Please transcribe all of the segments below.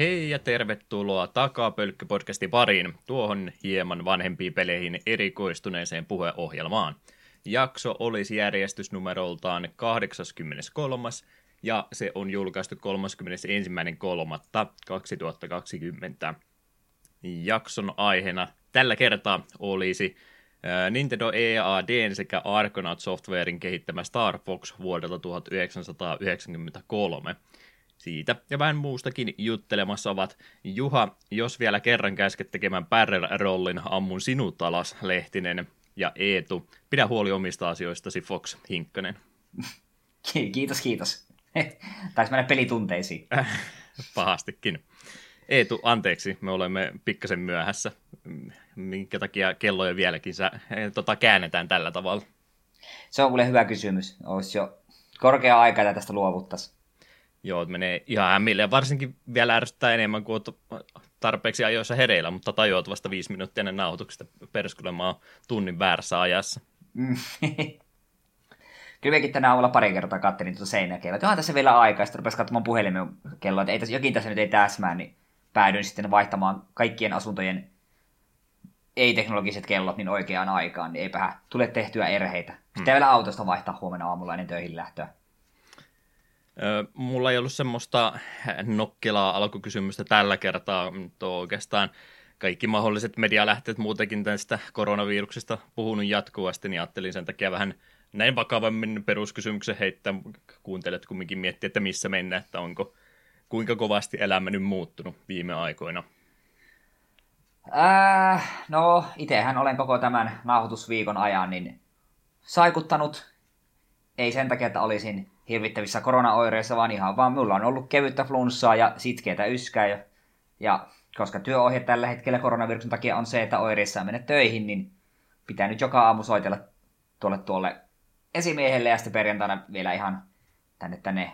Hei ja tervetuloa Takapölkky-podcastin pariin, tuohon hieman vanhempiin peleihin erikoistuneeseen puheohjelmaan. Jakso olisi järjestysnumeroltaan 83. ja se on julkaistu 31.3.2020. Jakson aiheena tällä kertaa olisi Nintendo EAD sekä Argonaut Softwarein kehittämä Star Fox vuodelta 1993. Siitä ja vähän muustakin juttelemassa ovat Juha, jos vielä kerran käsket tekemään Barrel-rollin Ammun sinut alas, Lehtinen, ja Eetu, pidä huoli omista asioistasi, Fox Hinkkanen. Kiitos, kiitos. Taisi mennä pelitunteisiin. Pahastikin. Eetu, anteeksi, me olemme pikkasen myöhässä. Minkä takia kelloja vieläkin sä, tota, käännetään tällä tavalla? Se on kuule hyvä kysymys. Olisi jo korkea aika, että tästä luovuttaisiin. Joo, menee ihan hämmille. Varsinkin vielä ärsyttää enemmän kuin tarpeeksi ajoissa hereillä, mutta tajuat vasta viisi minuuttia ennen nauhoituksesta perskulemaan tunnin väärässä ajassa. Kyllä mekin tänä aamulla pari kertaa kattelin tuota seinäkelloa, että onhan tässä vielä aikaa, sitten rupesi katsomaan puhelimen kelloa, että ei tässä, jokin tässä nyt ei täsmää, niin päädyin sitten vaihtamaan kaikkien asuntojen ei-teknologiset kellot niin oikeaan aikaan, niin eipä tule tehtyä erheitä. Sitten hmm. vielä autosta vaihtaa huomenna aamulla ennen töihin lähtöä. Mulla ei ollut semmoista nokkelaa alkukysymystä tällä kertaa, mutta oikeastaan kaikki mahdolliset medialähteet muutenkin tästä koronaviruksesta puhunut jatkuvasti, niin ajattelin sen takia vähän näin vakavammin peruskysymyksen heittää, kuuntelet kumminkin miettiä, että missä mennään, että onko kuinka kovasti elämä nyt muuttunut viime aikoina? Äh, no, itsehän olen koko tämän nauhoitusviikon ajan niin saikuttanut. Ei sen takia, että olisin hirvittävissä koronaoireissa, vaan ihan vaan mulla on ollut kevyttä flunssaa ja sitkeitä yskää. Ja, ja koska työohje tällä hetkellä koronaviruksen takia on se, että oireissa mene töihin, niin pitää nyt joka aamu soitella tuolle tuolle esimiehelle ja sitten perjantaina vielä ihan tänne tänne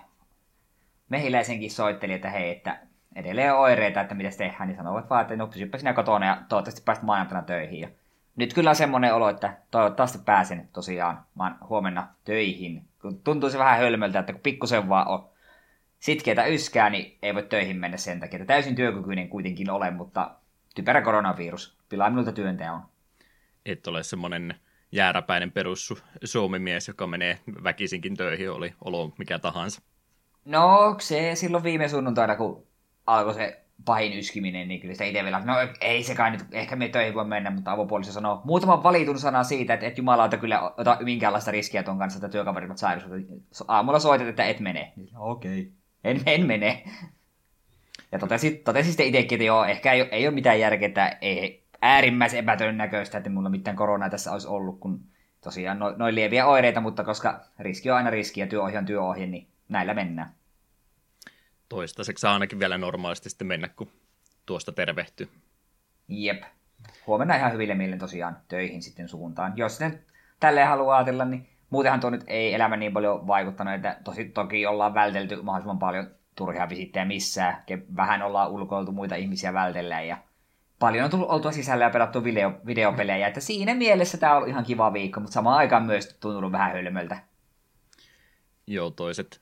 mehiläisenkin soitteli, että hei, että edelleen on oireita, että mitä tehdään, niin sanovat vaan, että no pysypä sinä kotona ja toivottavasti päästä maanantaina töihin. Ja nyt kyllä on semmoinen olo, että toivottavasti pääsen tosiaan huomenna töihin. Tuntuu se vähän hölmöltä, että kun pikkusen vaan on sitkeitä yskää, niin ei voi töihin mennä sen takia. Että täysin työkykyinen kuitenkin olen, mutta typerä koronavirus pilaa minulta työnteon. Et ole semmoinen jääräpäinen perus suomimies, joka menee väkisinkin töihin, oli olo mikä tahansa. No, se silloin viime sunnuntaina, kun alkoi se pahin yskiminen, niin kyllä sitä itse vielä, no ei se kai nyt, ehkä me töihin voi mennä, mutta avopuoliso sanoo muutaman valitun sana siitä, että et jumalauta kyllä ota minkäänlaista riskiä tuon kanssa, että työkaverit sairastuvat. Aamulla soitat, että et mene. Okei. Okay. En, en mene. Ja totesin, totesin sitten itsekin, että joo, ehkä ei, ei ole mitään järkeä, että ei äärimmäisen epätodennäköistä, että mulla mitään koronaa tässä olisi ollut, kun tosiaan noin no, lieviä oireita, mutta koska riski on aina riski ja työohje on työohje, niin näillä mennään. Toistaiseksi saa ainakin vielä normaalisti sitten mennä, kun tuosta tervehtyy. Jep. Huomenna ihan hyville mielin tosiaan töihin sitten suuntaan. Jos sitten tälleen haluaa ajatella, niin muutenhan tuo nyt ei elämä niin paljon vaikuttanut, että tosi toki ollaan vältelty mahdollisimman paljon turhia visittejä missään. Vähän ollaan ulkoiltu muita ihmisiä vältellään ja paljon on tullut oltua sisällä ja pelattu video, videopelejä. Että siinä mielessä tämä on ollut ihan kiva viikko, mutta samaan aikaan myös tuntunut vähän hölmöltä. Joo, toiset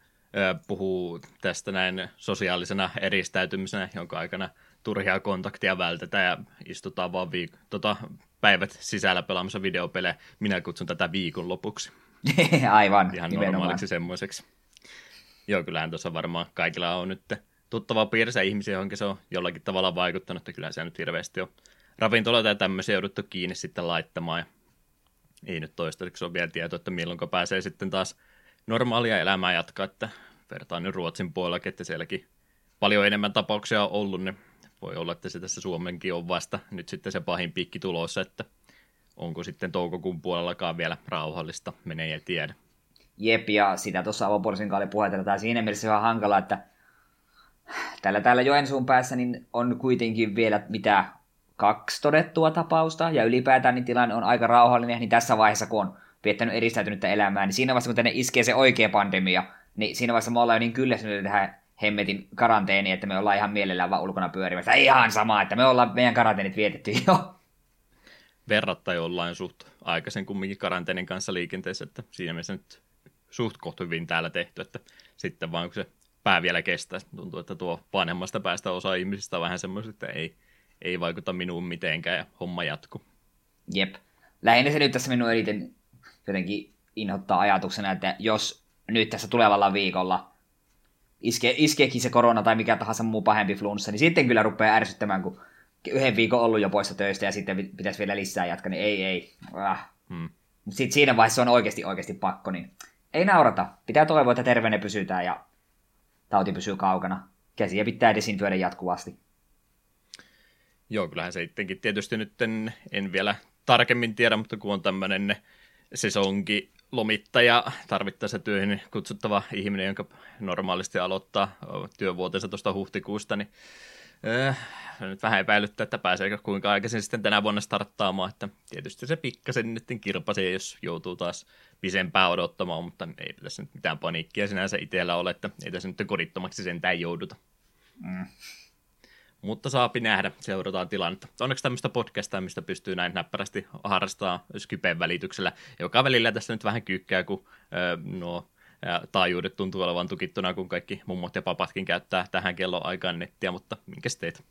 puhuu tästä näin sosiaalisena eristäytymisenä, jonka aikana turhia kontaktia vältetään ja istutaan vaan viik- tota, päivät sisällä pelaamassa videopelejä. Minä kutsun tätä viikon lopuksi. Aivan, Ihan nimenomaan. normaaliksi semmoiseksi. Joo, kyllähän tuossa varmaan kaikilla on nyt tuttava piirissä ihmisiä, johonkin se on jollakin tavalla vaikuttanut, että kyllä se nyt hirveästi on ravintoloita ja tämmöisiä jouduttu kiinni sitten laittamaan. Ja ei nyt toistaiseksi ole vielä tietoa, että milloin pääsee sitten taas normaalia elämää jatkaa, että vertaan nyt Ruotsin puolellakin, että sielläkin paljon enemmän tapauksia on ollut, niin voi olla, että se tässä Suomenkin on vasta nyt sitten se pahin piikki tulossa, että onko sitten toukokuun puolellakaan vielä rauhallista, menee ja tiedä. Jep, ja sitä tuossa avopuolisen kanssa puhutellaan. Siinä mielessä vähän hankala, että tällä täällä Joensuun päässä niin on kuitenkin vielä mitä kaksi todettua tapausta, ja ylipäätään niin tilanne on aika rauhallinen, niin tässä vaiheessa, kun on viettänyt eristäytynyttä elämää, niin siinä vaiheessa, kun tänne iskee se oikea pandemia, niin siinä vaiheessa me ollaan jo niin kyllästyneet tähän hemmetin karanteeni, että me ollaan ihan mielellään vaan ulkona pyörimässä. Ihan sama, että me ollaan meidän karanteenit vietetty jo. Verrattain ollaan suht aikaisen kumminkin karanteenin kanssa liikenteessä, että siinä mielessä nyt suht kohta hyvin täällä tehty, että sitten vaan kun se pää vielä kestää. Tuntuu, että tuo vanhemmasta päästä osa ihmisistä on vähän semmoista, että ei, ei vaikuta minuun mitenkään ja homma jatkuu. Jep. Lähinnä se nyt tässä minun eniten jotenkin inhottaa ajatuksena, että jos nyt tässä tulevalla viikolla iske, iskeekin se korona tai mikä tahansa muu pahempi flunssa, niin sitten kyllä rupeaa ärsyttämään, kun yhden viikon ollut jo poissa töistä ja sitten pitäisi vielä lisää jatkaa, niin ei, ei. Ah. Hmm. Sitten siinä vaiheessa on oikeasti, oikeasti pakko, niin ei naurata. Pitää toivoa, että terveenä pysytään ja tauti pysyy kaukana. Käsiä pitää desinfioida jatkuvasti. Joo, kyllähän se itsekin tietysti nyt en, en vielä tarkemmin tiedä, mutta kun on tämmöinen sesonki lomittaja, tarvittaessa työhön kutsuttava ihminen, jonka normaalisti aloittaa työvuotensa tuosta huhtikuusta, niin äh, nyt vähän epäilyttää, että pääseekö kuinka aikaisin sitten tänä vuonna starttaamaan, että tietysti se pikkasen nyt kirpasee, jos joutuu taas pisempään odottamaan, mutta ei tässä nyt mitään paniikkia sinänsä itsellä ole, että ei tässä nyt kodittomaksi sentään jouduta. Mm. Mutta saapi nähdä, seurataan tilannetta. Onneksi tämmöistä podcastia, mistä pystyy näin näppärästi harrastaa Skypen välityksellä, joka välillä tässä nyt vähän kyykkää, kun öö, nuo taajuudet tuntuu olevan tukittuna, kun kaikki mummot ja papatkin käyttää tähän kelloaikaan nettiä, mutta minkä teet?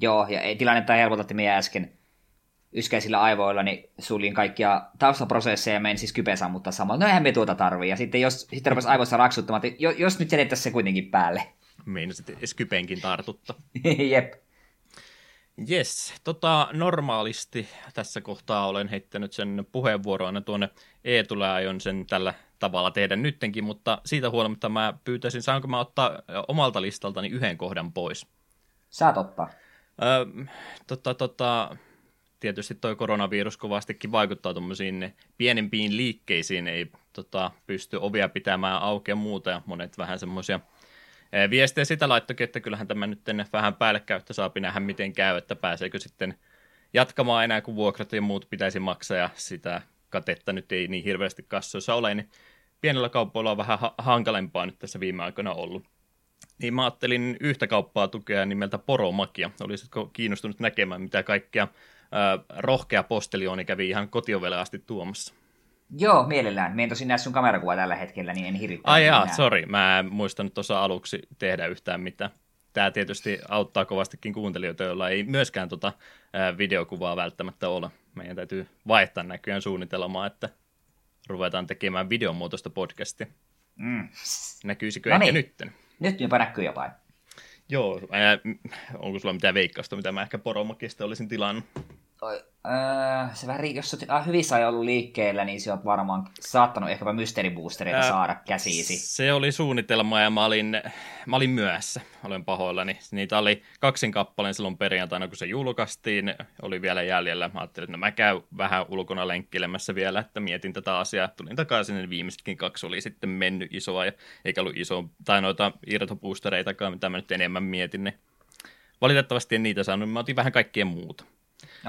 Joo, ja ei tilannetta helpota, että minä äsken yskäisillä aivoilla niin suljin kaikkia taustaprosesseja ja menin siis kypen sammuttaa samalla. No eihän me tuota tarvii. Ja sitten jos sitten aivoissa raksuttamaan, että jos nyt jätettäisiin se kuitenkin päälle. Meinasit Skypenkin tartutta. Jep. Yes, tota, normaalisti tässä kohtaa olen heittänyt sen puheenvuoroon tuonne Eetulle aion sen tällä tavalla tehdä nyttenkin, mutta siitä huolimatta mä pyytäisin, saanko mä ottaa omalta listaltani yhden kohdan pois? Saat ottaa. Öö, tota, tota, tietysti toi koronavirus kovastikin vaikuttaa tuommoisiin pienempiin liikkeisiin, ei tota, pysty ovia pitämään auki ja muuta, ja monet vähän semmoisia – viestiä sitä laittokin, että kyllähän tämä nyt vähän päällekkäyttä saa nähdä miten käy, että pääseekö sitten jatkamaan enää, kun vuokrat ja muut pitäisi maksaa ja sitä katetta nyt ei niin hirveästi kassoissa ole, niin pienellä kaupoilla on vähän ha- hankalempaa nyt tässä viime aikoina ollut. Niin mä ajattelin yhtä kauppaa tukea nimeltä Poromakia. Olisitko kiinnostunut näkemään, mitä kaikkea ää, rohkea postelioni kävi ihan kotiovelle asti tuomassa? Joo, mielellään. Me en tosin näe sun kamerakuva tällä hetkellä, niin en hirvittää. Ai jaa, sori. Mä en muistanut tuossa aluksi tehdä yhtään mitään. Tämä tietysti auttaa kovastikin kuuntelijoita, joilla ei myöskään tota videokuvaa välttämättä ole. Meidän täytyy vaihtaa näköjään suunnitelmaa, että ruvetaan tekemään videomuotoista podcastia. Mm. Näkyisikö no niin. nytten? Nyt jopa näkyy jotain. Joo, onko sulla mitään veikkausta, mitä mä ehkä poromakista olisin tilannut? Öö, se vähän, jos olet äh, hyvissä ajoin ollut liikkeellä, niin se on varmaan saattanut ehkäpä mysteeriboostereita öö, saada käsiisi. Se oli suunnitelma ja mä olin, mä olin myöhässä, olen pahoillani. Niitä oli kaksin kappaleen silloin perjantaina, kun se julkaistiin, oli vielä jäljellä. Mä ajattelin, että no mä käyn vähän ulkona lenkkilemässä vielä, että mietin tätä asiaa. Tulin takaisin, niin viimeisetkin kaksi oli sitten mennyt isoa, ja eikä ollut iso, tai noita irtoboostereitakaan, mitä mä nyt enemmän mietin. Niin valitettavasti en niitä saanut, mä otin vähän kaikkien muuta.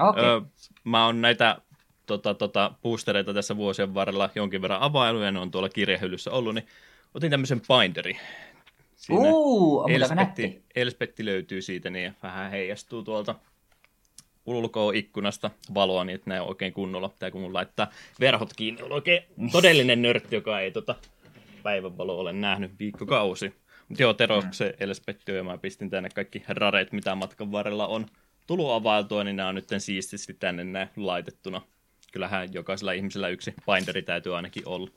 Okay. Öö, mä oon näitä tota, tota, boostereita tässä vuosien varrella jonkin verran availu, ja ne on tuolla kirjahyllyssä ollut, niin otin tämmöisen binderi. Siinä uh, Elspetti, Elspetti löytyy siitä, niin vähän heijastuu tuolta ulkoa ikkunasta valoa, niin että näin oikein kunnolla. Pitää kun mun laittaa verhot kiinni, on oikein todellinen nörtti, joka ei tota päivänvalo ole nähnyt viikkokausi. Mutta joo, Tero, mm. se Elspetti on, ja mä pistin tänne kaikki rareet, mitä matkan varrella on tullut availtua, niin nämä on nyt siististi tänne näin laitettuna. Kyllähän jokaisella ihmisellä yksi binderi täytyy ainakin olla.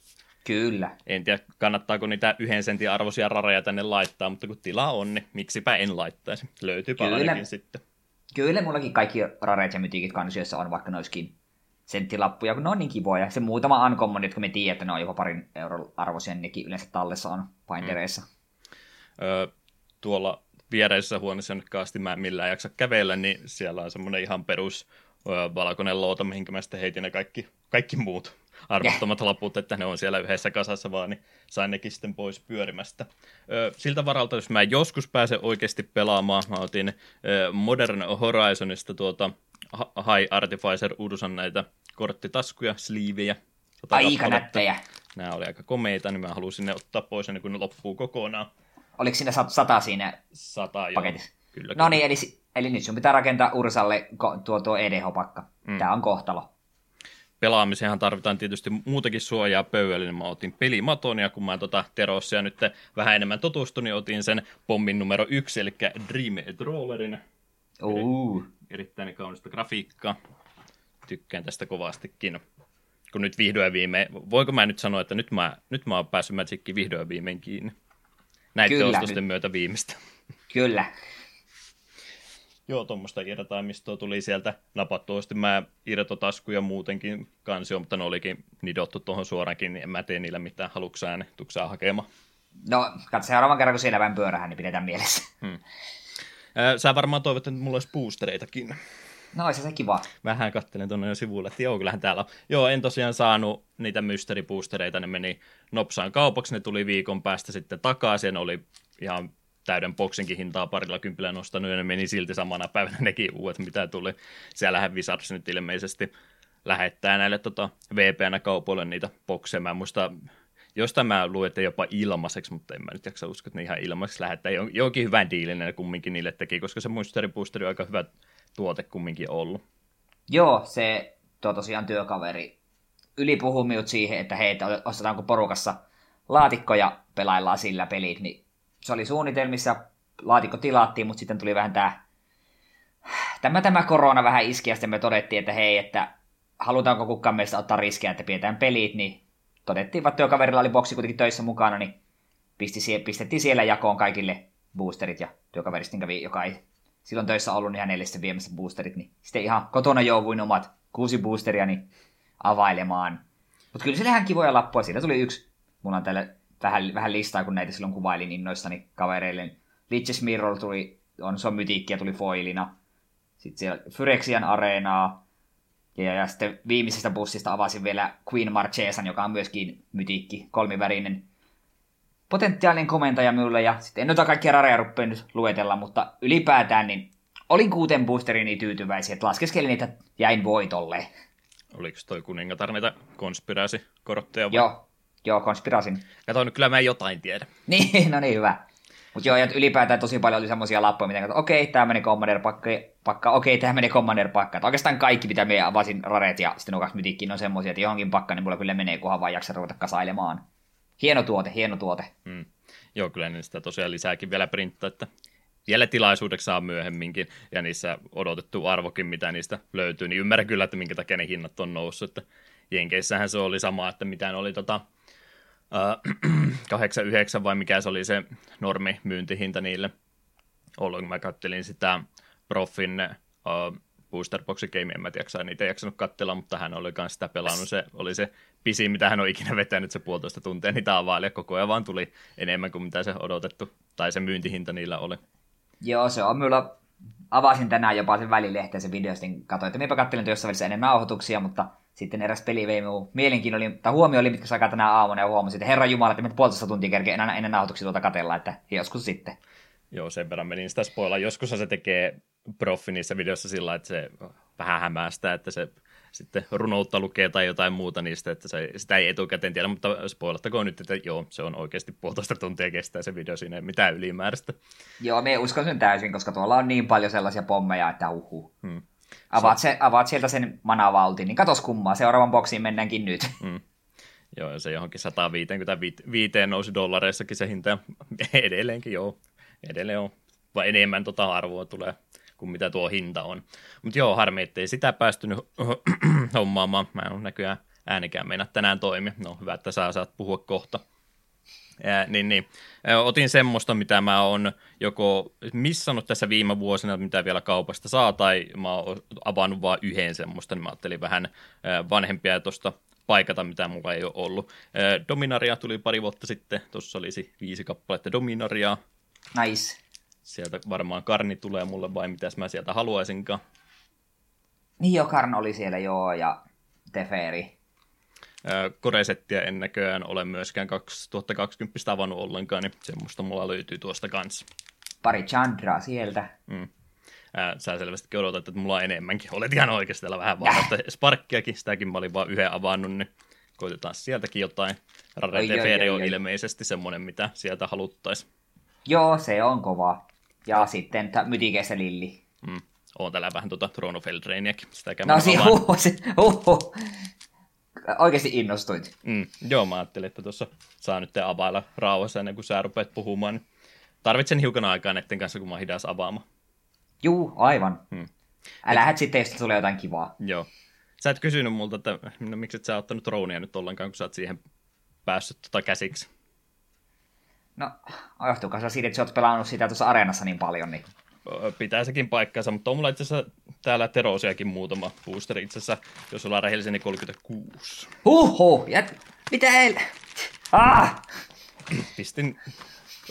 Kyllä. En tiedä, kannattaako niitä yhden sentin arvoisia rareja tänne laittaa, mutta kun tila on, niin miksipä en laittaisi. Löytyy ainakin sitten. Kyllä, mullakin kaikki rareet ja mytiikit kansioissa on, vaikka noiskin senttilappuja, kun ne on niin kivoja. Se muutama uncommon, jotka me tiedät, että ne on jopa parin euron arvoisia, nekin yleensä tallessa on bindereissa. Mm. Öö, tuolla viereisessä huoneessa, jonne asti mä en millään jaksa kävellä, niin siellä on semmoinen ihan perus valkoinen louta, mihinkä mä sitten heitin ne kaikki, kaikki muut arvottomat laput, että ne on siellä yhdessä kasassa vaan, niin sain nekin sitten pois pyörimästä. Siltä varalta, jos mä joskus pääsen oikeasti pelaamaan, mä otin Modern Horizonista tuota High Artificer Ursan näitä korttitaskuja, sliivejä. Aika nättejä. Nämä oli aika komeita, niin mä halusin ne ottaa pois ennen kuin ne loppuu kokonaan. Oliko siinä sata siinä sata, paketissa? Joo. Kyllä, no niin, eli, eli nyt sun pitää rakentaa Ursalle tuo, tuo EDH-pakka. Mm. Tämä on kohtalo. pelaamiseenhan tarvitaan tietysti muutakin suojaa pöydälle, niin mä otin pelimaton, ja kun mä tota Terossia nyt vähän enemmän tutustuin, niin otin sen pommin numero yksi, eli Dream Trollerin. Uh. Erittäin kaunista grafiikkaa. Tykkään tästä kovastikin. Kun nyt vihdoin viimein, voiko mä nyt sanoa, että nyt mä, nyt mä oon päässyt Magickiin vihdoin viimein kiinni. Näiden Kyllä, ostosten myötä viimeistä. Kyllä. Joo, tuommoista irtaimistoa tuli sieltä napattua. Sitten mä irtotaskuja muutenkin kansio, mutta ne olikin nidottu tuohon suorankin, niin en mä tee niillä mitään. Haluatko sä ne? Tuutko sä hakemaan? No, katso seuraavan kerran, kun siellä vähän pyörähän, niin pidetään mielessä. Ää, Sä varmaan toivot, että mulla olisi boostereitakin. No, olisi se kiva. Vähän kattelen tuonne jo sivulle, että joo, kyllähän täällä on. Joo, en tosiaan saanut niitä mystery-boostereita, ne meni nopsaan kaupaksi, ne tuli viikon päästä sitten takaisin, oli ihan täyden boksinkin hintaa parilla kympillä nostanut, ja ne meni silti samana päivänä nekin uudet, mitä tuli. Siellähän Wizards nyt ilmeisesti lähettää näille tota, VPN-kaupoille niitä bokseja. Mä muista, jostain mä luin, että jopa ilmaiseksi, mutta en mä nyt jaksa uskoa, että ne ihan ilmaiseksi lähettää. Jo- Jonkin hyvän diilin ne kumminkin niille teki, koska se mystery boosteri on aika hyvä tuote kumminkin ollut. Joo, se tuo tosiaan työkaveri yli puhui minut siihen, että hei, että ostetaanko porukassa laatikko ja pelaillaan sillä pelit, niin se oli suunnitelmissa, laatikko tilattiin, mutta sitten tuli vähän tämä, tämä, tämä korona vähän iski, ja sitten me todettiin, että hei, että halutaanko kukaan meistä ottaa riskejä, että pidetään pelit, niin todettiin, että työkaverilla oli boksi kuitenkin töissä mukana, niin pisti, pistettiin siellä jakoon kaikille boosterit, ja työkaveri sitten kävi, joka ei silloin töissä ollut, niin hänelle sitten viemässä boosterit, niin sitten ihan kotona jouduin omat kuusi boosteria niin availemaan. Mutta kyllä siellä ihan kivoja lappuja, siitä tuli yksi. Mulla on täällä vähän, vähän listaa, kun näitä silloin kuvailin innoissani kavereille. Liches Mirror tuli, on, se on mytiikkiä, tuli foilina. Sitten siellä Phyrexian areenaa. Ja, ja sitten viimeisestä bussista avasin vielä Queen Marchesan, joka on myöskin mytiikki, kolmivärinen potentiaalinen komentaja minulle. Ja sitten en noita kaikkia rareja nyt luetella, mutta ylipäätään niin olin kuuteen boosteriin niin tyytyväisiä, että laskeskelin niitä jäin voitolle. Oliko toi kuningatar niitä konspiraasikortteja? vai? Joo, joo, konspirasin. Kato, nyt kyllä mä jotain tiedä. Niin, no niin, hyvä. Mutta joo, ja ylipäätään tosi paljon oli semmoisia lappuja, mitä katsoin, okei, tämä meni Commander-pakka, pakka, okei, tämä meni Commander-pakka. Että oikeastaan kaikki, mitä me avasin raret ja sitten nuo kaksi mytikkiin, on semmoisia, että johonkin pakka, niin mulla kyllä menee, kunhan vaan jaksa ruveta kasailemaan. Hieno tuote, hieno tuote. Mm. Joo, kyllä ne sitä tosiaan lisääkin vielä printtaa, että vielä tilaisuudeksi saa myöhemminkin, ja niissä odotettu arvokin, mitä niistä löytyy, niin ymmärrän kyllä, että minkä takia ne hinnat on noussut, että Jenkeissähän se oli sama, että mitä oli tota, äh, 89 vai mikä se oli se normi myyntihinta niille, ollut, kun mä kattelin sitä Profin äh, Booster Box Game, en mä tiedä, niitä jaksanut katsella, mutta hän oli myös sitä pelannut, se oli se pisin, mitä hän on ikinä vetänyt, se puolitoista tuntia niitä availia, koko ajan vaan tuli enemmän kuin mitä se odotettu, tai se myyntihinta niillä oli. Joo, se on minulla, avasin tänään jopa sen välilehteen sen video, sitten katsoin, että minäpä kattelin työssä välissä ennen nauhoituksia, mutta sitten eräs peli vei minun mielenkiinnon, oli, tai huomio oli, mitkä saikaa tänään aamuna, ja huomasin, että herra Jumala, että puolitoista tuntia kerkeä enää ennen nauhoituksia tuota katella, että joskus sitten. Joo, sen verran menin sitä spoilaa. Joskus se tekee proffi niissä videoissa sillä, että se vähän hämäästää, että se sitten runoutta lukee tai jotain muuta niistä, että se, sitä ei etukäteen tiedä, mutta spoilattakoon nyt, että joo, se on oikeasti puolitoista tuntia kestää se video, siinä ei mitään ylimääräistä. Joo, me uskon sen täysin, koska tuolla on niin paljon sellaisia pommeja, että uhu. Hmm. Avaat, se, avaat sieltä sen manavaltin, niin katos kummaa, seuraavan boksiin mennäänkin nyt. Mm. Joo, ja se johonkin 155 nousi dollareissakin se hinta, edelleenkin joo, edelleen on, vai enemmän tota arvoa tulee kuin mitä tuo hinta on. Mutta joo, harmi, ettei sitä päästynyt hommaamaan. Mä en ole näköjään äänikään meinaa tänään toimi. No hyvä, että sä saat puhua kohta. Ää, niin, niin. Ää, otin semmoista, mitä mä oon joko missannut tässä viime vuosina, mitä vielä kaupasta saa, tai mä oon avannut vain yhden semmoista, niin mä ajattelin vähän vanhempia tuosta paikata, mitä mulla ei ole ollut. Ää, Dominaria tuli pari vuotta sitten, tuossa olisi viisi kappaletta Dominaria. Nice. Sieltä varmaan karni tulee mulle vai mitäs mä sieltä haluaisinkaan. Niin jo, Karn oli siellä joo, ja Teferi. Koresettiä en näköjään ole myöskään 2020 avannut ollenkaan, niin semmoista mulla löytyy tuosta kanssa. Pari Chandraa sieltä. Mm. Sä selvästikin odotat, että mulla on enemmänkin. Olet ihan oikeasti täällä vähän vaan, että Sparkkiakin, sitäkin mä olin vaan yhden avannut, niin koitetaan sieltäkin jotain. Rare Teferi on ilmeisesti semmoinen, mitä sieltä haluttaisiin. Joo, se on kova. Ja sitten ta- Mytikeessä Lilli. Mm. Oon täällä vähän tuota Throne of Eldrainiakin. Sitäkään No avaan. huhu, se, huhu. oikeasti innostuit. Mm, joo, mä ajattelin, että tuossa saa nyt availla rauhassa ennen kuin sä rupeat puhumaan. Niin tarvitsen hiukan aikaa näiden kanssa, kun mä hidas avaamaan. Juu, aivan. Hmm. Älä lähdet sitten, jos tulee jotain kivaa. Joo. Sä et kysynyt multa, että no, miksi et sä ottanut Roonia nyt ollenkaan, kun sä oot siihen päässyt tota käsiksi. No, johtuuko se siitä, että sä oot pelannut sitä tuossa areenassa niin paljon, niin... Pitää sekin paikkansa, mutta on mulla itse asiassa täällä Terosiakin muutama booster itse asiassa, jos ollaan rehellisiä, niin 36. Huhhuh, ja mitä el... Ah! Pistin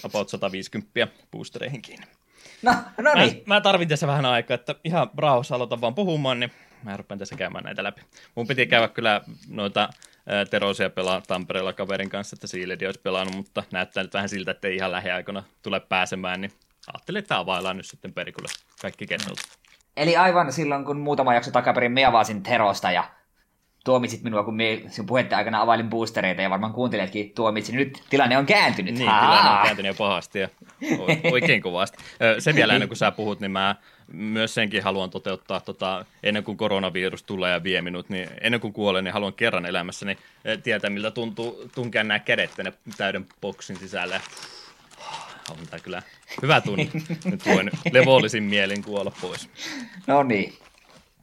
about 150 boostereihin kiinni. No, no niin. Mä, mä tarvin tässä vähän aikaa, että ihan rauhassa aloitan vaan puhumaan, niin mä rupean tässä käymään näitä läpi. Mun piti käydä kyllä noita Terosia pelaa Tampereella kaverin kanssa, että Siiledi olisi pelannut, mutta näyttää nyt vähän siltä, että ei ihan lähiaikoina tule pääsemään, niin ajattelin, että availlaan nyt sitten perikulle kaikki kennelta. Eli aivan silloin, kun muutama jakso takaperin me avasin Terosta ja tuomitsit minua, kun me sinun puhetta aikana availin boostereita ja varmaan kuuntelijatkin tuomitsin. Nyt tilanne on kääntynyt. Niin, Haa! tilanne on kääntynyt jo pahasti ja oikein kovasti. Se vielä ennen kuin sä puhut, niin mä myös senkin haluan toteuttaa tota, ennen kuin koronavirus tulee ja vie minut, niin ennen kuin kuolen, niin haluan kerran elämässäni tietää, miltä tuntuu tunkea nämä kädet tänne täyden boksin sisälle. On tämä kyllä hyvä tunne. Nyt voin levollisin mielin kuolla pois. No niin.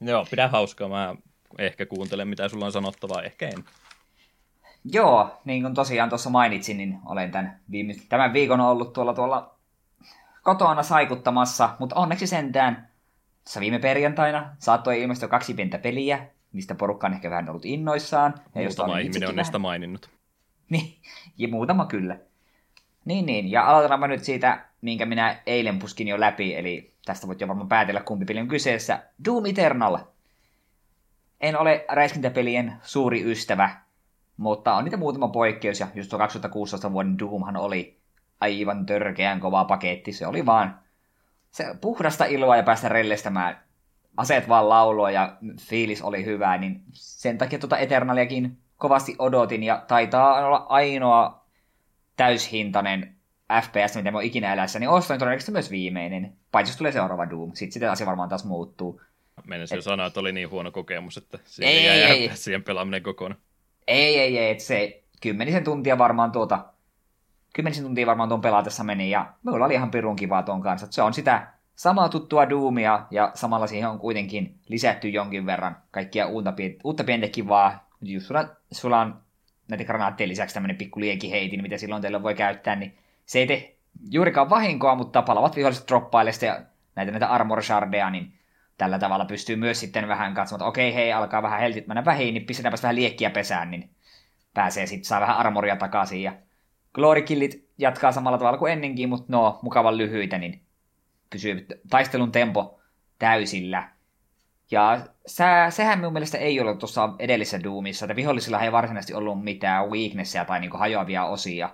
Joo, pidä hauskaa. Mä ehkä kuuntelen, mitä sulla on sanottavaa, ehkä en. Joo, niin kuin tosiaan tuossa mainitsin, niin olen tämän, viime, tämän viikon ollut tuolla, tuolla kotona saikuttamassa, mutta onneksi sentään tässä viime perjantaina saattoi ilmestyä kaksi pientä peliä, mistä porukka on ehkä vähän ollut innoissaan. Ja muutama on ihminen on niistä maininnut. Niin, ja muutama kyllä. Niin, niin. Ja aloitetaan nyt siitä, minkä minä eilen puskin jo läpi, eli tästä voit jo varmaan päätellä, kumpi peli on kyseessä. Doom Eternal en ole räiskintäpelien suuri ystävä, mutta on niitä muutama poikkeus, ja just tuo 2016 vuoden Doomhan oli aivan törkeän kova paketti. Se oli vaan se puhdasta iloa ja päästä rellestämään aseet vaan laulua ja fiilis oli hyvä, niin sen takia tuota Eternaliakin kovasti odotin ja taitaa olla ainoa täyshintainen FPS, mitä mä oon ikinä elässä, niin ostan todennäköisesti myös viimeinen, paitsi jos tulee seuraava Doom. Sitten sitä asia varmaan taas muuttuu. Mennessä jo sanoa, että oli niin huono kokemus, että siihen ei, jäi ei, ei. siihen pelaaminen kokonaan. Ei, ei, ei, että se kymmenisen tuntia varmaan tuota, kymmenisen tuntia varmaan tuon pelatessa meni, ja minulla oli ihan pirun kivaa tuon kanssa. Se on sitä samaa tuttua Doomia, ja samalla siihen on kuitenkin lisätty jonkin verran kaikkia uutta, uutta pientä kivaa. Just sulla, sulla on näitä granaattien lisäksi tämmöinen pikku liekiheitin, mitä silloin teille voi käyttää, niin se ei tee juurikaan vahinkoa, mutta palavat viholliset droppailesta ja näitä, näitä armor shardeja, niin tällä tavalla pystyy myös sitten vähän katsomaan, että okei, hei, alkaa vähän heltit mennä vähin, niin pistetäänpäs vähän liekkiä pesään, niin pääsee sitten, saa vähän armoria takaisin. Ja Glorikillit jatkaa samalla tavalla kuin ennenkin, mutta no, mukavan lyhyitä, niin pysyy taistelun tempo täysillä. Ja sä, sehän minun mielestä ei ollut tuossa edellisessä Doomissa, että vihollisilla ei varsinaisesti ollut mitään weaknessia tai niinku hajoavia osia,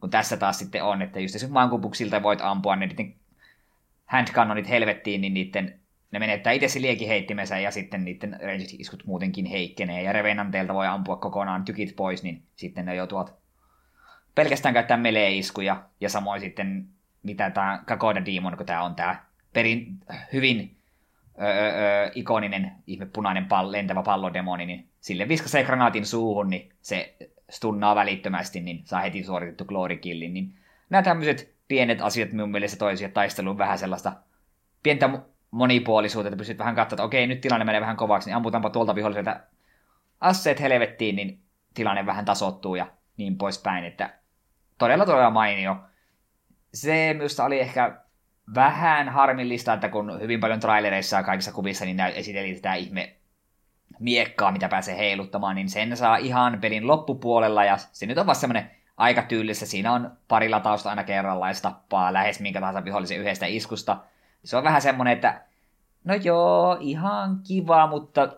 kun tässä taas sitten on, että just jos maankupuksilta voit ampua, niin niiden handcannonit helvettiin, niin niiden ne menettää itse se liekiheittimensä ja sitten niiden range-iskut muutenkin heikkenee. Ja Revenanteilta voi ampua kokonaan tykit pois, niin sitten ne joutuvat pelkästään käyttää melee-iskuja. Ja samoin sitten, mitä tämä Kakoda Demon, kun tämä on tämä perin hyvin öö, öö, ikoninen ihme punainen pall, lentävä pallodemoni, niin sille viskasee granaatin suuhun, niin se stunnaa välittömästi, niin saa heti suoritettu glory killin. Niin nämä tämmöiset pienet asiat minun mielestä toisivat taisteluun vähän sellaista pientä monipuolisuutta, että pystyt vähän katsomaan, että okei, nyt tilanne menee vähän kovaksi, niin amputaanpa tuolta viholliselta asseet helvettiin, niin tilanne vähän tasottuu ja niin poispäin, että todella todella mainio. Se minusta oli ehkä vähän harmillista, että kun hyvin paljon trailereissa ja kaikissa kuvissa niin esiteli tätä ihme miekkaa, mitä pääsee heiluttamaan, niin sen saa ihan pelin loppupuolella, ja se nyt on vasta semmoinen aika tyylissä. Siinä on pari latausta aina kerrallaan, ja tappaa lähes minkä tahansa vihollisen yhdestä iskusta, se on vähän semmoinen, että no joo, ihan kiva, mutta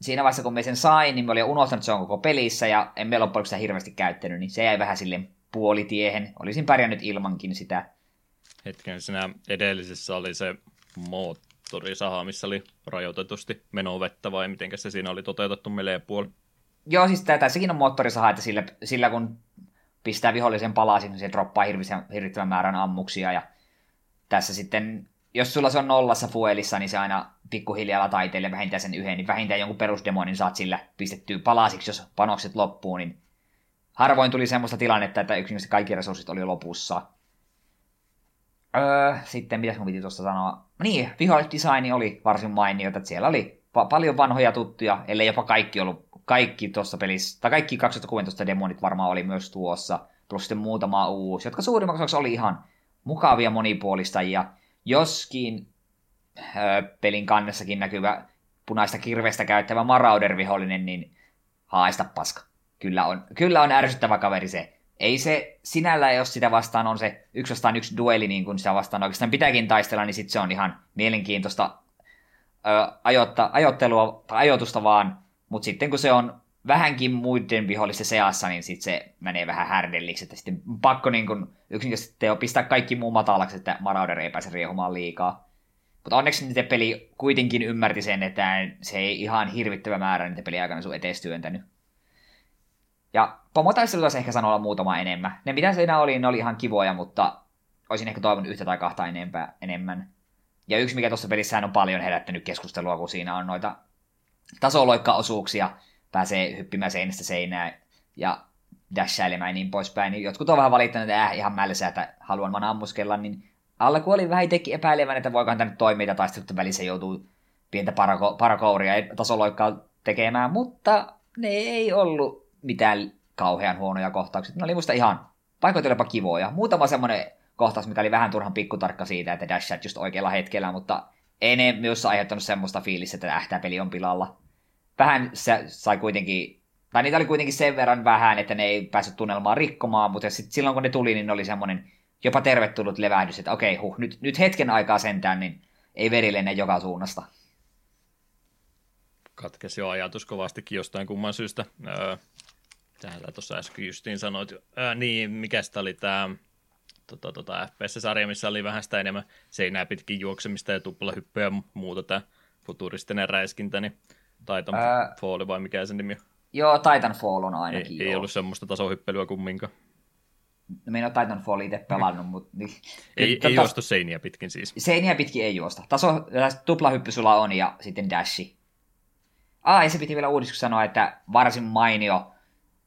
siinä vaiheessa kun me sen sain, niin me olin unohtanut, että se on koko pelissä ja en me loppujen sitä hirveästi käyttänyt, niin se jäi vähän sille puolitiehen. Olisin pärjännyt ilmankin sitä. Hetken, siinä edellisessä oli se moottorisaha, missä oli rajoitetusti menovettä vai miten se siinä oli toteutettu melee puoli? Joo, siis tässäkin on moottorisaha, että sillä, sillä kun pistää vihollisen palasin, niin se droppaa hirvittävän määrän ammuksia ja tässä sitten jos sulla se on nollassa fuelissa, niin se aina pikkuhiljaa taiteille vähintään sen yhden, niin vähintään jonkun perusdemonin saat sillä pistettyä palasiksi, jos panokset loppuu, niin harvoin tuli semmoista tilannetta, että yksinkertaisesti kaikki resurssit oli lopussa. Öö, sitten mitäs mun piti tuosta sanoa? Niin, vihollisdesigni oli varsin mainio, että siellä oli pa- paljon vanhoja tuttuja, ellei jopa kaikki ollut, kaikki tuossa pelissä, tai kaikki 2016 demonit varmaan oli myös tuossa, plus sitten muutama uusi, jotka suurimmaksi osaksi oli ihan mukavia monipuolistajia, joskin öö, pelin kannessakin näkyvä punaista kirvestä käyttävä Marauder-vihollinen, niin haista paska. Kyllä on, kyllä on ärsyttävä kaveri se ei se sinällä, jos sitä vastaan on se yksi vastaan yksi dueli, niin kuin sitä vastaan oikeastaan pitääkin taistella, niin sitten se on ihan mielenkiintoista ö, ajotta, ajottelua tai ajoitusta vaan, mutta sitten kun se on vähänkin muiden vihollisten seassa, niin sitten se menee vähän härdelliksi, että sitten pakko niin kuin yksinkertaisesti teo pistää kaikki muu matalaksi, että Marauder ei pääse riehumaan liikaa. Mutta onneksi niitä peli kuitenkin ymmärti sen, että se ei ihan hirvittävä määrä niitä peliaikana sun etees työntänyt. Ja pomotaisteluita ehkä sanoa muutama enemmän. Ne mitä siinä oli, ne oli ihan kivoja, mutta olisin ehkä toivonut yhtä tai kahta enempää, enemmän. Ja yksi, mikä tuossa pelissä on paljon herättänyt keskustelua, kun siinä on noita tasoloikkaosuuksia, pääsee hyppimään seinästä seinään ja dashailemään ja niin poispäin. Niin jotkut on vähän valittanut, että äh, ihan mälsä, että haluan vaan ammuskella, niin alku oli vähän itsekin epäilevän, että voikohan nyt toimia, taistelut välissä joutuu pientä parako- parakouria ja tasoloikkaa tekemään, mutta ne ei ollut mitään kauhean huonoja kohtauksia. Ne oli musta ihan paikoitella kivoja. Muutama semmoinen kohtaus, mikä oli vähän turhan pikkutarkka siitä, että dashat just oikealla hetkellä, mutta ei ne myös aiheuttanut semmoista fiilistä, että ähtää peli on pilalla. Vähän se sai kuitenkin, tai niitä oli kuitenkin sen verran vähän, että ne ei päässyt tunnelmaan rikkomaan, mutta sit silloin kun ne tuli, niin ne oli semmoinen jopa tervetullut levähdys, että okei, huh, nyt, nyt hetken aikaa sentään, niin ei veri lenne joka suunnasta. Katkesi jo ajatus kovastikin jostain kumman syystä. Öö, Tähän tuossa äsken justiin sanoit. Ää, niin, mikä sitä oli tämä tota, tota, FPS-sarja, missä oli vähän sitä enemmän seinää pitkin juoksemista ja tuplahyppyä ja muuta tämä futuristinen räiskintä, niin Titanfall vai mikä sen nimi on? Joo, Titanfall on ainakin. Ei, ei ollut semmoista tasohyppelyä kumminkaan. No, minä olen Titanfall itse pelannut, mutta... Niin, ei, tota, ei juostu seiniä pitkin siis. Seiniä pitkin ei juosta. Taso, tuplahyppy sulla on ja sitten dashi. Ah, ja se piti vielä uudistus sanoa, että varsin mainio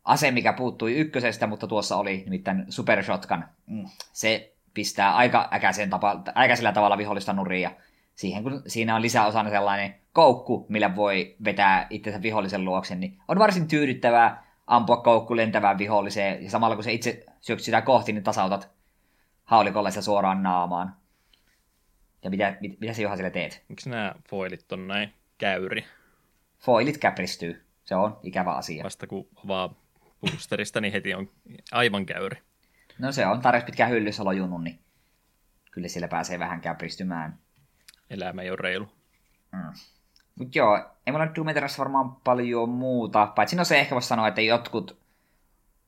ase, mikä puuttui ykkösestä, mutta tuossa oli nimittäin Super Shotgun. Mm, se pistää aika äkäisen tapa, äkäisellä tavalla vihollista nurin ja siihen, kun siinä on lisäosana sellainen koukku, millä voi vetää itsensä vihollisen luoksen, niin on varsin tyydyttävää ampua koukku lentävään viholliseen, ja samalla kun se itse syöksyt sitä kohti, niin tasautat haulikolla sitä suoraan naamaan. Ja mitä, mit, mitä sä Juha sille teet? Miksi nämä foilit on näin käyri? Foilit käpristyy. Se on ikävä asia. Vasta kun vaan boosterista, niin heti on aivan käyri. No se on tarjoksi pitkään hyllyssä lojunut, niin kyllä siellä pääsee vähän käpristymään. Elämä ei ole reilu. Mm. Mut joo, ei mulla Doom Eternalissa varmaan paljon muuta, paitsi no se ehkä voisi sanoa, että jotkut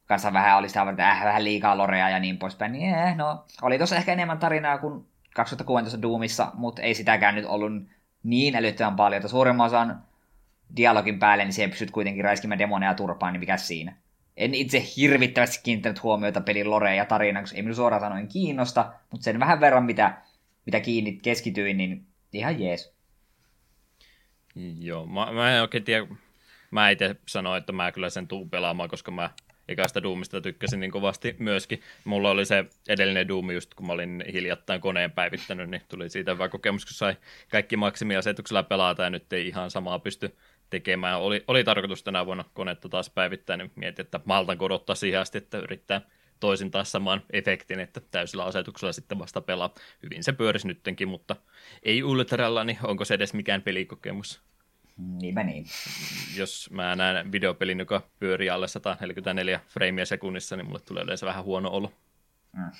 kanssa vähän oli sitä, että äh, vähän liikaa lorea ja niin poispäin, niin eh, no, oli tuossa ehkä enemmän tarinaa kuin 2016 Doomissa, mutta ei sitäkään nyt ollut niin älyttömän paljon, että suurimman osan dialogin päälle, niin siihen pystyt kuitenkin räiskimään demoneja turpaan, niin mikä siinä en itse hirvittävästi kiinnittänyt huomiota pelin loreen ja tarinaan, koska ei minun suoraan sanoen kiinnosta, mutta sen vähän verran, mitä, mitä kiinni keskityin, niin ihan jees. Joo, mä, mä en oikein tiedä, mä itse sanoin, että mä kyllä sen tuun pelaamaan, koska mä ekästä Doomista tykkäsin niin kovasti myöskin. Mulla oli se edellinen Doom just, kun mä olin hiljattain koneen päivittänyt, niin tuli siitä hyvä kokemus, kun sai kaikki maksimiasetuksella pelata ja nyt ei ihan samaa pysty tekemään. Oli, oli tarkoitus tänä vuonna konetta taas päivittää, niin mietin, että maltan kodottaa siihen asti, että yrittää toisin taas saman efektin, että täysillä asetuksella sitten vasta pelaa. Hyvin se pyörisi nyttenkin, mutta ei Ultralla, niin onko se edes mikään pelikokemus? Niinpä niin. Jos mä näen videopelin, joka pyörii alle 144 freimiä sekunnissa, niin mulle tulee yleensä vähän huono olo. Mm.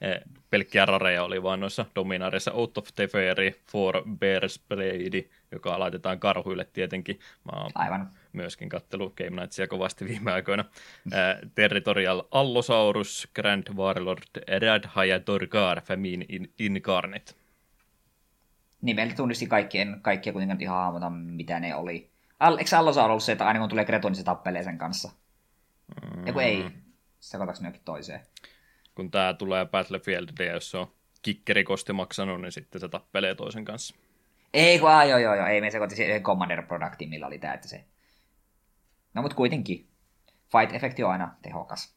Eh, pelkkiä rareja oli vain noissa dominaarissa Out of Teferi for Bears Blade, joka laitetaan karhuille tietenkin. Mä oon Aivan. myöskin kattelu Game Nightsia kovasti viime aikoina. Eh, Territorial Allosaurus, Grand Warlord, Radhaja Dorgar, Famine Incarnate. Nimeltä tunnisti kaikkien, kaikkia kuitenkaan ihan hahmota, mitä ne oli. Al, eikö Allosaurus ollut se, että aina kun tulee Kreton, niin se tappelee sen kanssa? Mm. Eiku ei. Sekoitaks ne jokin toiseen? Kun tämä tulee Battlefield, jos se on kikkerikosti maksanut, niin sitten se tappelee toisen kanssa. Ei kun, joo, joo, joo, ei me sekoitti siihen Commander Productiin, millä oli tää, että se... No mut kuitenkin, fight-efekti on aina tehokas.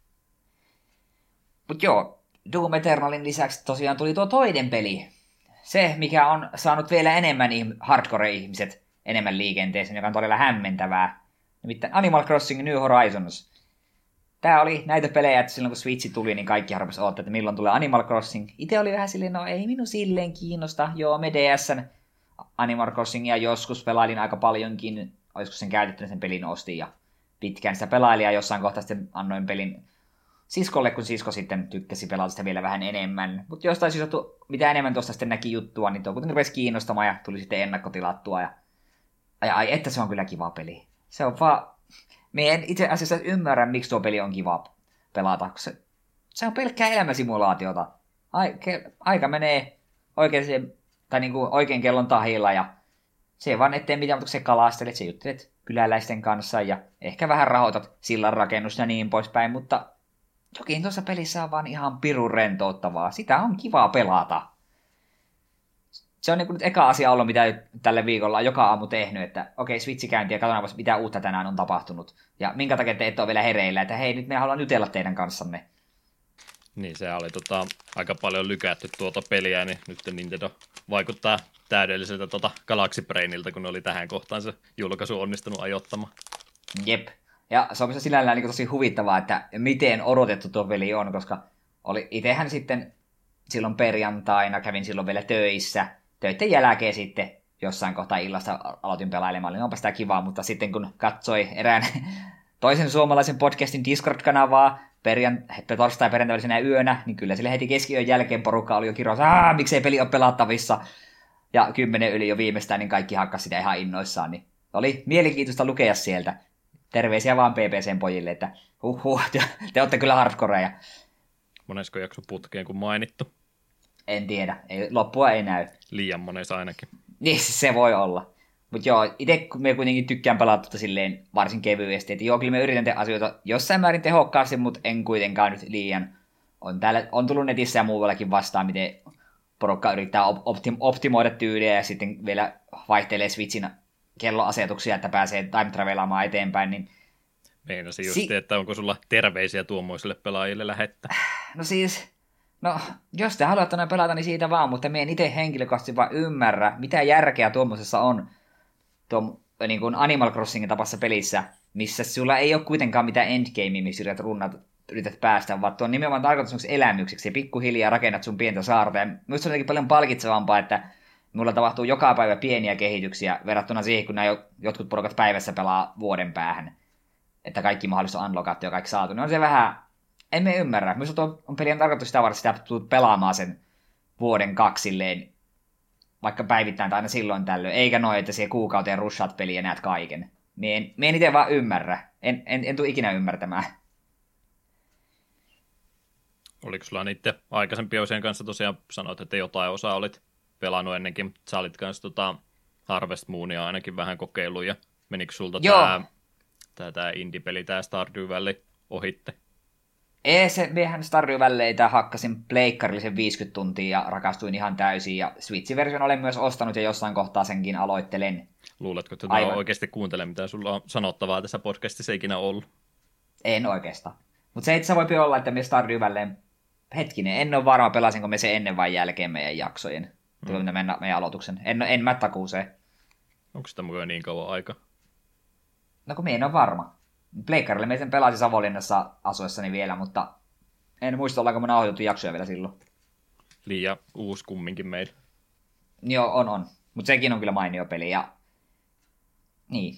Mut joo, Doom Eternalin lisäksi tosiaan tuli tuo toinen peli. Se, mikä on saanut vielä enemmän hardcore-ihmiset enemmän liikenteeseen, joka on todella hämmentävää. Nimittäin Animal Crossing New Horizons. Tää oli näitä pelejä, että silloin kun Switch tuli, niin kaikki harvas odottaa, että milloin tulee Animal Crossing. Itse oli vähän silleen, no ei minun silleen kiinnosta. Joo, me DSn Animal Crossingia joskus pelailin aika paljonkin. Olisiko sen käytettynä sen pelin ostin ja pitkään sitä pelailin ja jossain kohtaa sitten annoin pelin siskolle, kun sisko sitten tykkäsi pelata sitä vielä vähän enemmän. Mutta jostain syystä, mitä enemmän tuosta sitten näki juttua, niin tuo kuitenkin rupesi kiinnostamaan ja tuli sitten ennakkotilattua. Ja... Ai, ai, että se on kyllä kiva peli. Se on vaan... Me en itse asiassa ymmärrä, miksi tuo peli on kiva pelata. Se, se on pelkkää elämäsimulaatiota. Ai, ke, aika menee oikein, tai niin kuin oikein kellon tahilla ja se vaan ettei mitään, mutta se kalastelet, se juttelet kyläläisten kanssa ja ehkä vähän rahoitat sillan rakennusta ja niin poispäin, mutta Jokin tuossa pelissä on vaan ihan pirun rentouttavaa. Sitä on kivaa pelata. Se on niin nyt eka asia ollut, mitä tälle viikolla on joka aamu tehnyt, että okei, okay, switchi käynti ja katsotaan, mitä uutta tänään on tapahtunut. Ja minkä takia te ette ole vielä hereillä, että hei, nyt me haluan jutella teidän kanssanne. Niin, se oli tota, aika paljon lykätty tuota peliä, niin nyt Nintendo vaikuttaa täydelliseltä tuota Galaxy Brainilta, kun ne oli tähän kohtaan se julkaisu onnistunut ajoittamaan. Jep. Ja se on sinällään niin tosi huvittavaa, että miten odotettu tuo peli on, koska oli itsehän sitten silloin perjantaina, kävin silloin vielä töissä, töiden jälkeen sitten jossain kohtaa illasta aloitin pelailemaan, niin onpa sitä kivaa, mutta sitten kun katsoi erään toisen suomalaisen podcastin Discord-kanavaa perjan, torstai perjantai yönä, niin kyllä sille heti keskiyön jälkeen porukka oli jo kirjoissa, miksei peli ole pelattavissa. Ja kymmenen yli jo viimeistään, niin kaikki hakkas sitä ihan innoissaan. Niin oli mielenkiintoista lukea sieltä terveisiä vaan PPCn pojille, että huhhuh, te, te olette kyllä hardcoreja. Monesko jakso putkeen kuin mainittu? En tiedä, ei, loppua ei näy. Liian monessa ainakin. Niin, se voi olla. Mutta joo, itse me kuitenkin tykkään pelata tuota silleen varsin kevyesti. Että joo, kyllä me yritän tehdä asioita jossain määrin tehokkaasti, mutta en kuitenkaan nyt liian. On, täällä, on tullut netissä ja muuallakin vastaan, miten porukka yrittää optim- optimoida tyyliä ja sitten vielä vaihtelee Switchin kelloasetuksia, että pääsee time travelaamaan eteenpäin, niin Meinasin just, si- että onko sulla terveisiä tuommoisille pelaajille lähettää? No siis, no jos te haluatte noin pelata, niin siitä vaan, mutta me en itse henkilökohtaisesti vaan ymmärrä, mitä järkeä tuommoisessa on tuom, niin kuin Animal Crossingin tapassa pelissä, missä sulla ei ole kuitenkaan mitään endgamea, missä yrität runnat, yrität päästä, vaan tuo on nimenomaan tarkoitus elämykseksi ja pikkuhiljaa rakennat sun pientä saarta. Ja myös on paljon palkitsevampaa, että mulla tapahtuu joka päivä pieniä kehityksiä verrattuna siihen, kun nämä jotkut porukat päivässä pelaa vuoden päähän. Että kaikki mahdollista on ja kaikki saatu. Niin on se vähän, emme ymmärrä. Myös on, on pelien tarkoitus sitä varten, että tulet pelaamaan sen vuoden kaksilleen, vaikka päivittäin tai aina silloin tällöin, eikä noin, että siihen kuukauteen rushat peliä ja näet kaiken. Mie en, en itse vaan ymmärrä. En, en, en tule ikinä ymmärtämään. Oliko sulla niiden aikaisempien osien kanssa tosiaan sanoit, että jotain osaa olit pelannut ennenkin, mutta sä olit kanssa tota Harvest Moonia ainakin vähän kokeillut, ja menikö sulta tämä, tämä, tämä indie-peli, tämä Stardew Valley ohitte? Ei, se miehän Stardew Valleytä hakkasin pleikkarillisen 50 tuntia ja rakastuin ihan täysin, ja Switch-version olen myös ostanut ja jossain kohtaa senkin aloittelen. Luuletko, että Aivan. oikeasti kuuntele, mitä sulla on sanottavaa tässä podcastissa ikinä ollut? En oikeastaan. Mutta se itse voi olla, että me Stardew Valley, hetkinen, en ole varma pelasinko me se ennen vai jälkeen meidän jaksojen mm. meidän, meidän aloituksen. En, en mä takuuseen. Onko sitä mukaan niin kauan aika? No kun en ole varma. Pleikkarille me sen pelasin Savonlinnassa asuessani vielä, mutta en muista ollaanko me nauhoitettu jaksoja vielä silloin. Liian uusi kumminkin meillä. Joo, on, on. Mutta sekin on kyllä mainio peli. Ja... Niin.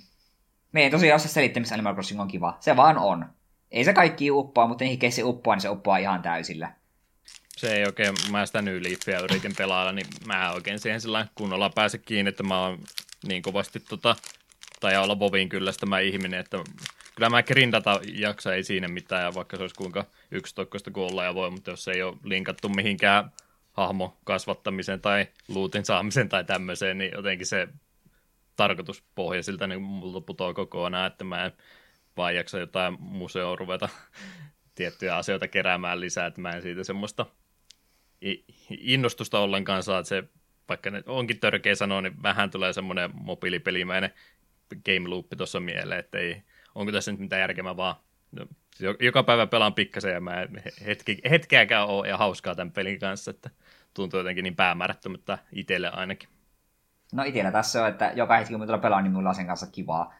Me ei tosiaan osaa selittää, missä Animal Crossing on kiva. Se vaan on. Ei se kaikki uppoa, mutta niihin keisi uppoa, niin se uppoaa ihan täysillä se ei oikein, mä sitä New Leafia yritin pelailla, niin mä oikein siihen sillä kunnolla pääse kiinni, että mä oon niin kovasti tota, tai olla Bobin kyllästämä ihminen, että kyllä mä grindata jaksa ei siinä mitään, vaikka se olisi kuinka yksitokkoista kuin olla ja voi, mutta jos ei ole linkattu mihinkään hahmo kasvattamiseen tai luutin saamisen tai tämmöiseen, niin jotenkin se tarkoituspohja siltä niin multa putoaa kokonaan, että mä en vaan jaksa jotain museoa ruveta tiettyjä asioita keräämään lisää, että mä en siitä semmoista innostusta ollenkaan saa, että se, vaikka ne onkin törkeä sanoa, niin vähän tulee semmoinen mobiilipelimäinen game loop tuossa mieleen, että ei, onko tässä nyt mitään järkevää vaan no, joka päivä pelaan pikkasen ja mä hetki, hetkeäkään ole ja hauskaa tämän pelin kanssa, että tuntuu jotenkin niin päämäärättömältä itselle ainakin. No itsellä tässä on, että joka hetki kun mä pelaan, niin mulla on sen kanssa kivaa.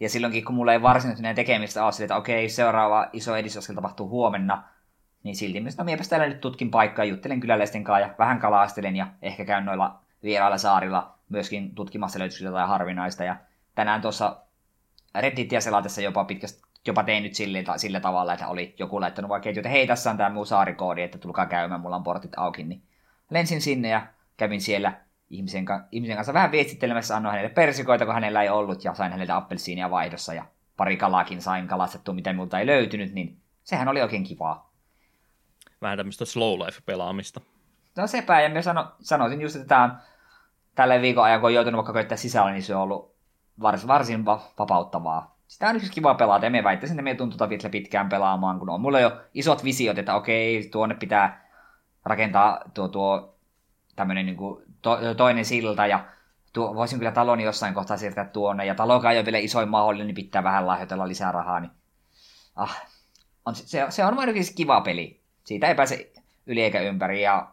Ja silloinkin, kun mulla ei varsinaisesti tekemistä ole, että okei, seuraava iso edistysaskel tapahtuu huomenna, niin silti myös, no miepä täällä nyt tutkin paikkaa, juttelen kyläläisten kanssa ja vähän kalastelen ja ehkä käyn noilla vierailla saarilla myöskin tutkimassa löytyykö jotain harvinaista. Ja tänään tuossa Redditia selatessa jopa pitkästi jopa tein nyt sille, sillä tavalla, että oli joku laittanut vaikka, että hei, tässä on tämä muu saarikoodi, että tulkaa käymään, mulla on portit auki, niin lensin sinne ja kävin siellä ihmisen, ihmisen kanssa vähän viestittelemässä, annoin hänelle persikoita, kun hänellä ei ollut, ja sain häneltä appelsiinia vaihdossa, ja pari kalaakin sain kalastettua, mitä minulta ei löytynyt, niin sehän oli oikein kivaa. Vähän tämmöistä slow life-pelaamista. No sepä, ja mä sano, sanoisin just, että tämä on tällä viikon ajan, kun on joutunut vaikka koittaa sisällä, niin se on ollut varsin, varsin vapauttavaa. Sitä on yksi kiva pelata, ja me väittäisin, että me tuntuu vielä pitkään pelaamaan, kun on mulla jo isot visiot, että okei, tuonne pitää rakentaa tuo, tuo tämmöinen niin to, toinen silta, ja tuo, voisin kyllä taloni jossain kohtaa siirtää tuonne, ja talokaan ei ole vielä isoin mahdollinen, niin pitää vähän lahjoitella lisää rahaa, niin ah, on, se, se on ainakin kiva peli. Siitä ei pääse yli eikä ympäri, ja,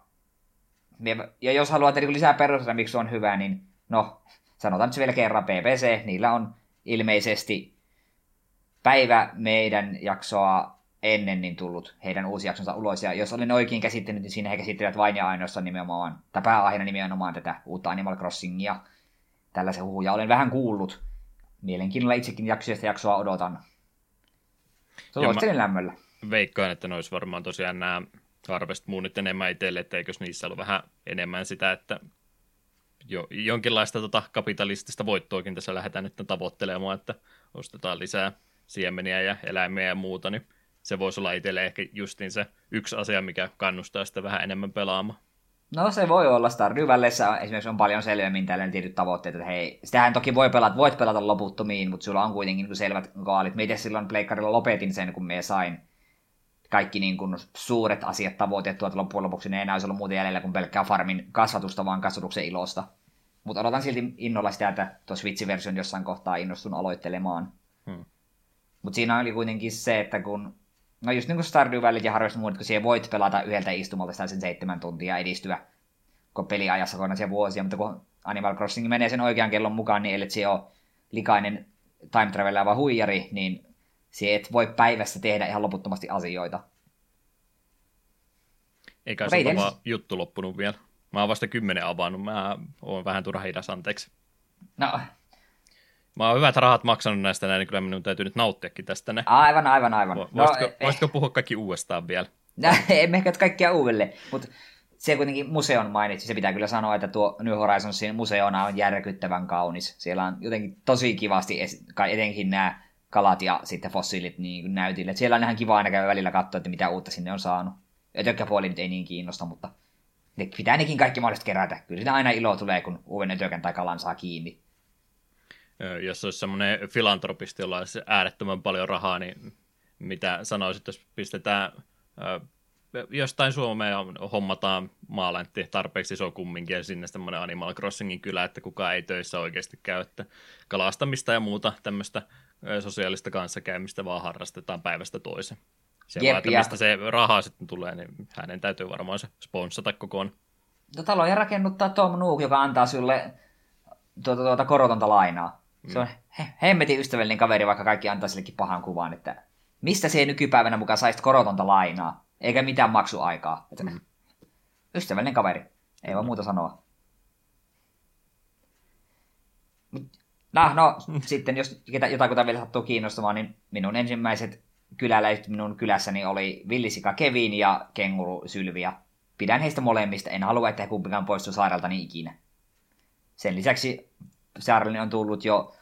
ja jos haluat niin lisää perustella, miksi se on hyvä, niin no, sanotaan nyt vielä kerran PPC, niillä on ilmeisesti päivä meidän jaksoa ennen niin tullut heidän uusi jaksonsa ulos. Ja jos olen oikein käsittänyt, niin siinä he käsittelevät vain ja ainoastaan nimenomaan, tai pääaiheena nimenomaan tätä uutta Animal Crossingia. Tällaisen huhuja olen vähän kuullut. Mielenkiinnolla itsekin jaksoista jaksoa odotan. Suosittelen lämmöllä. Veikkaan, että ne olisi varmaan tosiaan nämä Harvest Moonit enemmän itselle, että eikös niissä ollut vähän enemmän sitä, että jo, jonkinlaista tota kapitalistista voittoakin tässä lähdetään nyt tavoittelemaan, että ostetaan lisää siemeniä ja eläimiä ja muuta, niin se voisi olla itselle ehkä justiin se yksi asia, mikä kannustaa sitä vähän enemmän pelaamaan. No se voi olla. Stardew Valleyssä esimerkiksi on paljon selvemmin tällainen tietyt tavoitteet, että hei, sitähän toki voi pelata, voit pelata loputtomiin, mutta sulla on kuitenkin niin selvät kaalit. Miten silloin pleikkarilla lopetin sen, kun me sain kaikki niin kuin suuret asiat tavoitteet tuolta loppujen lopuksi, ne ei enää olisi ollut muuta jäljellä kuin pelkkää farmin kasvatusta, vaan kasvatuksen ilosta. Mutta odotan silti innolla sitä, että tuo Switch-version jossain kohtaa innostun aloittelemaan. Hmm. Mutta siinä oli kuitenkin se, että kun No just niin kuin Stardew Valley ja Harvest Moon, kun siellä voit pelata yhdeltä istumalta sitä sen seitsemän tuntia edistyä kun peliajassa kokonaisia vuosia, mutta kun Animal Crossing menee sen oikean kellon mukaan, niin ellei se ole likainen time travelava huijari, niin se et voi päivässä tehdä ihan loputtomasti asioita. Eikä se ole vaan juttu loppunut vielä. Mä oon vasta kymmenen avannut. Mä oon vähän turha hidas, anteeksi. No, Mä oon hyvät rahat maksanut näistä näin, niin kyllä minun täytyy nyt nauttiakin tästä. Ne. Aivan, aivan, aivan. Voisitko, no, voisitko puhua kaikki uudestaan vielä? No, emme ehkä kaikkia uudelleen, mutta se kuitenkin museon mainitsi, se pitää kyllä sanoa, että tuo New Horizonsin museona on järkyttävän kaunis. Siellä on jotenkin tosi kivasti, etenkin nämä kalat ja sitten fossiilit niin näytille. Siellä on ihan kiva aina käydä välillä katsoa, että mitä uutta sinne on saanut. Ötökkäpuoli nyt ei niin kiinnosta, mutta ne pitää nekin kaikki mahdollisesti kerätä. Kyllä sitä aina ilo tulee, kun uuden ötökän tai kalan saa kiinni jos olisi semmoinen filantropisti, jolla olisi äärettömän paljon rahaa, niin mitä sanoisit, jos pistetään jostain Suomea hommataan maalantti tarpeeksi iso kumminkin ja sinne semmoinen Animal Crossingin kylä, että kukaan ei töissä oikeasti käy, että kalastamista ja muuta tämmöistä sosiaalista kanssakäymistä vaan harrastetaan päivästä toiseen. Se Jep, vaan, mistä se rahaa sitten tulee, niin hänen täytyy varmaan se sponssata kokoon. No taloja rakennuttaa Tom Nook, joka antaa sulle tuota, tuota korotonta lainaa. Se on he, hemmetin ystävällinen kaveri, vaikka kaikki antaa sillekin pahan kuvan, että mistä se nykypäivänä mukaan saisit korotonta lainaa, eikä mitään maksuaikaa. Että mm. Ystävällinen kaveri, ei vaan muuta sanoa. No, no sitten jos jotakuta vielä sattuu kiinnostamaan, niin minun ensimmäiset kyläläiset minun kylässäni oli villisika Kevin ja kenguru Sylvia. Pidän heistä molemmista, en halua, että he kumpikaan poistu sairaaltani ikinä. Sen lisäksi Saarelle on tullut jo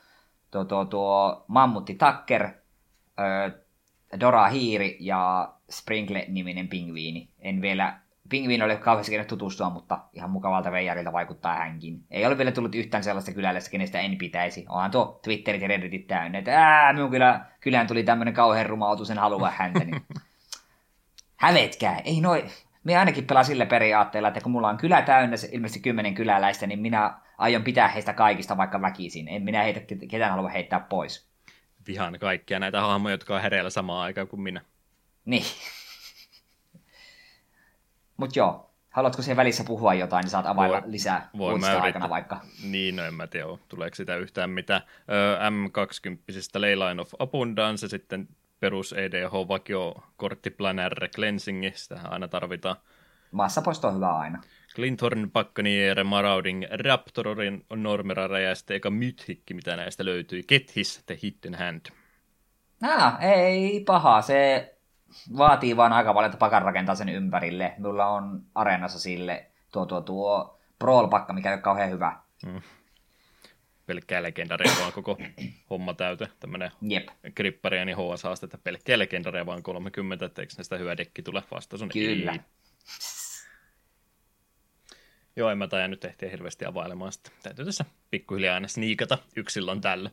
tuo, tuo, tuo Mammutti Takker, Dora Hiiri ja Sprinkle-niminen pingviini. En vielä, pingviini ole kauheasti kenet tutustua, mutta ihan mukavalta veijarilta vaikuttaa hänkin. Ei ole vielä tullut yhtään sellaista kyläläistä, kenestä en pitäisi. Onhan tuo Twitterit ja Redditit täynnä, että ää, minun kyllä, kylään tuli tämmöinen kauhean ruma otus, en halua häntä. Niin... Hävetkää, ei noin minä ainakin pelaan sille periaatteella, että kun mulla on kylä täynnä, ilmeisesti kymmenen kyläläistä, niin minä aion pitää heistä kaikista vaikka väkisin. En minä heitä, ketään halua heittää pois. Vihaan kaikkia näitä hahmoja, jotka on hereillä samaan aikaan kuin minä. Niin. Mutta joo, haluatko siihen välissä puhua jotain, niin saat availla voi, lisää voi mä aikana vaikka. Niin, no en mä tiedä, tuleeko sitä yhtään mitä. M20 Leyline of Abundance, sitten perus EDH vakio korttiplanner cleansing, sitä aina tarvitaan. Massapoisto on hyvä aina. Glinthorn, Pakkanier, Marauding, Raptorin, Normera ja sitten eka Mythikki, mitä näistä löytyi. Kethis, The Hidden Hand. Ah, ei paha. Se vaatii vaan aika paljon, että pakan rakentaa sen ympärille. Mulla on areenassa sille tuo, tuo, tuo Brawl-pakka, mikä ei ole kauhean hyvä. Mm. Pelkkää legendaria vaan koko homma täytä. Tämmönen Jep. Grippari niin HS, että pelkkää legendaria vaan 30, että eikö näistä hyvä dekki tule vastaus? Kyllä. Ei. Joo, en mä taida nyt ehtiä hirveästi availemaan sitä. Täytyy tässä pikkuhiljaa aina sniikata yksilön tällä.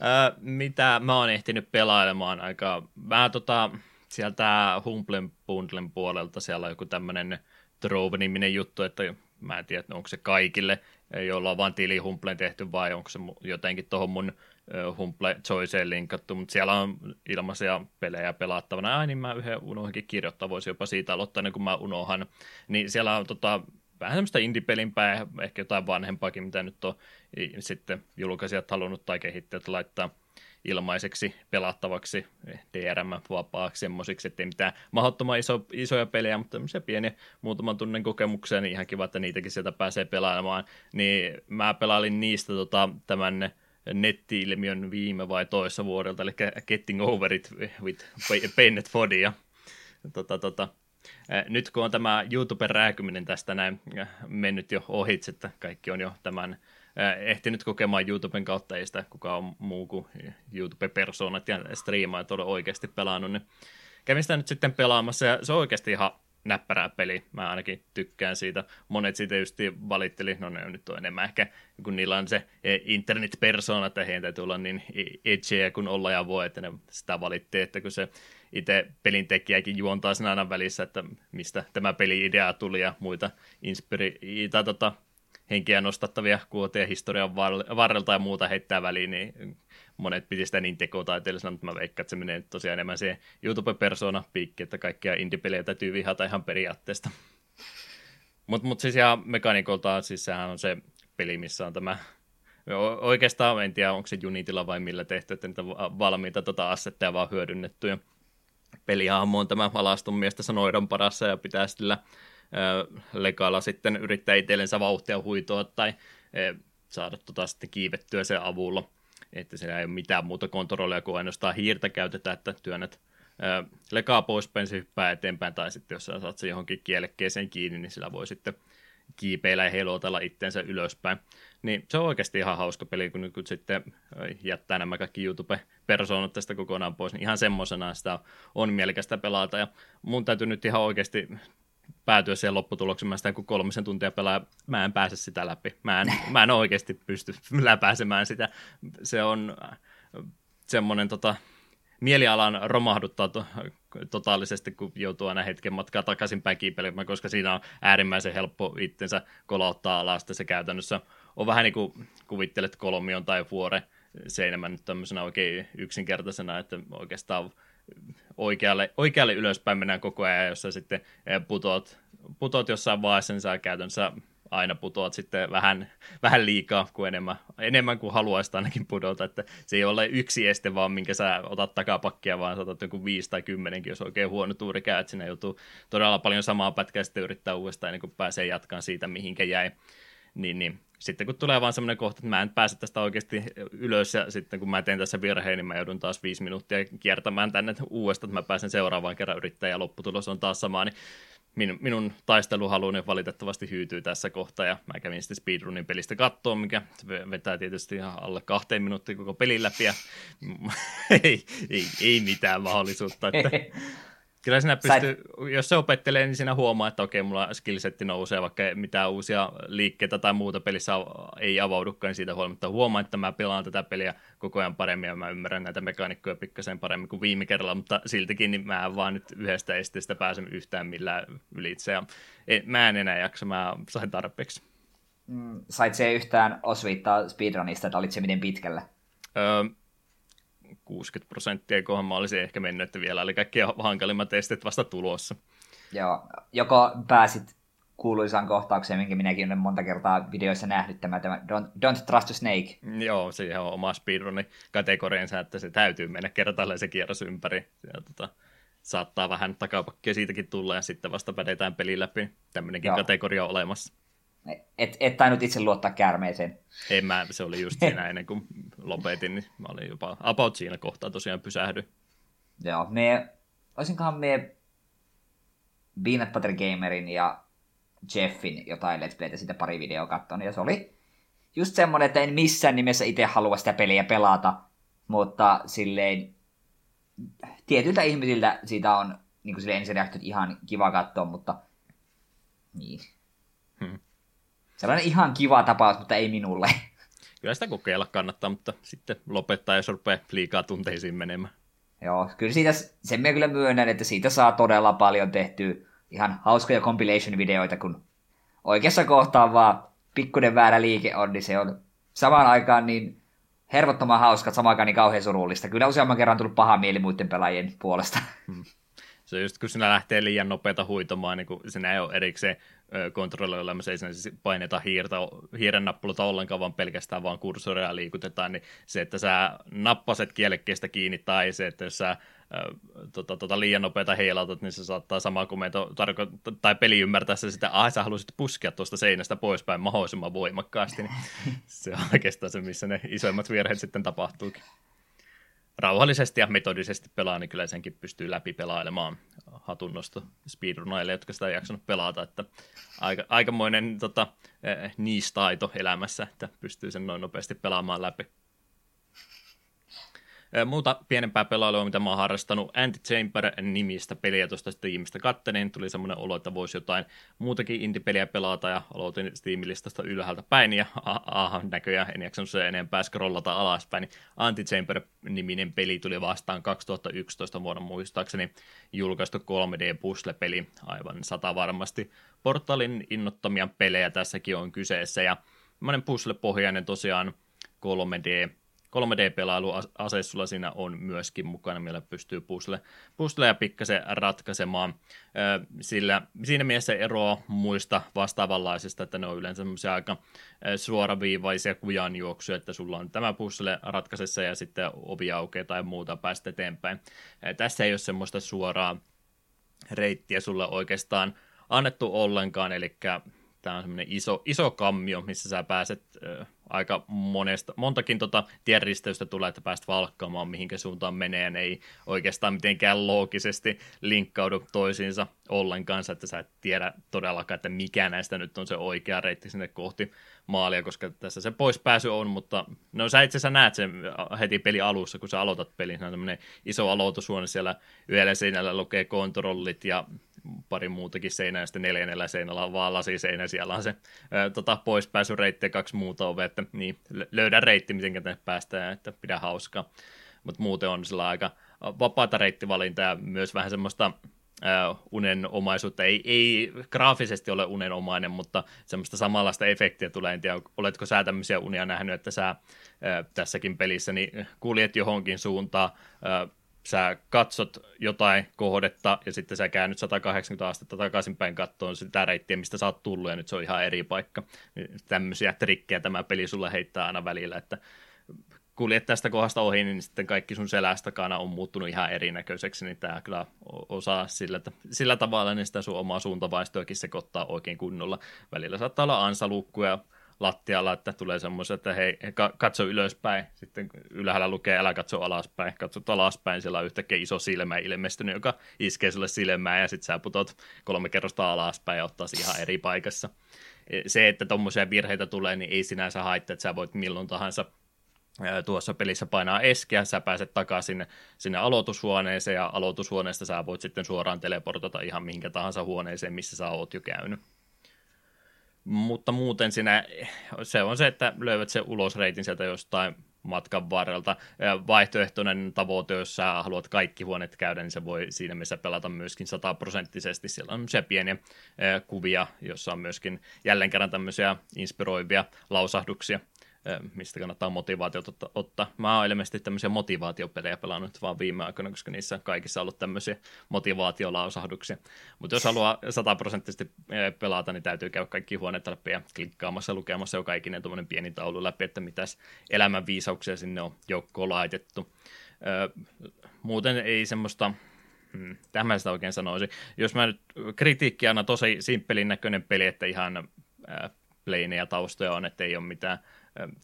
Öö, mitä mä oon ehtinyt pelailemaan aika... Mä tota, sieltä Humplen Bundlen puolelta siellä on joku tämmöinen Trove-niminen juttu, että mä en tiedä, onko se kaikille, joilla on vain tili Humplen tehty vai onko se jotenkin tuohon mun Humple Choiceen linkattu, mutta siellä on ilmaisia pelejä pelattavana. Ai niin mä yhden unohankin kirjoittaa, voisi jopa siitä aloittaa, niin kun mä unohan. Niin siellä on tota, vähän semmoista indie-pelimpää, ehkä jotain vanhempaakin, mitä nyt on sitten julkaisijat halunnut tai kehittäjät laittaa ilmaiseksi pelattavaksi DRM-vapaaksi semmoisiksi, ettei mitään mahdottoman iso, isoja pelejä, mutta tämmöisiä pieniä muutaman tunnin kokemuksia, niin ihan kiva, että niitäkin sieltä pääsee pelaamaan. Niin mä pelailin niistä tota, tämän netti-ilmiön viime vai toissa vuodelta, eli Getting Over It with Painted Fodia. Tota, tota, nyt kun on tämä YouTuben rääkyminen tästä näin mennyt jo ohitse, että kaikki on jo tämän ehtinyt kokemaan YouTuben kautta, ei sitä kukaan muu kuin YouTube-persoonat ja striimaajat ole oikeasti pelannut, niin kävin sitä nyt sitten pelaamassa ja se on oikeasti ihan näppärää peli. Mä ainakin tykkään siitä. Monet siitä just valitteli, no ne on nyt on enemmän ehkä, kun niillä on se e, internet-persoona, että heidän täytyy olla niin e, edgeä kuin olla ja voi, että ne sitä valitti, että kun se itse pelintekijäkin juontaa sen aina välissä, että mistä tämä peli-idea tuli ja muita inspiri- tai tota, henkiä nostattavia kuoteja historian varrelta ja muuta heittää väliin, niin monet piti sitä niin tekotaiteellisena, mutta mä veikkaan, että se menee tosiaan enemmän siihen YouTube-persona piikki, että kaikkia indie-pelejä täytyy vihata ihan periaatteesta. Mutta mut siis ihan mekanikolta, siis sehän on se peli, missä on tämä Oikeastaan en tiedä, onko se Unitilla vai millä tehty, että niitä valmiita tota assetteja vaan hyödynnetty. Ja pelihahmo on tämä alaston miestä sanoidon parassa ja pitää sillä lekalla sitten yrittää itsellensä vauhtia huitoa tai saada tota sitten kiivettyä sen avulla. Että siellä ei ole mitään muuta kontrollia kuin ainoastaan hiirtä käytetään, että työnnät lekaa poispäin, se hyppää eteenpäin, tai sitten jos sä saat se johonkin kielekkeeseen kiinni, niin sillä voi sitten kiipeillä ja helotella itsensä ylöspäin. Niin se on oikeasti ihan hauska peli, kun nyt sitten jättää nämä kaikki YouTube-persoonat tästä kokonaan pois, niin ihan semmoisena sitä on mielekästä pelata. Ja mun täytyy nyt ihan oikeasti päätyä siihen lopputulokseen. Mä sitä kun kolmisen tuntia pelaa, mä en pääse sitä läpi. Mä en, mä en oikeasti pysty läpääsemään sitä. Se on äh, semmoinen tota, mielialan romahduttaa to, totaalisesti, kun joutuu aina hetken matkaa takaisinpäin kiipelemään, koska siinä on äärimmäisen helppo itsensä kolauttaa alas. Se käytännössä on vähän niin kuin kuvittelet kolmion tai vuore seinämän nyt tämmöisenä oikein yksinkertaisena, että oikeastaan oikealle, oikealle ylöspäin mennään koko ajan, jossa sitten putoat, putoat jossain vaiheessa, niin sä käytännössä aina putoat sitten vähän, vähän liikaa kuin enemmän, enemmän kuin haluaisit ainakin pudota, että se ei ole yksi este vaan, minkä sä otat takapakkia, vaan saatat joku viisi tai kymmenenkin, jos oikein huono tuuri käy, että sinne joutuu todella paljon samaa pätkää sitten yrittää uudestaan ennen kuin pääsee jatkaan siitä, mihinkä jäi. Niin, niin sitten kun tulee vaan semmoinen kohta, että mä en pääse tästä oikeasti ylös ja sitten kun mä teen tässä virheen, niin mä joudun taas viisi minuuttia kiertämään tänne uudestaan, että mä pääsen seuraavaan kerran yrittämään ja lopputulos on taas sama, niin minun, minun taisteluhaluni valitettavasti hyytyy tässä kohtaa ja mä kävin sitten speedrunin pelistä kattoa, mikä vetää tietysti ihan alle kahteen minuuttia koko pelin läpi ja ei, ei, ei mitään mahdollisuutta, että Kyllä sinä pystyy, et... jos se opettelee, niin sinä huomaa, että okei, mulla skillsetti nousee, vaikka mitään uusia liikkeitä tai muuta pelissä ei avaudukaan, niin siitä huolimatta huomaa, että mä pelaan tätä peliä koko ajan paremmin ja mä ymmärrän näitä mekaanikkoja pikkasen paremmin kuin viime kerralla, mutta siltikin niin mä en vaan nyt yhdestä esteestä pääse yhtään millään ylitse ja en, mä en enää jaksa, mä sain tarpeeksi. Mm, sait se yhtään osviittaa speedrunista, että olit se miten pitkällä? Öö, 60 prosenttia, kohan mä olisin ehkä mennyt, että vielä oli kaikki hankalimmat testit vasta tulossa. Joo, joko pääsit kuuluisaan kohtaukseen, minkä minäkin olen monta kertaa videoissa nähnyt, tämä, tämä Don't, Don't Trust a Snake. Joo, siihen on oma speedrunin kategoriansa, että se täytyy mennä kertalleen se kierros ympäri. Ja, tota, saattaa vähän takapakkia siitäkin tulla ja sitten vasta pädetään peli läpi. Tämmöinenkin Joo. kategoria on olemassa. Et, et tainnut itse luottaa käärmeeseen. En mä, se oli just siinä ennen kuin lopetin, niin mä olin jopa about siinä kohtaa tosiaan pysähdy. Joo, me, olisinkohan me Peanut Butter Gamerin ja Jeffin jotain Let's Playtä sitä pari videoa katsonut, ja se oli just semmoinen, että en missään nimessä itse halua sitä peliä pelata, mutta silleen tietyiltä ihmisiltä siitä on niin kuin ensin ihan kiva katsoa, mutta niin. Sellainen ihan kiva tapaus, mutta ei minulle. Kyllä sitä kokeilla kannattaa, mutta sitten lopettaa, jos rupeaa liikaa tunteisiin menemään. Joo, kyllä siitä, sen minä kyllä myönnän, että siitä saa todella paljon tehtyä ihan hauskoja compilation-videoita, kun oikeassa kohtaa vaan pikkuinen väärä liike on, niin se on samaan aikaan niin hervottoman hauska, samaan aikaan niin kauhean surullista. Kyllä useamman kerran on tullut paha mieli muiden pelaajien puolesta. Hmm. Se on just, kun sinä lähtee liian nopeata huitomaan, niin kun sinä ei ole erikseen kontrolloilla, missä ei siis paineta hiirtä, hiiren nappulata ollenkaan, vaan pelkästään vaan kursoria liikutetaan, niin se, että sä nappaset kielekkeestä kiinni, tai se, että jos sä tota, tota, liian nopeita heilautat, niin se saattaa sama komento tarko- tai peli ymmärtää se sitä, että sä haluaisit puskea tuosta seinästä poispäin mahdollisimman voimakkaasti, niin se on oikeastaan se, missä ne isoimmat virheet sitten tapahtuukin rauhallisesti ja metodisesti pelaa, niin kyllä senkin pystyy läpi pelailemaan hatunnosto speedrunaille, jotka sitä ei jaksanut pelata, että aika, aikamoinen tota, eh, niistaito elämässä, että pystyy sen noin nopeasti pelaamaan läpi. Muuta pienempää pelailua, mitä mä oon harrastanut, Anti-Chamber-nimistä peliä tuosta Steamista kattelin, tuli semmoinen olo, että voisi jotain muutakin indie-peliä pelata, ja aloitin Steam-listasta ylhäältä päin, ja aha, näköjään en jaksanut se enempää scrollata alaspäin, niin Anti-Chamber-niminen peli tuli vastaan 2011 vuonna muistaakseni. Julkaistu 3D-puzzle-peli, aivan sata varmasti. Portalin innottomia pelejä tässäkin on kyseessä, ja semmoinen puzzle-pohjainen tosiaan 3D 3D-pelailu aseissulla siinä on myöskin mukana, millä pystyy puzzle, puzzleja pikkasen ratkaisemaan. Sillä siinä mielessä eroa muista vastaavanlaisista, että ne on yleensä semmoisia aika suoraviivaisia kujanjuoksuja, että sulla on tämä puzzle ratkaisessa ja sitten ovi aukeaa tai muuta päästä eteenpäin. Tässä ei ole semmoista suoraa reittiä sulle oikeastaan annettu ollenkaan, eli tämä on semmoinen iso, iso kammio, missä sä pääset aika monesta, montakin tota tienristeystä tulee, että pääst valkkaamaan, mihinkä suuntaan menee, ne ei oikeastaan mitenkään loogisesti linkkaudu toisiinsa ollenkaan, että sä et tiedä todellakaan, että mikä näistä nyt on se oikea reitti sinne kohti maalia, koska tässä se poispääsy on, mutta no sä itse asiassa näet sen heti peli alussa, kun sä aloitat pelin, se on tämmöinen iso aloitushuone siellä yhdellä seinällä lukee kontrollit ja pari muutakin seinää, ja sitten neljännellä seinällä on vaan lasiseinä, siellä on se ää, tota, poispääsyreitti ja kaksi muuta ovea, että niin, löydä reitti, miten tänne päästään, että pidä hauskaa. Mutta muuten on sillä aika vapaata reittivalinta ja myös vähän semmoista unenomaisuutta. Ei, ei graafisesti ole unenomainen, mutta semmoista samanlaista efektiä tulee. En tiedä, oletko sä tämmöisiä unia nähnyt, että sä uh, tässäkin pelissä niin kuljet johonkin suuntaan, uh, sä katsot jotain kohdetta ja sitten sä käännyt 180 astetta takaisinpäin kattoon sitä reittiä, mistä sä oot tullut ja nyt se on ihan eri paikka. Tämmöisiä trikkejä tämä peli sulle heittää aina välillä, että kuljet tästä kohdasta ohi, niin sitten kaikki sun selästä takana on muuttunut ihan erinäköiseksi, niin tämä kyllä osaa sillä, sillä tavalla niin sitä sun omaa suuntavaistoakin sekoittaa oikein kunnolla. Välillä saattaa olla ansalukkuja, lattialla, että tulee semmoisia, että hei, katso ylöspäin, sitten ylhäällä lukee, älä katso alaspäin, katso alaspäin, siellä on yhtäkkiä iso silmä ilmestynyt, joka iskee sulle silmään, ja sitten sä putot kolme kerrosta alaspäin ja ottaa ihan eri paikassa. E, se, että tuommoisia virheitä tulee, niin ei sinänsä haittaa, että sä voit milloin tahansa tuossa pelissä painaa eskeä, sä pääset takaisin sinne aloitushuoneeseen ja aloitushuoneesta sä voit sitten suoraan teleportata ihan minkä tahansa huoneeseen, missä sä oot jo käynyt. Mutta muuten siinä, se on se, että löydät se ulosreitin sieltä jostain matkan varrelta. Vaihtoehtoinen tavoite, jos sä haluat kaikki huoneet käydä, niin se voi siinä mielessä pelata myöskin sataprosenttisesti. Siellä on se pieniä kuvia, jossa on myöskin jälleen kerran tämmöisiä inspiroivia lausahduksia mistä kannattaa motivaatiota ottaa. Mä oon ilmeisesti tämmöisiä motivaatiopelejä pelannut vaan viime aikoina, koska niissä on kaikissa ollut tämmöisiä motivaatiolausahduksia. Mutta jos haluaa sataprosenttisesti pelata, niin täytyy käydä kaikki huoneet läpi ja klikkaamassa lukemassa jo kaikinen tuommoinen pieni taulu läpi, että mitäs elämän viisauksia sinne on joukkoon laitettu. Muuten ei semmoista Hmm, tämä sitä oikein sanoisin. Jos mä nyt kritiikki tosi simppelin näköinen peli, että ihan äh, pleinejä taustoja on, että ei ole mitään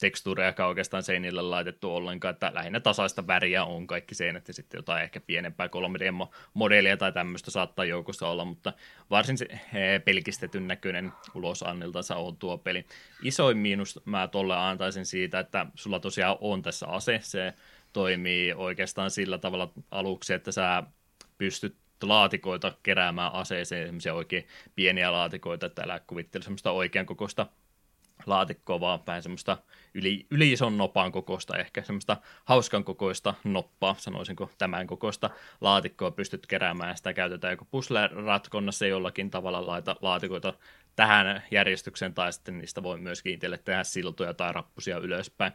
tekstuureja oikeastaan seinille laitettu ollenkaan, että lähinnä tasaista väriä on kaikki seinät ja sitten jotain ehkä pienempää 3D-modelia tai tämmöistä saattaa joukossa olla, mutta varsin pelkistetyn näköinen ulosanniltansa on tuo peli. Isoin miinus mä tolle antaisin siitä, että sulla tosiaan on tässä ase, se toimii oikeastaan sillä tavalla aluksi, että sä pystyt laatikoita keräämään aseeseen, semmoisia oikein pieniä laatikoita, että älä kuvittele semmoista oikean kokoista laatikkoa, vaan vähän semmoista yli, yli ison nopan kokoista, ehkä semmoista hauskan kokoista noppaa, sanoisinko tämän kokoista laatikkoa pystyt keräämään, sitä käytetään joko puzzle-ratkonnassa jollakin tavalla laita laatikoita tähän järjestykseen, tai sitten niistä voi myöskin itselle tehdä siltoja tai rappusia ylöspäin.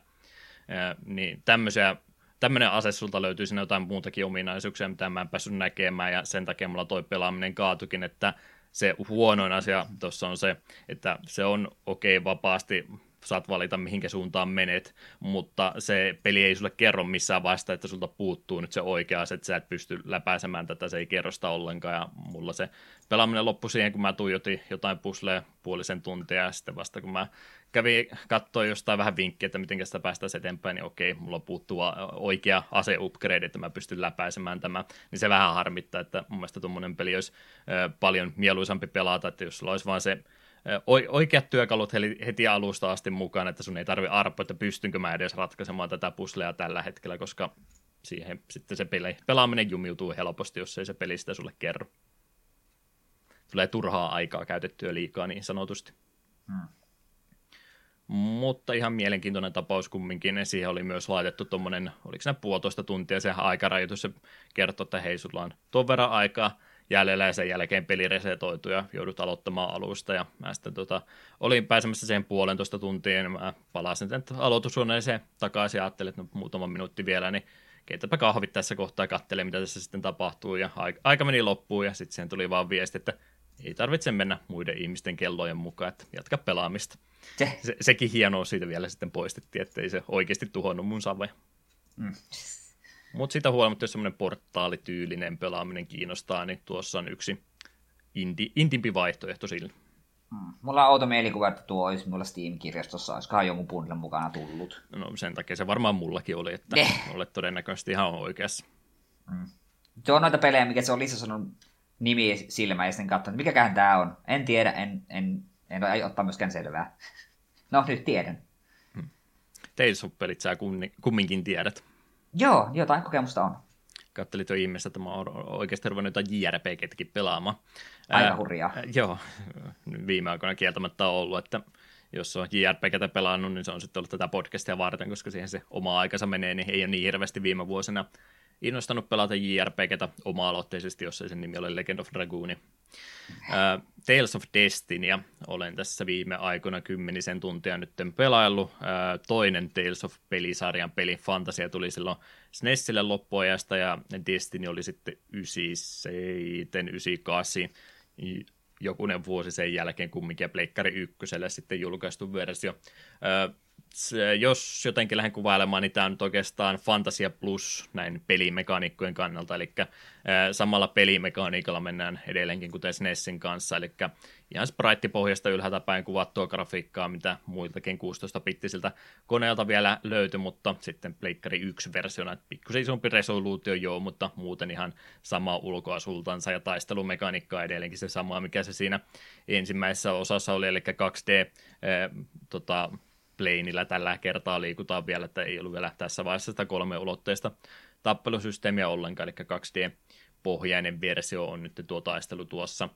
Ja, niin tämmöisiä tämmöinen ase sulta löytyy sinne jotain muutakin ominaisuuksia, mitä mä en päässyt näkemään, ja sen takia mulla toi pelaaminen kaatukin, että se huonoin asia tuossa on se, että se on okei okay, vapaasti saat valita mihinkä suuntaan menet, mutta se peli ei sulle kerro missään vaiheessa, että sulta puuttuu nyt se oikea että sä et pysty läpäisemään tätä, se ei kerro sitä ollenkaan, ja mulla se pelaaminen loppui siihen, kun mä tuijotin jotain pusleja puolisen tuntia, ja sitten vasta kun mä kävin katsoa jostain vähän vinkkiä, että miten sitä päästään eteenpäin, niin okei, mulla puuttuu oikea ase-upgrade, että mä pystyn läpäisemään tämä, niin se vähän harmittaa, että mun mielestä tuommoinen peli olisi paljon mieluisampi pelata, että jos sulla olisi vaan se oikeat työkalut heti alusta asti mukaan, että sun ei tarvi arpoa, että pystynkö mä edes ratkaisemaan tätä puslea tällä hetkellä, koska siihen sitten se peli, pelaaminen jumiutuu helposti, jos ei se peli sitä sulle kerro. Tulee turhaa aikaa käytettyä liikaa niin sanotusti. Hmm. Mutta ihan mielenkiintoinen tapaus kumminkin. Siihen oli myös laitettu tuommoinen, oliko se puolitoista tuntia se aikarajoitus. Se kertoo, että hei, sulla on tuon verran aikaa jäljellä ja sen jälkeen peli resetoitu ja joudut aloittamaan alusta. Ja mä sitten tota, olin pääsemässä sen puolentoista tuntia, niin mä palasin aloitushuoneeseen takaisin ja ajattelin, että no, muutama minuutti vielä, niin keitäpä kahvit tässä kohtaa ja mitä tässä sitten tapahtuu. Ja aika meni loppuun ja sitten siihen tuli vaan viesti, että ei tarvitse mennä muiden ihmisten kellojen mukaan, että jatka pelaamista. Se. Se, sekin hienoa siitä vielä sitten poistettiin, että ei se oikeasti tuhonnut mun savoja. Mm. Mutta sitä huolimatta, jos semmoinen portaalityylinen pelaaminen kiinnostaa, niin tuossa on yksi indi, intimpi vaihtoehto sille. Hmm. Mulla on outo mielikuva, että tuo olisi mulla Steam-kirjastossa, olisikohan jonkun bundlen mukana tullut. No sen takia se varmaan mullakin oli, että ne. olet todennäköisesti ihan oikeassa. Hmm. Se on noita pelejä, mikä se on Lisa sanonut nimi silmä ja sitten katsonut, mikäköhän tämä on. En tiedä, en, en, en, en ottaa myöskään selvää. no, nyt tiedän. Hmm. Tales of pelit sä kumminkin tiedät. Joo, jotain kokemusta on. Kattelit jo ihmeessä, että mä oon oikeasti ruvennut jotain JRPGtäkin pelaamaan. Aika hurjaa. Ää, joo, viime aikoina kieltämättä on ollut, että jos on JRPGtä pelannut, niin se on sitten ollut tätä podcastia varten, koska siihen se oma aikansa menee, niin ei ole niin hirveästi viime vuosina innostanut pelata JRPGtä oma-aloitteisesti, jos ei sen nimi ole Legend of Dragoon. Uh, Tales of Destiny, olen tässä viime aikoina kymmenisen tuntia nyt pelaillut. Uh, toinen Tales of pelisarjan peli, Fantasia, tuli silloin SNESille loppuajasta ja Destiny oli sitten 97, 98, jokunen vuosi sen jälkeen kumminkin ja Pleikkari ykköselle sitten julkaistu versio. Jos jotenkin lähden kuvailemaan, niin tämä on nyt oikeastaan Fantasia Plus näin pelimekaniikkojen kannalta, eli samalla pelimekaniikalla mennään edelleenkin kuten SNESin kanssa, eli ihan sprite-pohjasta ylhäältä päin kuvattua grafiikkaa, mitä muiltakin 16-pittisiltä koneelta vielä löytyi, mutta sitten Pleikkari 1-versiona, pikkusen isompi resoluutio joo, mutta muuten ihan sama ulkoasultansa ja taistelumekaniikka edelleenkin se sama, mikä se siinä ensimmäisessä osassa oli, eli 2D, äh, tota, planeillä tällä kertaa liikutaan vielä, että ei ollut vielä tässä vaiheessa sitä kolme ulotteista tappelusysteemiä ollenkaan, eli 2D-pohjainen versio on nyt tuo taistelu tuossa.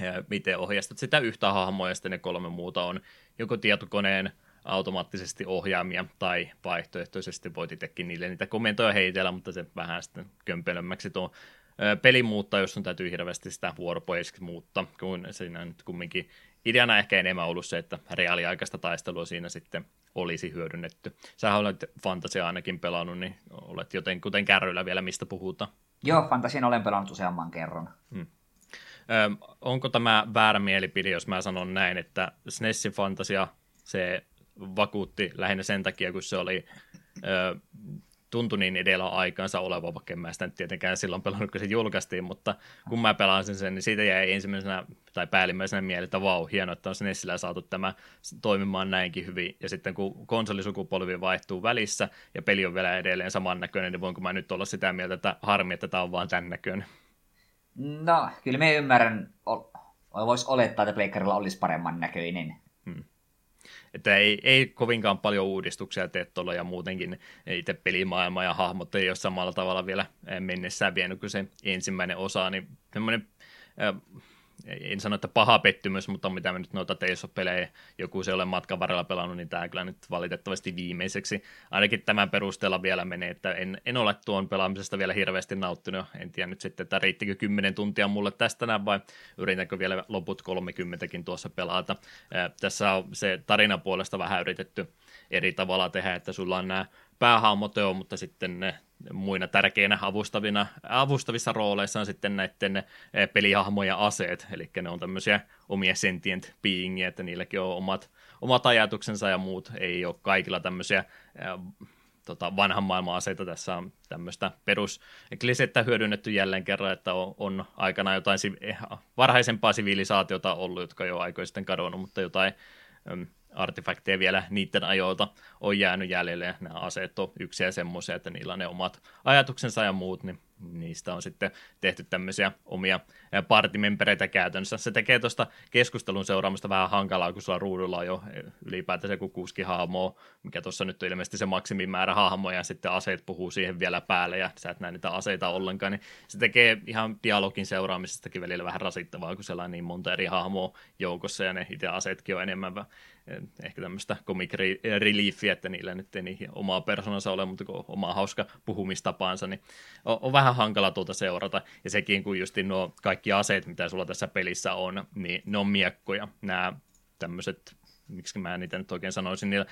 Ja miten ohjastat sitä yhtä hahmoa ja sitten ne kolme muuta on joko tietokoneen automaattisesti ohjaamia tai vaihtoehtoisesti voit itsekin niille niitä komentoja heitellä, mutta se vähän sitten kömpelömmäksi tuo peli muuttaa, jos on täytyy hirveästi sitä vuoropohjaisesti muuttaa, kun siinä nyt kumminkin ideana ehkä enemmän ollut se, että reaaliaikaista taistelua siinä sitten olisi hyödynnetty. Sä olet Fantasia ainakin pelannut, niin olet joten kuten kärryillä vielä, mistä puhutaan. Joo, Fantasian olen pelannut useamman kerran. Hmm. Ö, onko tämä väärä mielipide, jos mä sanon näin, että SNESin Fantasia, se vakuutti lähinnä sen takia, kun se oli ö, tuntui niin edellä aikaansa oleva, vaikka en mä sitä nyt tietenkään silloin pelannut, kun se julkaistiin, mutta kun mä pelasin sen, niin siitä jäi ensimmäisenä tai päällimmäisenä mieleen, että vau, hienoa, että on SNESillä saatu tämä toimimaan näinkin hyvin. Ja sitten kun konsolisukupolvi vaihtuu välissä ja peli on vielä edelleen samannäköinen, niin voinko mä nyt olla sitä mieltä, että harmi, että tämä on vaan tämän näköinen? No, kyllä me ymmärrän, voisi olettaa, että Pleikkarilla olisi paremman näköinen. Että ei, ei kovinkaan paljon uudistuksia tuolla ja muutenkin itse pelimaailma ja hahmot ei ole samalla tavalla vielä mennessään vienyt kuin se ensimmäinen osa, niin semmoinen en sano, että paha pettymys, mutta mitä me nyt noita Tales-pelejä, joku se ole matkan varrella pelannut, niin tämä kyllä nyt valitettavasti viimeiseksi. Ainakin tämän perusteella vielä menee, että en, en ole tuon pelaamisesta vielä hirveästi nauttinut. En tiedä nyt sitten, että riittikö 10 tuntia mulle tästä näin vai yritänkö vielä loput 30kin tuossa pelata. Tässä on se tarina puolesta vähän yritetty eri tavalla tehdä, että sulla on nämä päähahmoteo, mutta sitten ne muina tärkeinä avustavina, avustavissa rooleissa on sitten näiden eh, pelihahmoja aseet, eli ne on tämmöisiä omia sentient beingia, että niilläkin on omat, omat ajatuksensa ja muut, ei ole kaikilla tämmöisiä äh, tota, vanhan maailman aseita. Tässä on tämmöistä perusklisettä hyödynnetty jälleen kerran, että on, on aikana jotain eh, varhaisempaa sivilisaatiota ollut, jotka jo aikoin sitten kadonnut, mutta jotain artefakteja vielä niiden ajoilta on jäänyt jäljelle, nämä aseet on yksiä semmoisia, että niillä on ne omat ajatuksensa ja muut, niin niistä on sitten tehty tämmöisiä omia partimempereitä käytännössä. Se tekee tuosta keskustelun seuraamista vähän hankalaa, kun sulla ruudulla on jo ylipäätään joku kuusi hahmoa, mikä tuossa nyt on ilmeisesti se maksimimäärä hahmoja, ja sitten aseet puhuu siihen vielä päälle, ja sä et näe niitä aseita ollenkaan, niin se tekee ihan dialogin seuraamisestakin välillä vähän rasittavaa, kun siellä on niin monta eri hahmoa joukossa, ja ne itse aseetkin on enemmän ehkä tämmöistä comic reliefiä, että niillä nyt ei niin omaa persoonansa ole, mutta kun omaa hauska puhumistapaansa, niin on, on vähän hankala tuota seurata. Ja sekin, kun just nuo kaikki aseet, mitä sulla tässä pelissä on, niin ne on miekkoja. Nämä tämmöiset miksi mä niitä nyt oikein sanoisin, eh,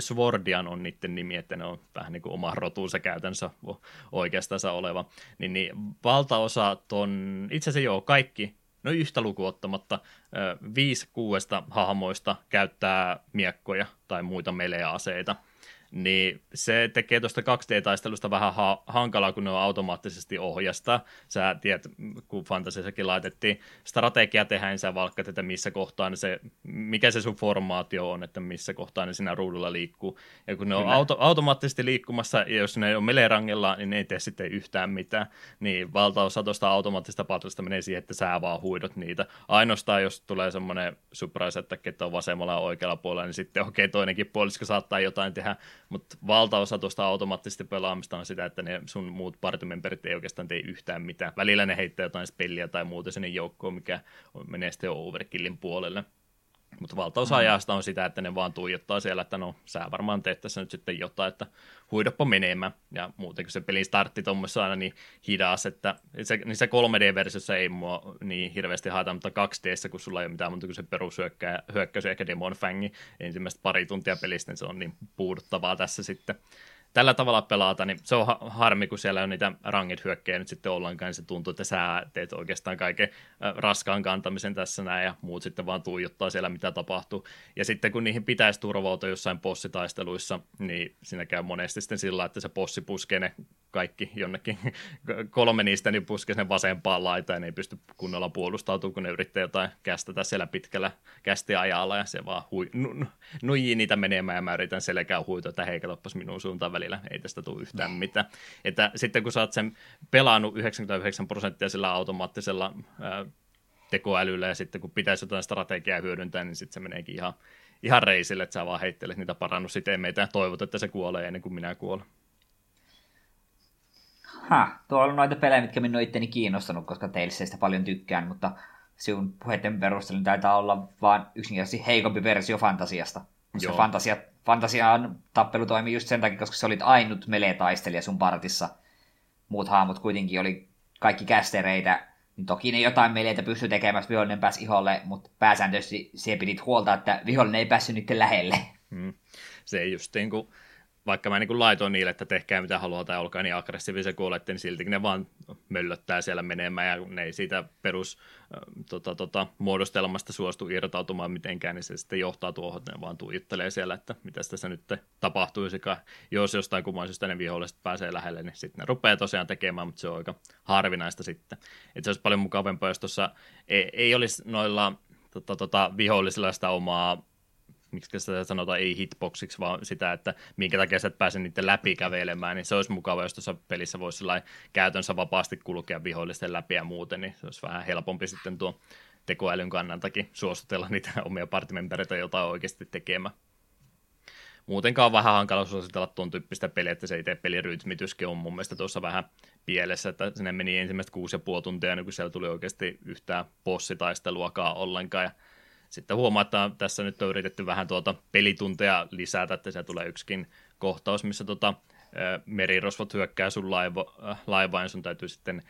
Swordian on niiden nimi, että ne on vähän niin kuin oma rotuunsa käytännössä oikeastaan oleva, niin, niin valtaosa ton, itse asiassa joo, kaikki no yhtä lukuottamatta, viisi kuudesta hahmoista käyttää miekkoja tai muita meleaseita niin se tekee tuosta 2D-taistelusta vähän ha- hankalaa, kun ne on automaattisesti ohjasta. Sä tiedät, kun Fantasiassakin laitettiin strategia tehdä, niin sä valkkat, että missä kohtaa se, mikä se sun formaatio on, että missä kohtaa ne siinä ruudulla liikkuu. Ja kun ne on auto- automaattisesti liikkumassa, ja jos ne on melerangella, niin ne ei tee sitten yhtään mitään. Niin valtaosa tuosta automaattista patrista menee siihen, että sä vaan huidot niitä. Ainoastaan, jos tulee semmoinen surprise, että on vasemmalla ja oikealla puolella, niin sitten okei, okay, toinenkin puolisko saattaa jotain tehdä, mutta valtaosa tuosta automaattisesti pelaamista on sitä, että ne sun muut partimemberit ei oikeastaan tee yhtään mitään. Välillä ne heittää jotain spelliä tai muuta sinne joukkoon, mikä menee sitten overkillin puolelle. Mutta valtaosa mm. ajasta on sitä, että ne vaan tuijottaa siellä, että no sä varmaan teet tässä nyt sitten jotain, että huidoppa menemään. Ja muutenkin se pelin startti tuommoissa aina niin hidas, että se, niin se 3D-versiossa ei mua niin hirveästi haeta, mutta 2D, kun sulla ei ole mitään muuta kuin se perushyökkäys, ehkä Demon Fangi ensimmäistä pari tuntia pelistä, niin se on niin puuduttavaa tässä sitten tällä tavalla pelata, niin se on harmi, kun siellä on niitä rangit hyökkejä nyt sitten ollenkaan, niin se tuntuu, että sä teet oikeastaan kaiken raskaan kantamisen tässä näin, ja muut sitten vaan tuijottaa siellä, mitä tapahtuu. Ja sitten kun niihin pitäisi turvautua jossain bossitaisteluissa, niin siinä käy monesti sitten sillä, että se bossi puskee ne kaikki jonnekin, kolme niistä niin puskee sen vasempaan laitaan, ne ei pysty kunnolla puolustautumaan, kun ne yrittää jotain kästetä siellä pitkällä kästiajalla, ja se vaan hui, nu, nuijii niitä menemään, ja mä yritän selkää huitoa, että hei, minun suuntaan välillä, ei tästä tule yhtään mitään. Että sitten kun sä oot sen pelannut 99 prosenttia sillä automaattisella ää, tekoälyllä ja sitten kun pitäisi jotain strategiaa hyödyntää, niin sitten se meneekin ihan ihan reisille, että sä vaan heittelet niitä parannusitemeitä ja toivot, että se kuolee ennen kuin minä kuolen. Ha, tuolla on noita pelejä, mitkä minun itteni kiinnostanut, koska teilseistä paljon tykkään, mutta sinun puheiden perusteella taitaa olla vaan yksinkertaisesti heikompi versio fantasiasta. Koska Joo. fantasia, fantasiaan tappelu toimi just sen takia, koska se olit ainut melee-taistelija sun partissa. Muut haamut kuitenkin oli kaikki kästereitä, niin toki ne jotain meleitä pystyi tekemään, vihollinen pääsi iholle, mutta pääsääntöisesti se pidit huolta, että vihollinen ei päässyt niiden lähelle. Hmm. Se just niin kuin vaikka mä niin laitoin niille, että tehkää mitä haluaa tai olkaa niin aggressiivisia kuin olette, niin silti ne vaan möllöttää siellä menemään ja ne ei siitä perus tota, tota, muodostelmasta suostu irtautumaan mitenkään, niin se sitten johtaa tuohon, että ne vaan tuijottelee siellä, että mitä tässä nyt tapahtuisikaan. Jos jostain kummaisesta ne viholliset pääsee lähelle, niin sitten ne rupeaa tosiaan tekemään, mutta se on aika harvinaista sitten. Että se olisi paljon mukavampaa, jos tuossa ei, ei olisi noilla tota, tota, vihollisilla sitä omaa miksi sitä sanotaan ei hitboxiksi, vaan sitä, että minkä takia sä et pääse niiden läpi kävelemään, niin se olisi mukava, jos tuossa pelissä voisi käytönsä vapaasti kulkea vihollisten läpi ja muuten, niin se olisi vähän helpompi sitten tuo tekoälyn kannaltakin suostutella niitä omia partimembereitä jotain oikeasti tekemään. Muutenkaan on vähän hankala suositella tuon tyyppistä peliä, että se itse pelirytmityskin on mun mielestä tuossa vähän pielessä, että sinne meni ensimmäistä kuusi ja puoli tuntia, niin kun siellä tuli oikeasti yhtään bossitaisteluakaan ollenkaan, ja sitten huomaa, että tässä nyt on yritetty vähän tuota pelitunteja lisätä, että se tulee yksikin kohtaus, missä tuota, merirosvot hyökkää sun laiva, laivaan, ja sun täytyy sitten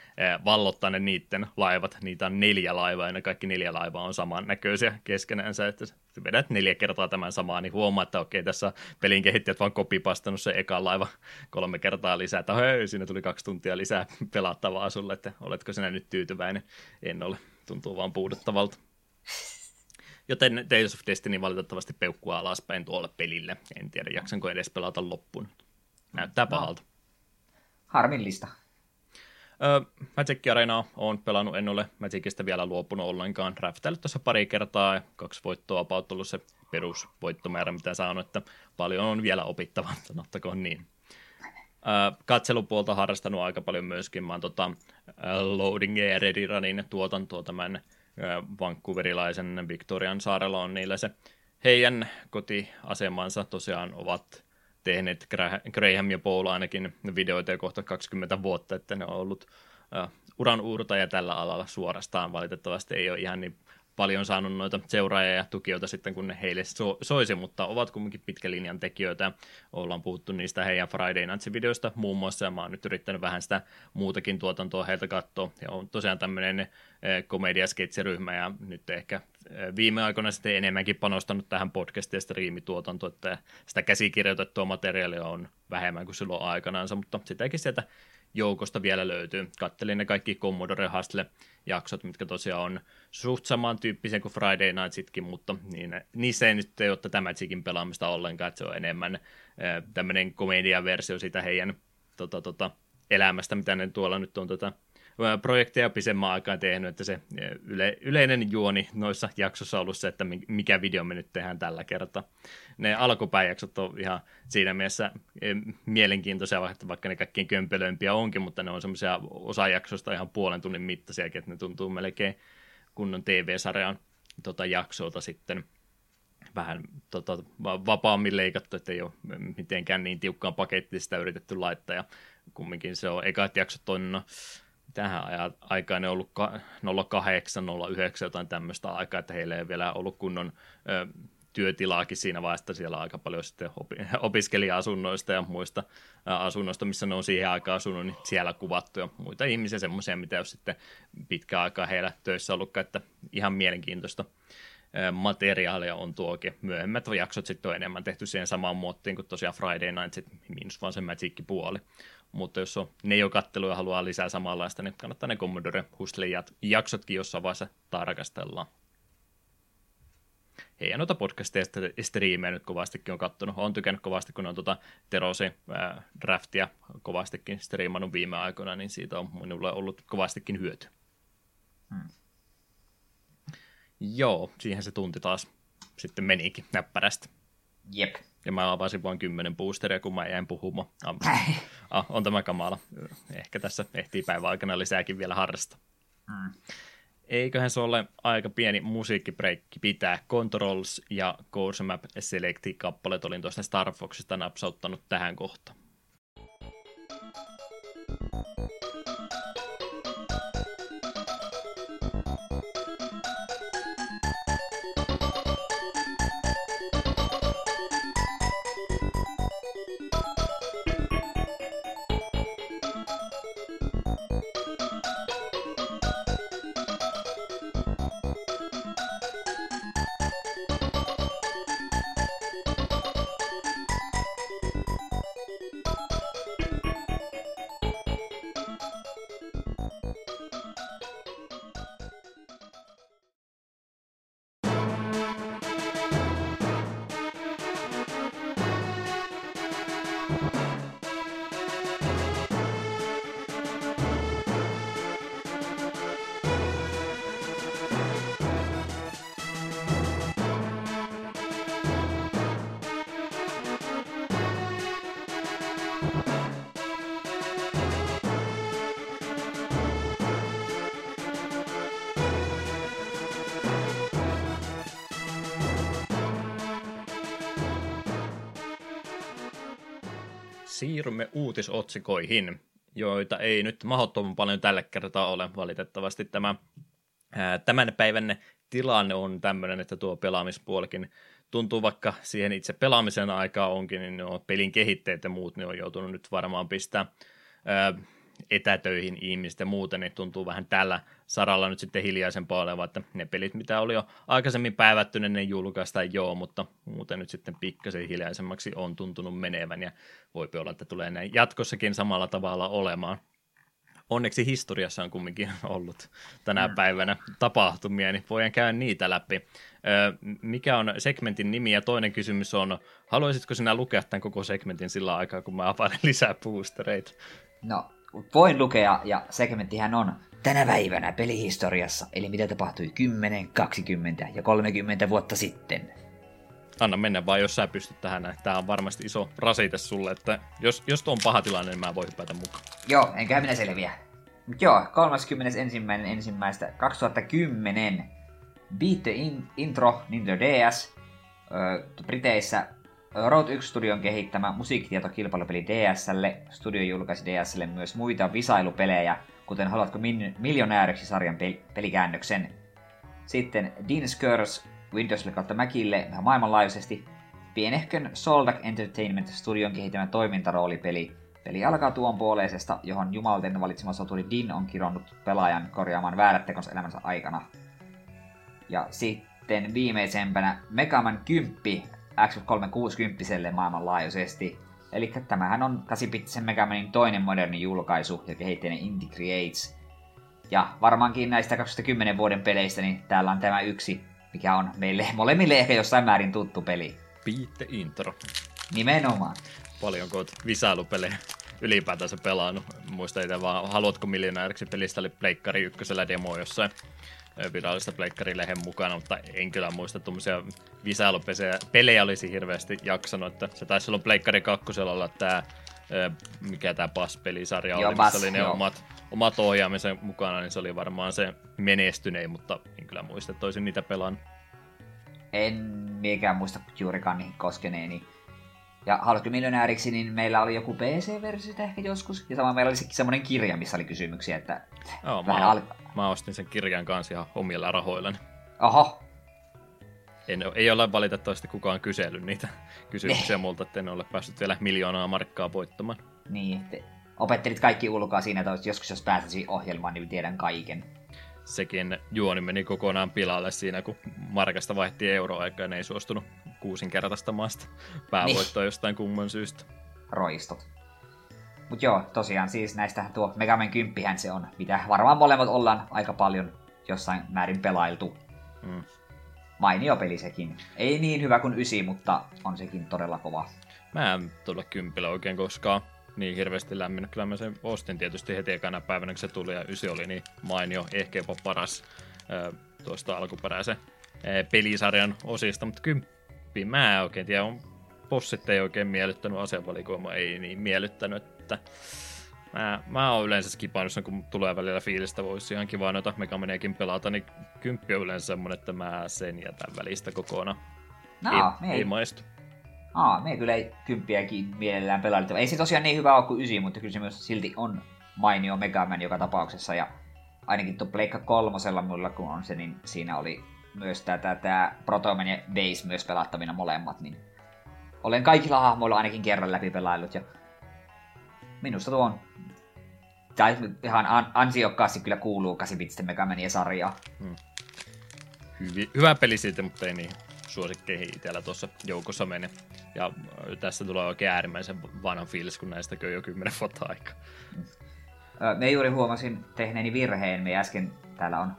vallottaa ne niiden laivat. Niitä on neljä laivaa, ja ne kaikki neljä laivaa on samannäköisiä keskenäänsä, että vedät neljä kertaa tämän samaa, niin huomaa, että okei, tässä pelin kehittäjät vaan kopipastannut se eka laiva kolme kertaa lisää, että hei, siinä tuli kaksi tuntia lisää pelattavaa sulle, että oletko sinä nyt tyytyväinen? En ole, tuntuu vaan puuduttavalta. Joten Days of Destiny valitettavasti peukkua alaspäin tuolle pelille. En tiedä, jaksanko edes pelata loppuun. Näyttää no. pahalta. Harmillista. Öö, Magic Arena on pelannut, en ole Magicista vielä luopunut ollenkaan. Räftäillyt tuossa pari kertaa ja kaksi voittoa about ollut se perusvoittomäärä, mitä saanut, että paljon on vielä opittavaa, sanottakoon niin. Öö, katselupuolta harrastanut aika paljon myöskin. Mä oon tota, Loading ja Ready Runin tuotantoa tämän vancouverilaisen Victorian saarella on niillä se heidän kotiasemansa tosiaan ovat tehneet Graham ja Paul ainakin videoita jo kohta 20 vuotta, että ne on ollut uran uurtaja tällä alalla suorastaan. Valitettavasti ei ole ihan niin paljon saanut noita seuraajia ja tukijoita sitten, kun ne heille so- soisi, mutta ovat kuitenkin pitkän linjan tekijöitä. Ollaan puhuttu niistä heidän Friday Nights-videoista muun muassa, ja mä oon nyt yrittänyt vähän sitä muutakin tuotantoa heiltä katsoa. Ja on tosiaan tämmöinen eh, komediasketsiryhmä, ja nyt ehkä eh, viime aikoina sitten enemmänkin panostanut tähän podcast- ja striimituotantoon, että sitä käsikirjoitettua materiaalia on vähemmän kuin silloin aikanaansa, mutta sitäkin sieltä joukosta vielä löytyy. Kattelin ne kaikki Commodore Hustle-jaksot, mitkä tosiaan on suht samantyyppisiä kuin Friday Nightsitkin, mutta niin, niissä ei nyt ole tätä Magicin pelaamista ollenkaan, että se on enemmän tämmöinen komediaversio sitä heidän tota, tota, elämästä, mitä ne tuolla nyt on tota, projekteja pisemmän aikaa tehnyt, että se yle, yleinen juoni noissa jaksoissa on ollut se, että mikä video me nyt tehdään tällä kertaa. Ne alkupäijaksot on ihan siinä mielessä mielenkiintoisia, vaikka ne kaikkein kömpelöimpiä onkin, mutta ne on semmoisia osajaksoista ihan puolen tunnin mittaisiakin, että ne tuntuu melkein kunnon TV-sarjan tota, jaksolta sitten vähän tota, vapaammin leikattu, että ei ole mitenkään niin tiukkaan pakettista yritetty laittaa, ja kumminkin se on, ekat jaksot on no, tähän aikaan ne on ollut 08, 09, jotain tämmöistä aikaa, että heillä ei vielä ollut kunnon ö, työtilaakin siinä vaiheessa, siellä aika paljon sitten opiskelija-asunnoista ja muista asunnoista, missä ne on siihen aikaan asunut, niin siellä kuvattu ja muita ihmisiä semmoisia, mitä jos sitten pitkä aikaa heillä töissä ollut, että ihan mielenkiintoista materiaalia on tuokin. Myöhemmät jaksot sitten on enemmän tehty siihen samaan muottiin kuin tosiaan Friday Night, miinus vaan se Magic-puoli mutta jos on ne jo kattelu ja haluaa lisää samanlaista, niin kannattaa ne Commodore Hustle jaksotkin jossain vaiheessa tarkastellaan. Hei, ja noita podcasteja ja striimejä nyt kovastikin on kattonut. Olen tykännyt kovasti, kun on tuota Terosi ää, draftia kovastikin striimannut viime aikoina, niin siitä on minulle ollut kovastikin hyöty. Hmm. Joo, siihen se tunti taas sitten menikin näppärästi. Jep. Ja mä avasin vain kymmenen boosteria, kun mä jäin puhumaan. Ah, on tämä kamala. Ehkä tässä ehtii päivän aikana lisääkin vielä harrasta. Mm. Eiköhän se ole aika pieni musiikkibreikki pitää. Controls ja Course Map Selecti kappaleet olin tuosta Star Foxista napsauttanut tähän kohtaan. Siirrymme uutisotsikoihin, joita ei nyt mahdottoman paljon tällä kertaa ole valitettavasti. Tämä tämän päivän tilanne on tämmöinen, että tuo pelaamispuolikin tuntuu vaikka siihen itse pelaamisen aikaa onkin, niin nuo pelin kehitteet ja muut ne on joutunut nyt varmaan pistää ää, etätöihin ihmiset ja muuten, niin tuntuu vähän tällä saralla nyt sitten hiljaisempaa olevan, että ne pelit, mitä oli jo aikaisemmin päivätty, ne julkaistaan joo, mutta muuten nyt sitten pikkasen hiljaisemmaksi on tuntunut menevän ja voi olla, että tulee näin jatkossakin samalla tavalla olemaan. Onneksi historiassa on kumminkin ollut tänä mm. päivänä tapahtumia, niin voidaan käydä niitä läpi. mikä on segmentin nimi ja toinen kysymys on, haluaisitko sinä lukea tämän koko segmentin sillä aikaa, kun mä availen lisää boostereita? No, voin lukea, ja segmenttihän on tänä päivänä pelihistoriassa, eli mitä tapahtui 10, 20 ja 30 vuotta sitten. Anna mennä vaan, jos sä pystyt tähän. Tämä on varmasti iso rasite sulle, että jos, jos tuo on paha tilanne, niin mä voin hypätä mukaan. Joo, enkä minä selviä. Mut joo, 31. ensimmäistä 2010 Beat the in- Intro Nintendo DS. Öö, Briteissä Road 1 Studion kehittämä musiikkitietokilpailupeli DSlle. Studio julkaisi DSlle myös muita visailupelejä, kuten Haluatko min- miljonääriksi sarjan pel- pelikäännöksen. Sitten Dean Skurs Windowsille kautta Macille vähän maailmanlaajuisesti. Pienehkön Soldak Entertainment Studion kehittämä toimintaroolipeli. Peli alkaa tuon puoleisesta, johon jumalten valitsema soturi Din on kironnut pelaajan korjaamaan väärät tekonsa elämänsä aikana. Ja sitten viimeisempänä Megaman 10 Xbox 360 maailmanlaajuisesti. Eli tämähän on 8 Megamanin toinen moderni julkaisu ja kehittäjä Indie Creates. Ja varmaankin näistä 2010 vuoden peleistä, niin täällä on tämä yksi, mikä on meille molemmille ehkä jossain määrin tuttu peli. Piitte intro. Nimenomaan. Paljonko oot visailupelejä ylipäätänsä pelannut? Muista itse vaan, haluatko miljonääriksi pelistä oli Pleikkari ykkösellä demo jossain virallista pleikkarilehen mukana, mutta en kyllä muista tuommoisia visailupelejä pelejä olisi hirveästi jaksanut, että se taisi olla pleikkari kakkosella olla tämä mikä tämä PAS-pelisarja oli, missä oli ne joo. omat, omat ohjaamisen mukana, niin se oli varmaan se menestynein, mutta en kyllä muista, että olisin niitä pelannut. En mikään muista juurikaan niihin koskeneeni. Ja Haluatko miljonääriksi, niin meillä oli joku PC-versio ehkä joskus. Ja sama meillä oli semmoinen kirja, missä oli kysymyksiä, että Joo, vähän al- mä ostin sen kirjan kanssa ihan omilla rahoillani. Oho. En, ei ole valitettavasti kukaan kysellyt niitä kysymyksiä multa, että en ole päässyt vielä miljoonaa markkaa voittamaan. Niin, te opettelit kaikki ulkoa siinä, että joskus jos pääsisi ohjelmaan, niin tiedän kaiken. Sekin juoni meni kokonaan pilalle siinä, kun markasta vaihti euroaikaa, ei suostunut kuusinkertaistamaan sitä päävoittoa niin. jostain kumman syystä. Roistot. Mut joo, tosiaan siis näistä tuo Megaman 10 se on, mitä varmaan molemmat ollaan aika paljon jossain määrin pelailtu. Mm. Mainio peli sekin. Ei niin hyvä kuin ysi, mutta on sekin todella kova. Mä en tulla kympillä oikein koskaan niin hirveästi lämmin. Kyllä mä sen ostin tietysti heti ekana päivänä, kun se tuli, ja ysi oli niin mainio, ehkä jopa paras äh, tuosta alkuperäisen äh, pelisarjan osista, mutta kymppi mä en oikein tiedä, on bossit ei oikein miellyttänyt, asevalikoima ei niin miellyttänyt, että Mä, mä oon yleensä skipannut kun tulee välillä fiilistä, voisi ihan kiva noita Megamaniakin pelata, niin kymppi on yleensä semmonen, että mä sen jätän välistä kokonaan. No, ei, ei maistu. Aa, me kyllä ei kymppiäkin mielellään pelailla. Ei se tosiaan niin hyvä ole kuin ysi, mutta kyllä se myös silti on mainio Megaman joka tapauksessa. Ja ainakin tuo Pleikka kolmosella mulla kun on se, niin siinä oli myös tätä, tämä Protoman ja Base myös pelattavina molemmat, niin olen kaikilla hahmoilla ainakin kerran läpi pelaillut ja minusta tuo on tai ihan an- ansiokkaasti kyllä kuuluu 8 Megamania sarjaa. Hmm. Hyvi, hyvä peli siitä, mutta ei niin suosikkeihin itsellä tuossa joukossa mene. Ja tässä tulee oikein äärimmäisen vanhan fiilis, kun näistä jo kymmenen vuotta aikaa. Me juuri huomasin tehneeni virheen. Me äsken täällä on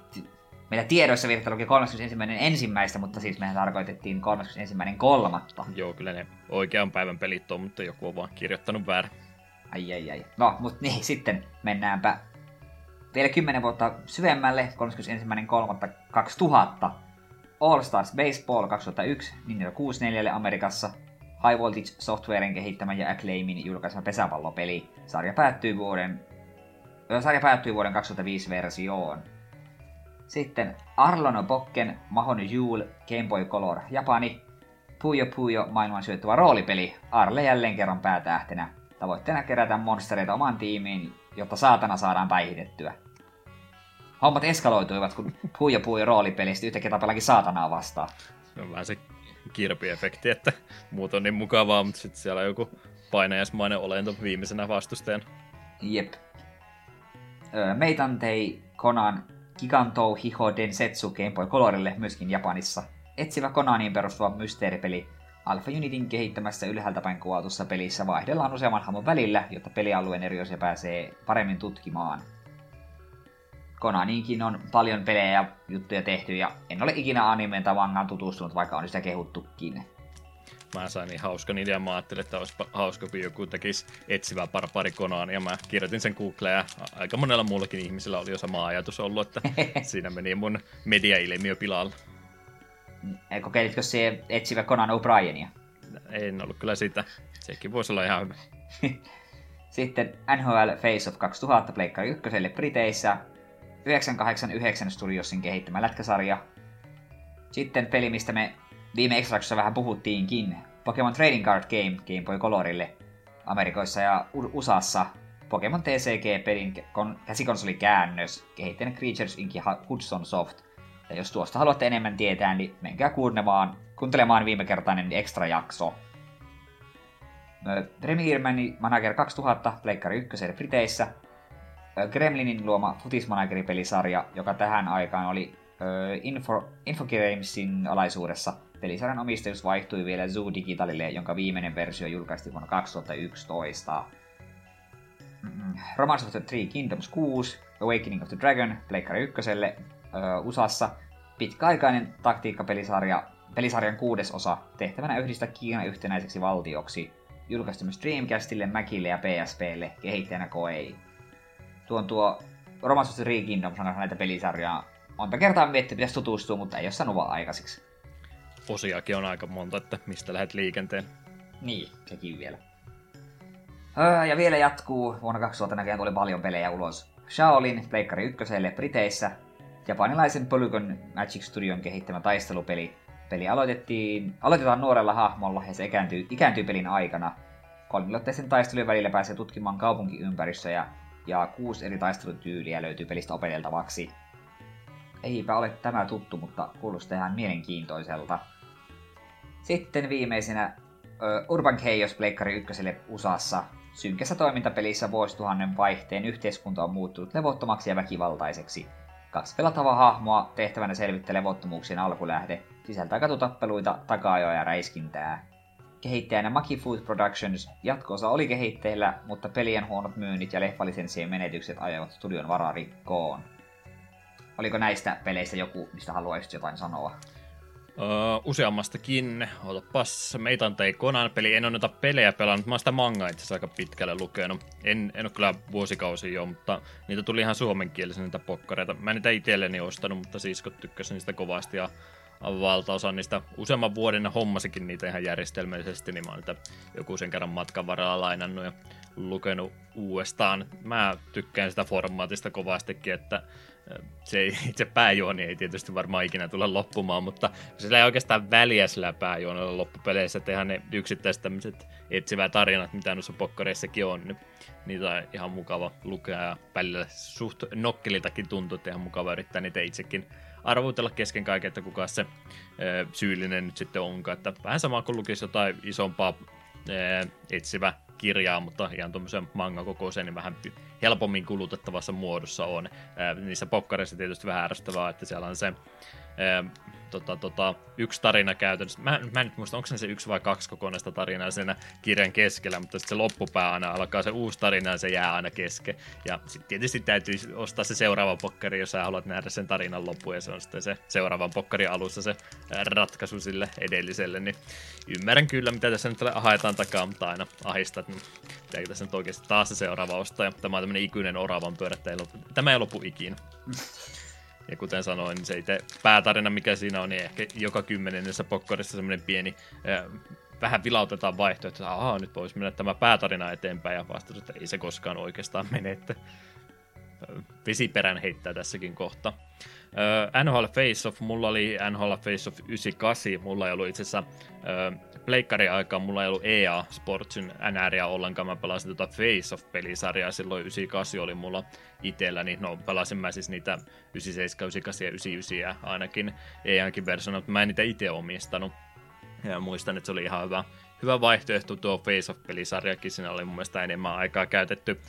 Meillä tiedoissa virta luki 31. ensimmäistä, mutta siis mehän tarkoitettiin 31. kolmatta. Joo, kyllä ne oikean päivän pelit on, mutta joku on vaan kirjoittanut väärin. Ai ai ai. No, mutta niin, sitten mennäänpä vielä 10 vuotta syvemmälle, 31.3.2000. All Stars Baseball 2001, Nintendo 64 Amerikassa, High Voltage Softwaren kehittämä ja Acclaimin julkaisema pesäpallopeli. Sarja päättyy vuoden, sarja päättyy vuoden 2005 versioon. Sitten Arlono Bokken Mahon Jule Game Boy Color Japani. Puyo Puyo maailman syöttävä roolipeli. Arle jälleen kerran päätähtenä. Tavoitteena kerätä monstereita oman tiimiin, jotta saatana saadaan päihitettyä. Hommat eskaloituivat, kun Puyo Puyo roolipelistä yhtäkkiä tapelakin saatanaa vastaan. Se on vähän se kirpiefekti, että muut on niin mukavaa, mutta sitten siellä on joku painajasmainen olento viimeisenä vastustajan. Jep. Meitantei Konan Gigantou Hiho Densetsu Game Boy Colorille myöskin Japanissa. Etsivä Konaniin perustuva mysteeripeli Alpha Unitin kehittämässä ylhäältä päin kuvatussa pelissä vaihdellaan useamman hamon välillä, jotta pelialueen eri osia pääsee paremmin tutkimaan. Konaniinkin on paljon pelejä ja juttuja tehty ja en ole ikinä animeen tai mangaan tutustunut, vaikka on sitä kehuttukin. Mä sain niin hauskan idean, mä ajattelin, että olisi hauska, kun joku tekisi etsivää parpari Konaan, ja mä kirjoitin sen Googleen, ja aika monella muullakin ihmisellä oli jo sama ajatus ollut, että siinä meni mun media-ilmiö pilalla. Kokeilitko se etsivä Conan O'Brienia? En ollut kyllä sitä. Sekin voisi olla ihan hyvä. Sitten NHL Face of 2000 Pleikkari 1 Briteissä. 989 Studiosin kehittämä lätkäsarja. Sitten peli, mistä me viime extraksessa vähän puhuttiinkin. Pokemon Trading Card Game Game Boy Colorille Amerikoissa ja USAssa. Pokemon TCG-pelin käsikosolikäännös, kehittänyt Creatures Inc. Hudson Soft. Ja jos tuosta haluatte enemmän tietää, niin menkää kuuntelemaan, kuuntelemaan viime kertainen extra jakso. Premier Manager 2000, Pleikkari 1 Briteissä. Gremlinin luoma Futismanageri-pelisarja, joka tähän aikaan oli Info, Infogamesin alaisuudessa. Pelisarjan omistajuus vaihtui vielä Zoo Digitalille, jonka viimeinen versio julkaistiin vuonna 2011. Romance of the Three Kingdoms 6, Awakening of the Dragon, Pleikkari 1 USAssa. Pitkäaikainen taktiikkapelisarja, pelisarjan kuudes osa, tehtävänä yhdistää Kiina yhtenäiseksi valtioksi. Julkaistu myös Dreamcastille, Macille ja PSPlle, kehittäjänä Koei. Tuon tuo Romance of the Three Kingdoms on näitä pelisarjaa monta kertaa miettiä, pitäisi tutustua, mutta ei ole saanut vaan aikaiseksi. Osiakin on aika monta, että mistä lähdet liikenteen. Niin, sekin vielä. Öö, ja vielä jatkuu. Vuonna 2000 näköjään tuli paljon pelejä ulos. Shaolin, Pleikkari 1 Briteissä, japanilaisen Polygon Magic Studion kehittämä taistelupeli. Peli aloitettiin, aloitetaan nuorella hahmolla ja se ikääntyy, ikääntyy pelin aikana. Kolmilotteisen taistelujen välillä pääsee tutkimaan kaupunkiympäristöjä ja kuusi eri taistelutyyliä löytyy pelistä opeteltavaksi. Eipä ole tämä tuttu, mutta kuulostaa ihan mielenkiintoiselta. Sitten viimeisenä Urban Chaos Pleikkari 1 USAssa. Synkässä toimintapelissä vuosituhannen vaihteen yhteiskunta on muuttunut levottomaksi ja väkivaltaiseksi. Kaksi pelatavaa hahmoa tehtävänä selvittää levottomuuksien alkulähde, sisältää katutappeluita, takaajoa ja räiskintää. Kehittäjänä Maki Food Productions jatkoosa oli kehitteillä, mutta pelien huonot myynnit ja leffalisenssien menetykset ajoivat studion vararikkoon. Oliko näistä peleistä joku, mistä haluaisit jotain sanoa? Öö, useammastakin. Otapas Meitantei Konan peli. En ole noita pelejä pelannut. Mä oon sitä manga itse aika pitkälle lukenut. En, en ole kyllä vuosikausia jo, mutta niitä tuli ihan suomenkielisiä niitä pokkareita. Mä en niitä itselleni ostanut, mutta siskot tykkäsivät niistä kovasti ja valtaosa niistä useamman vuoden hommasikin niitä ihan järjestelmällisesti, niin mä oon niitä joku sen kerran matkan varrella lainannut ja lukenut uudestaan. Mä tykkään sitä formaatista kovastikin, että se ei, itse pääjuoni ei tietysti varmaan ikinä tule loppumaan, mutta sillä ei oikeastaan väliä sillä pääjuonella loppupeleissä, että ihan ne yksittäiset tämmöiset etsivät tarinat, mitä noissa pokkareissakin on, niin niitä on ihan mukava lukea ja välillä suht nokkeliltakin tuntuu, että ihan mukava yrittää niitä itsekin arvuutella kesken kaiken, että kuka se ö, syyllinen nyt sitten onkaan. Että vähän sama kuin lukisi jotain isompaa ö, etsivä kirjaa, mutta ihan tuommoisen manga-kokoisen, niin vähän helpommin kulutettavassa muodossa on. Niissä pokkareissa tietysti vähän ärsyttävää, että siellä on se ää, tota, tota, yksi tarina käytännössä. Mä, mä en nyt muista, onko se se yksi vai kaksi kokonaista tarinaa siinä kirjan keskellä, mutta sitten se loppupää aina alkaa se uusi tarina ja se jää aina kesken. Ja sitten tietysti täytyy ostaa se seuraava pokkari, jos sä haluat nähdä sen tarinan loppu ja se on sitten se seuraavan pokkarin alussa se ratkaisu sille edelliselle. Niin ymmärrän kyllä, mitä tässä nyt haetaan takaa, mutta aina ahistaa, että pitääkö tässä nyt oikeasti taas se seuraava ostaa. Tämä on tämmöinen ikuinen oravan pyörä, että ei lopu, tämä ei lopu ikinä. Ja kuten sanoin, niin se itse päätarina, mikä siinä on, niin ehkä joka kymmenennessä pokkarissa semmoinen pieni, vähän vilautetaan vaihtoehto, että ahaa, nyt voisi mennä tämä päätarina eteenpäin, ja vastaus, että ei se koskaan oikeastaan mene, että vesiperän heittää tässäkin kohta. NHL Face Off, mulla oli NHL Face Off 98, mulla ei ollut itse asiassa pleikkarin aikaan, mulla ei ollut EA Sportsin NRia ollenkaan, mä pelasin tuota Face Off-pelisarjaa, silloin 98 oli mulla itselläni, no pelasin mä siis niitä 97, 98 ja 99 ainakin EANkin versiona, mutta mä en niitä itse omistanut. Ja muistan, että se oli ihan hyvä, hyvä vaihtoehto tuo Face Off-pelisarjakin, siinä oli mun mielestä enemmän aikaa käytetty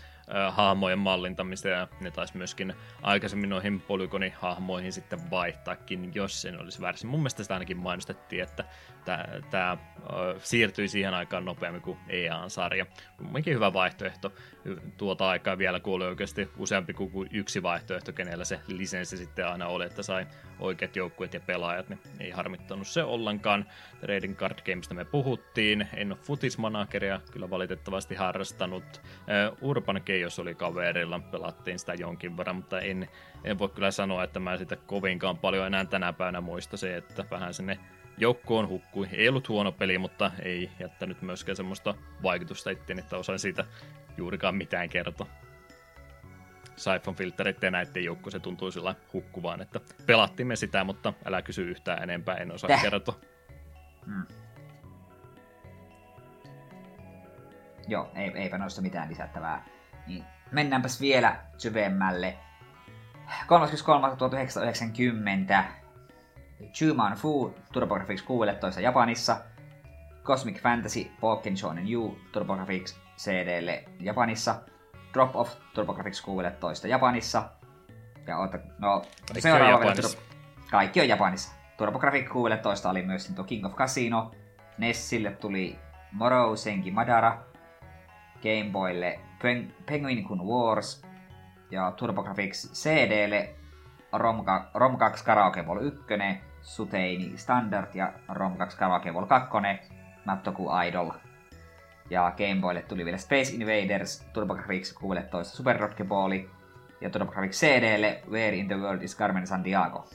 hahmojen mallintamista ja ne taisi myöskin aikaisemmin noihin polygonihahmoihin sitten vaihtaakin, jos sen olisi väärin. Mun mielestä sitä ainakin mainostettiin, että tämä siirtyi siihen aikaan nopeammin kuin EA-sarja. Kumminkin hyvä vaihtoehto. Tuota aikaa vielä kuuli oikeasti useampi kuin yksi vaihtoehto, kenellä se lisenssi sitten aina oli, että sai oikeat joukkueet ja pelaajat, niin ei harmittanut se ollenkaan. Trading Card Gamesta me puhuttiin, en ole futismanageria kyllä valitettavasti harrastanut. Urban Chaos oli kaverilla, pelattiin sitä jonkin verran, mutta en, en voi kyllä sanoa, että mä sitä kovinkaan paljon enää tänä päivänä muista se, että vähän sinne joukkoon hukkui. Ei ollut huono peli, mutta ei jättänyt myöskään semmoista vaikutusta itteen, että osain siitä juurikaan mitään kertoa. Siphon filterit ja näiden joukko, se tuntui sillä hukkuvaan, että pelattiin me sitä, mutta älä kysy yhtään enempää, en osaa Täh. kertoa. Hmm. Joo, ei, eipä noista mitään lisättävää. Niin mennäänpäs vielä syvemmälle. 33.1990 Chuman Fu TurboGrafx 16 Japanissa, Cosmic Fantasy Pokken Shonen U TurboGrafx CDlle Japanissa, Drop Off TurboGrafx 16 Japanissa, ja oota, no, Kaikki seuraava on Japanissa. Kaikki on Japanissa. TurboGrafx 16 oli myös tuo King of Casino, Nessille tuli Morrow Senki Madara, Game Boylle Pen- Penguin Kun Wars, ja TurboGrafx CDlle Rom, Rom 2 Karaoke Ball 1, Suteini Standard ja Rom 2 Karaoke Ball 2, Mattoku Idol. Ja Game Boylle tuli vielä Space Invaders, TurboGrafx 16 Super Ball ja TurboGrafx CDlle Where in the World is Carmen Sandiego.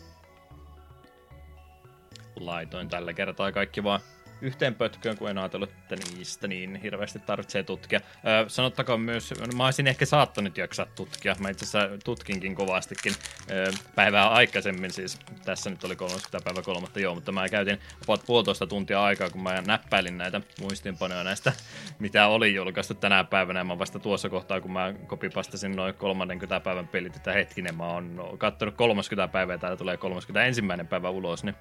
Laitoin tällä kertaa kaikki vaan yhteen pötköön, kun en ajatellut, että niistä niin hirveästi tarvitsee tutkia. Öö, sanottakoon myös, mä olisin ehkä saattanut jaksaa tutkia. Mä itse asiassa tutkinkin kovastikin öö, päivää aikaisemmin, siis tässä nyt oli 30 päivä kolmatta, joo, mutta mä käytin about puolitoista tuntia aikaa, kun mä näppäilin näitä muistiinpanoja näistä, mitä oli julkaistu tänä päivänä. Mä vasta tuossa kohtaa, kun mä kopipastasin noin 30 päivän pelit, että hetkinen, mä oon katsonut 30 päivää, täällä tulee 31. päivä ulos, niin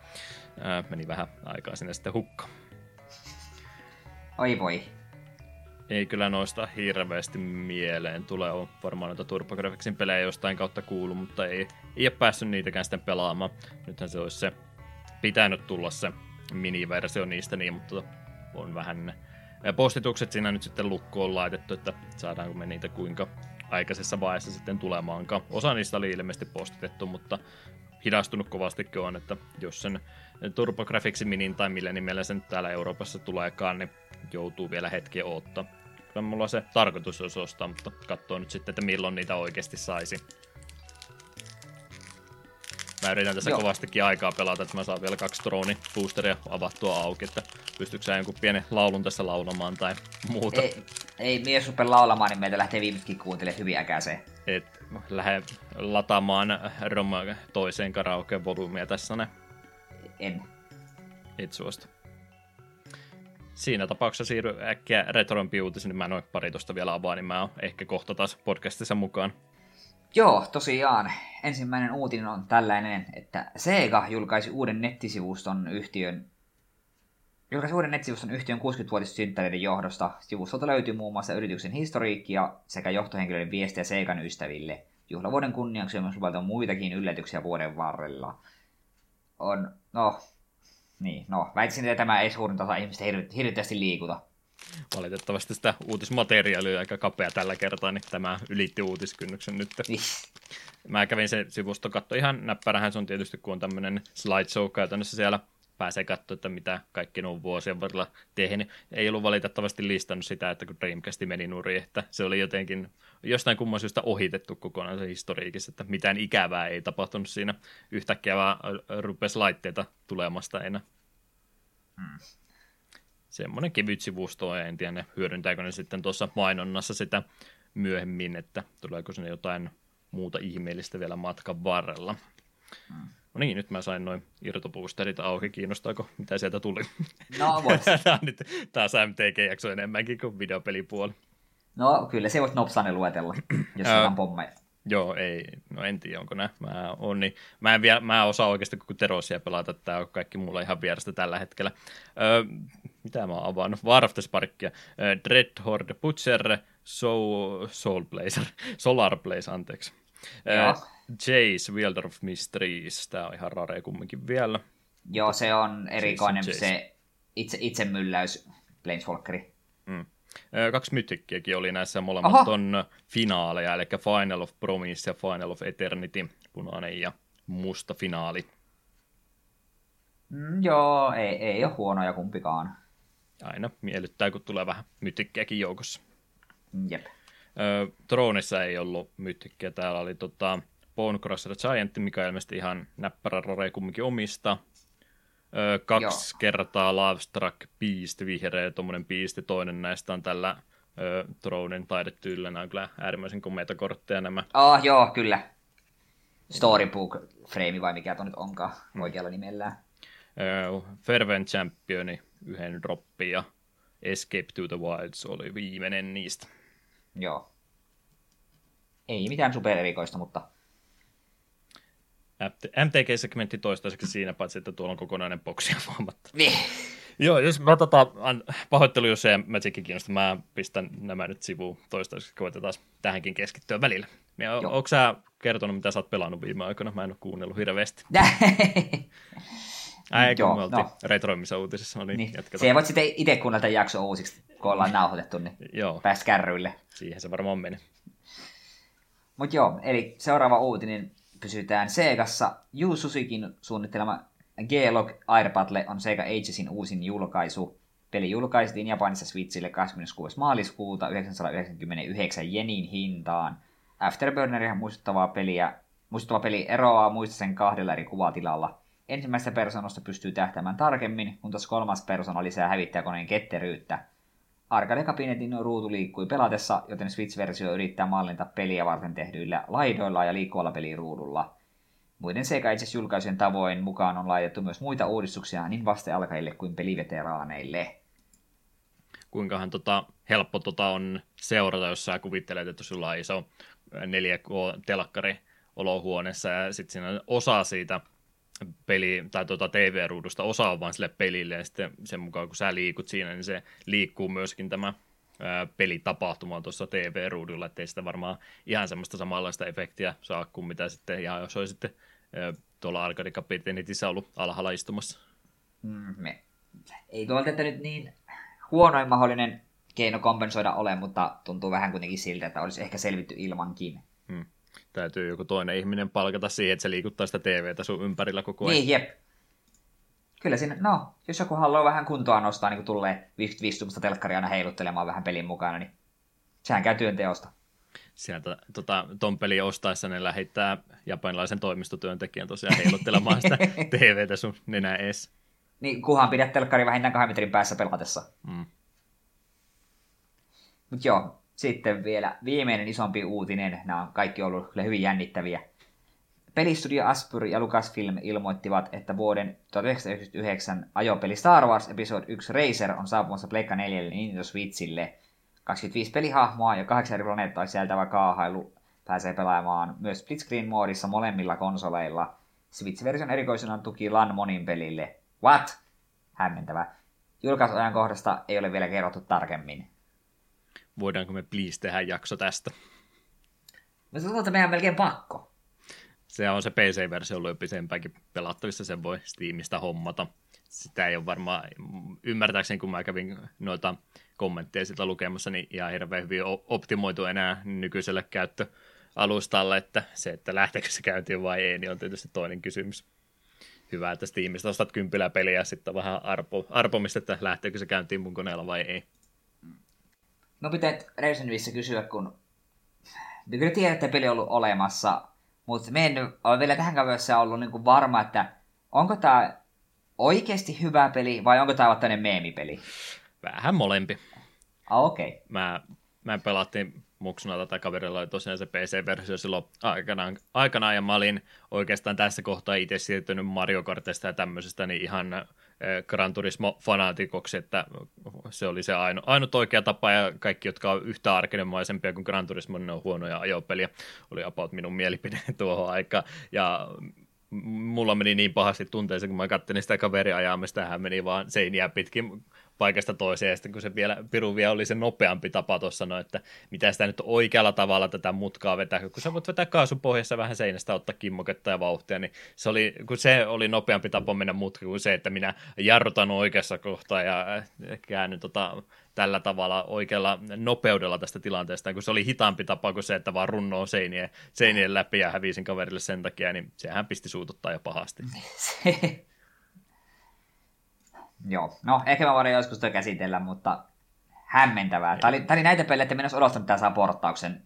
meni vähän aikaa sinne sitten hukkaan. Oi voi. Ei kyllä noista hirveästi mieleen. Tulee on varmaan noita TurboGrafxin pelejä jostain kautta kuulu, mutta ei, ei ole päässyt niitäkään sitten pelaamaan. Nythän se olisi se pitänyt tulla se miniversio niistä niin, mutta on vähän postitukset siinä nyt sitten lukkoon laitettu, että saadaanko me niitä kuinka aikaisessa vaiheessa sitten tulemaankaan. Osa niistä oli ilmeisesti postitettu, mutta hidastunut kovastikin on, että jos sen TurboGrafxin minin tai millä nimellä sen täällä Euroopassa tuleekaan, niin joutuu vielä hetki odottaa. Kyllä mulla se tarkoitus olisi ostaa, mutta katsoo nyt sitten, että milloin niitä oikeasti saisi. Mä yritän tässä Joo. kovastikin aikaa pelata, että mä saan vielä kaksi drone boosteria avattua auki, että pystyykö sä jonkun pienen laulun tässä laulamaan tai muuta. Ei, ei mies rupea laulamaan, niin meitä lähtee viimeiskin kuuntelemaan hyvin äkäiseen. Et lähde lataamaan Roma toiseen karaoke volyymia tässä ne. En. Et suosta. Siinä tapauksessa siirry äkkiä retrompi uutisiin, niin mä noin pari tosta vielä avaan, niin mä oon ehkä kohta taas podcastissa mukaan. Joo, tosiaan. Ensimmäinen uutinen on tällainen, että Sega julkaisi uuden nettisivuston yhtiön julkaisi uuden nettisivuston yhtiön 60-vuotissynttäreiden johdosta. Sivustolta löytyy muun muassa yrityksen historiikkia sekä johtohenkilöiden viestejä Segan ystäville. Juhlavuoden kunniaksi on myös luvalta muitakin yllätyksiä vuoden varrella. On, no, niin, no, väitsisin, että tämä ei suurin osa ihmistä hirvittävästi liikuta. Valitettavasti sitä uutismateriaalia aika kapea tällä kertaa, niin tämä ylitti uutiskynnyksen nyt. Mä kävin se sivusto katto ihan näppärähän se on tietysti, kun on tämmöinen slideshow käytännössä siellä pääsee katsoa, että mitä kaikki on vuosien varrella tehnyt. Ei ollut valitettavasti listannut sitä, että kun Dreamcast meni nurin, että se oli jotenkin jostain kumman syystä ohitettu kokonaan se historiikissa, että mitään ikävää ei tapahtunut siinä. Yhtäkkiä vaan rupesi laitteita tulemasta enää. Hmm semmoinen kevyt sivusto, en tiedä hyödyntääkö ne sitten tuossa mainonnassa sitä myöhemmin, että tuleeko sinne jotain muuta ihmeellistä vielä matkan varrella. Hmm. No niin, nyt mä sain noin irtoboosterit auki. Kiinnostaako, mitä sieltä tuli? No, vois. Tämä on nyt taas MTG-jakso enemmänkin kuin videopelipuoli. No, kyllä se voit nopsaan luetella, jos on pommeja. Joo, ei, no en tiedä, onko nämä. Mä, on, niin, mä, en vielä, mä osaa oikeasti koko Terosia pelata, tämä on kaikki mulla ihan vierasta tällä hetkellä. Öö, mitä mä oon avannut? War of the Sparkia, Dread Horde Butcher, Soul, Soul Blazer, Solar Blaze, anteeksi. Öö, Jace, Wielder of Mysteries, tää on ihan rare kumminkin vielä. Joo, se on erikoinen Jace, se itse, itsemylläys Planeswalkeri. Mm. Kaksi mytikkiäkin oli näissä molemmat Aha. on finaaleja, eli Final of Promise ja Final of Eternity, punainen ja musta finaali. Mm, joo, ei, ei ole huonoja kumpikaan. Aina miellyttää, kun tulee vähän mytikkiäkin joukossa. Jep. Tronissa ei ollut mytikkiä, täällä oli tota Bone Crusher Giant, mikä ilmeisesti ihan näppärä rare kumminkin omista. Ö, kaksi Joo. kertaa Lovestruck Beast, vihreä tuommoinen Beast, toinen näistä on tällä ö, Thronen taidetyylillä, nämä on kyllä äärimmäisen komeita kortteja nämä. Oh, joo, kyllä. Storybook frame vai mikä tuo nyt onkaan mm. oikealla nimellään. Ö, Fervent Championi yhden droppi ja Escape to the Wilds oli viimeinen niistä. Joo. Ei mitään supererikoista, mutta MTG-segmentti toistaiseksi siinä, paitsi että tuolla on kokonainen boksi huomatta. Niin. Joo, jos mä tota, pahoittelu, jos ei Magicin kiinnosta, mä pistän nämä nyt sivuun toistaiseksi, koetetaan tähänkin keskittyä välillä. Ja onko sä kertonut, mitä sä oot pelannut viime aikoina? Mä en ole kuunnellut hirveästi. Ai, kun Joo, me oltiin no. retroimissa uutisissa, no niin, niin. jatketaan. Se voit sitten itse kuunnella jakso uusiksi, kun ollaan nauhoitettu, niin Joo. pääs kärryille. Siihen se varmaan meni. Mutta joo, eli seuraava uutinen pysytään Segassa. Yu Susikin suunnittelema G-Log Air Battle on Sega Agesin uusin julkaisu. Peli julkaistiin Japanissa Switchille 26. maaliskuuta 999 jenin hintaan. Afterburneria muistuttavaa peliä Muistuttava peli eroaa muista sen kahdella eri kuvatilalla. Ensimmäisestä persoonasta pystyy tähtämään tarkemmin, kun taas kolmas persona lisää hävittäjäkoneen ketteryyttä. Arcade-kabinetin ruutu liikkui pelatessa, joten Switch-versio yrittää mallinta peliä varten tehdyillä laidoilla ja liikkuvalla peliruudulla. Muiden Sega itse julkaisujen tavoin mukaan on laitettu myös muita uudistuksia niin vastealkajille kuin peliveteraaneille. Kuinkahan tota, helppo tota on seurata, jos sä kuvittelet, että sulla on iso 4K-telkkari olohuoneessa ja sitten siinä osa siitä peli, tai tuota TV-ruudusta osa on vain sille pelille, ja sitten sen mukaan kun sä liikut siinä, niin se liikkuu myöskin tämä ää, pelitapahtuma tuossa TV-ruudulla, ettei sitä varmaan ihan semmoista samanlaista efektiä saa kuin mitä sitten, ja jos olisi sitten ää, tuolla arcade ollut alhaalla istumassa. Mm, me. Ei tuolta nyt niin huonoin mahdollinen keino kompensoida ole, mutta tuntuu vähän kuitenkin siltä, että olisi ehkä selvitty ilmankin. Täytyy joku toinen ihminen palkata siihen, että se liikuttaa sitä TVtä sun ympärillä koko ajan. Niin, jep. Kyllä siinä, no, jos joku haluaa vähän kuntoa nostaa, niin kun tulee 55 telkkaria aina heiluttelemaan vähän pelin mukana, niin sehän käy työnteosta. Sieltä tota, ton peli ostaessa ne lähettää japanilaisen toimistotyöntekijän tosiaan heiluttelemaan sitä TVtä sun nenä ees. Niin, kuhan pidät telkkari vähintään kahden metrin päässä pelatessa. Mm. Mutta joo, sitten vielä viimeinen isompi uutinen. Nämä on kaikki ollut kyllä hyvin jännittäviä. Pelistudio Aspyr ja Lucasfilm ilmoittivat, että vuoden 1999 ajopeli Star Wars Episode 1 Racer on saapumassa Pleikka 4 Nintendo Switchille. 25 pelihahmoa ja 8 eri planeettaa sieltävä kaahailu pääsee pelaamaan myös split-screen-moodissa molemmilla konsoleilla. Switch-version erikoisena tuki LAN monin pelille. What? Hämmentävä. Julkaisuajankohdasta ei ole vielä kerrottu tarkemmin. Voidaanko me please tehdä jakso tästä? No tuntuu, että meidän on melkein pakko. Se on se PC-versio ollut jo pisempäänkin pelattavissa, sen voi Steamista hommata. Sitä ei ole varmaan, ymmärtääkseni kun mä kävin noita kommentteja sitä lukemassa, niin ihan hirveän hyvin optimoitu enää nykyiselle käyttöalustalle, että se, että lähteekö se käyntiin vai ei, niin on tietysti toinen kysymys. Hyvä, että Steamista ostat kympilä peliä ja sitten vähän arpo, arpomista, että lähteekö se käyntiin mun koneella vai ei. No pitää Reisenivissä kysyä, kun kyllä tiedät, että peli on ollut olemassa, mutta me en ole vielä tähän kaverissa ollut niin kuin varma, että onko tämä oikeasti hyvä peli vai onko tämä tämmöinen meemipeli? Vähän molempi. Ah, okei. Okay. Mä, mä pelattiin muksuna tätä kaverilla oli tosiaan se PC-versio silloin aikanaan, aikanaan, ja mä olin oikeastaan tässä kohtaa itse siirtynyt Mario Kartista ja tämmöisestä, niin ihan Gran Turismo-fanaatikoksi, että se oli se aino, ainut oikea tapa, ja kaikki, jotka on yhtä arkenemaisempia kuin Gran Turismo, ne on huonoja ajopeliä, oli about minun mielipide tuohon aikaan, ja mulla meni niin pahasti tunteeseen, kun mä katselin sitä kaveria ajamista, hän meni vaan seiniä pitkin paikasta toiseen, ja sitten kun se vielä, Piru vielä oli se nopeampi tapa tuossa, no, että mitä sitä nyt oikealla tavalla tätä mutkaa vetää, kun sä voit vetää kaasupohjassa vähän seinästä ottaa kimmoketta ja vauhtia, niin se oli, kun se oli nopeampi tapa mennä mutka kuin se, että minä jarrutan oikeassa kohtaa ja äh, käännyn tota, tällä tavalla oikealla nopeudella tästä tilanteesta, kun se oli hitaampi tapa kuin se, että vaan runnoo seinien, seinien läpi ja hävisin kaverille sen takia, niin sehän pisti suututtaa jo pahasti. Joo, no ehkä mä voin joskus sitä käsitellä, mutta hämmentävää. Tämä oli, tämä oli näitä pelejä, että minä olisi odostanut, että tämä saa porttauksen.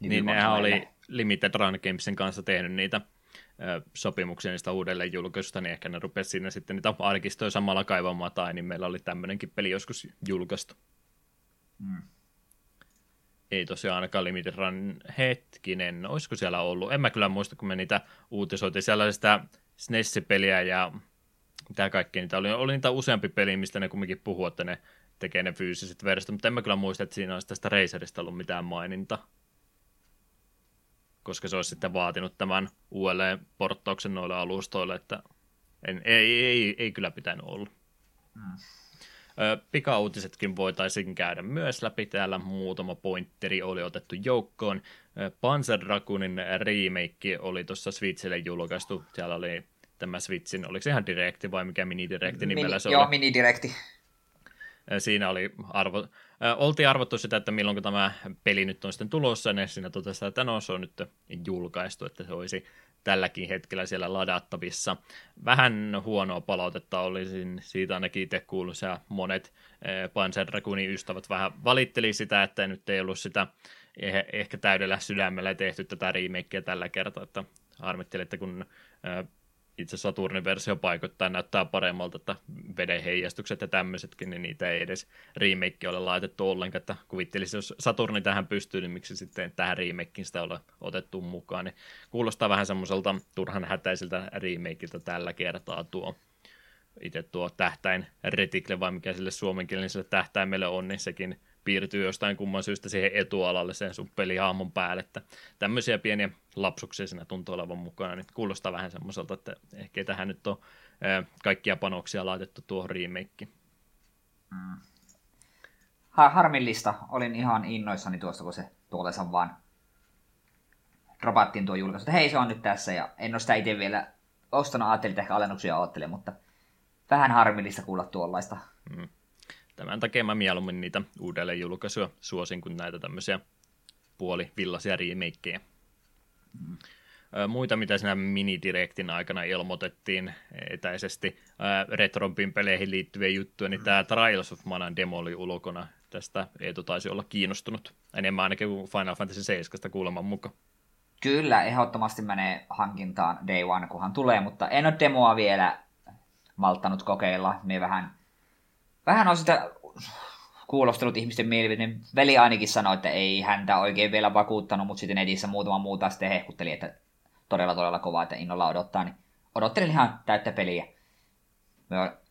Niin, nehän oli Limited Run Gamesin kanssa tehnyt niitä sopimuksia niistä uudelleen julkaisusta, niin ehkä ne rupesi siinä sitten niitä arkistoja samalla kaivamaan, tai niin meillä oli tämmöinenkin peli joskus julkaistu. Hmm. Ei tosiaan ainakaan Limited Run hetkinen, olisiko siellä ollut? En mä kyllä muista, kun me niitä uutisoitiin. Siellä oli sitä SNES-peliä ja mitä kaikkea niitä oli. Oli niitä useampi peli, mistä ne kumminkin puhuu, että ne tekee ne fyysiset versiot, mutta en mä kyllä muista, että siinä olisi tästä Razerista ollut mitään maininta. Koska se olisi sitten vaatinut tämän uudelleen porttauksen noille alustoille, että en, ei, ei, ei, kyllä pitänyt olla. Hmm. Pikauutisetkin voitaisiin käydä myös läpi. Täällä muutama pointteri oli otettu joukkoon. Panzer Dragunin remake oli tuossa Switchille julkaistu. Siellä oli tämä Switchin, oliko se ihan direkti vai mikä mini-direkti nimellä mini, se oli? Joo, mini-direkti. Siinä oli arvo, oltiin arvottu sitä, että milloin tämä peli nyt on sitten tulossa, niin siinä totesi, että no se on nyt julkaistu, että se olisi tälläkin hetkellä siellä ladattavissa. Vähän huonoa palautetta olisin siitä ainakin itse kuullut, ja monet Panzer Dragoonin ystävät vähän valitteli sitä, että nyt ei ollut sitä eh, ehkä täydellä sydämellä tehty tätä remakea tällä kertaa, että harmitteli, että kun itse Saturnin versio paikoittain näyttää paremmalta, että veden heijastukset ja tämmöisetkin, niin niitä ei edes remake ole laitettu ollenkaan, että kuvittelisin, jos Saturni tähän pystyy, niin miksi sitten tähän remakeen sitä ole otettu mukaan, niin kuulostaa vähän semmoiselta turhan hätäisiltä remakeiltä tällä kertaa tuo itse tuo tähtäin retikle, vai mikä sille suomenkieliselle tähtäimelle on, niin sekin piirtyy jostain kumman syystä siihen etualalle sen sun pelihaamon päälle, että tämmöisiä pieniä lapsuksia siinä tuntuu olevan mukana, niin kuulostaa vähän semmoiselta, että ehkä tähän nyt on kaikkia panoksia laitettu tuohon remakeen. Mm. Harmillista. Olin ihan innoissani tuosta, kun se tuolleensa vaan dropattiin tuo julkaisu, että hei se on nyt tässä, ja en ole sitä itse vielä ostanut, ajattelin, että ehkä alennuksia ajattelin, mutta vähän harmillista kuulla tuollaista. Mm. Tämän takia mä mieluummin niitä uudelleen julkaisuja suosin kuin näitä tämmöisiä puolivillaisia remakeja. Muita, mitä siinä mini-direktin aikana ilmoitettiin etäisesti Retrompin peleihin liittyviä juttuja, niin tämä Trials of Manan demo oli ulkona. Tästä Eetu taisi olla kiinnostunut enemmän ainakin kuin Final Fantasy 7 kuuleman mukaan. Kyllä, ehdottomasti menee hankintaan Day One, kunhan tulee, mutta en ole demoa vielä malttanut kokeilla. Me vähän, vähän on sitä kuulostellut ihmisten mielipiteen. Veli ainakin sanoi, että ei häntä oikein vielä vakuuttanut, mutta sitten edissä muutama muuta sitten hehkutteli, että todella todella kovaa, että innolla odottaa. Niin odottelin ihan täyttä peliä.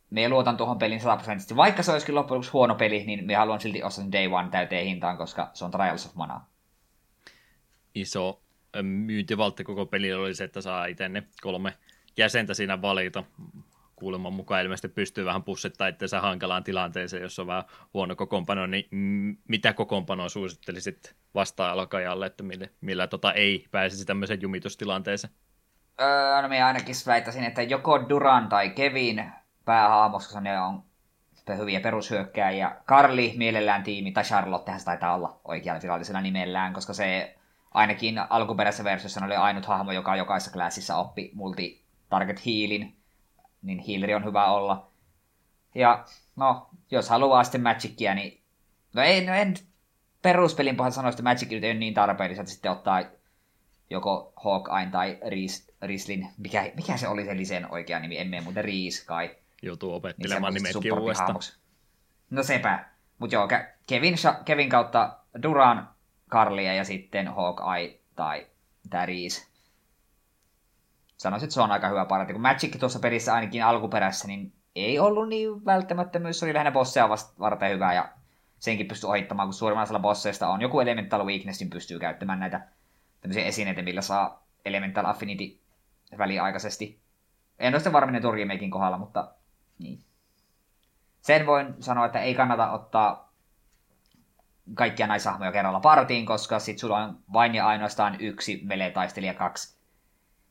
Me, luotan tuohon pelin 100 prosenttisesti. Vaikka se olisikin loppujen lopuksi huono peli, niin me haluan silti ostaa sen Day One täyteen hintaan, koska se on Trials of Mana. Iso myyntivaltti koko pelillä oli se, että saa itse ne kolme jäsentä siinä valita kuuleman mukaan ilmeisesti pystyy vähän pussittaa itseensä hankalaan tilanteeseen, jos on vähän huono kokoonpano, niin mitä kokoonpanoa suosittelisit vasta-alkajalle, että millä, millä tota ei pääsisi tämmöiseen jumitustilanteeseen? Öö, no minä ainakin väittäisin, että joko Duran tai Kevin päähahmos, koska ne on hyviä perushyökkääjiä. Carly mielellään tiimi, tai Charlotte se taitaa olla oikealla virallisella nimellään, koska se ainakin alkuperäisessä versiossa oli ainut hahmo, joka jokaisessa klassissa oppi multi-target healin, niin healeri on hyvä olla. Ja no, jos haluaa sitten Magicia, niin no ei, no en peruspelin pohjalta sanoa, että Magic ei ole niin tarpeellista, että sitten ottaa joko Hawkeye tai Reese, Rislin, mikä, mikä se oli se Lisen oikea nimi, emme muuten Reese kai. Joutuu opettelemaan niin nimetkin uudestaan. No sepä. Mutta joo, Kevin, Kevin kautta Duran, Carlia ja sitten Hawkeye tai tämä Reese sanoisin, että se on aika hyvä paranti. Kun Magic tuossa pelissä ainakin alkuperässä, niin ei ollut niin välttämättömyys, se oli lähinnä bosseja varten hyvä ja senkin pystyy ohittamaan, kun suurimmalla osalla bosseista on joku elemental weakness, niin pystyy käyttämään näitä tämmöisiä esineitä, millä saa elemental affinity väliaikaisesti. En ole sitten varminen Turgimeikin kohdalla, mutta niin. Sen voin sanoa, että ei kannata ottaa kaikkia naisahmoja kerralla partiin, koska sit sulla on vain ja ainoastaan yksi melee-taistelija, kaksi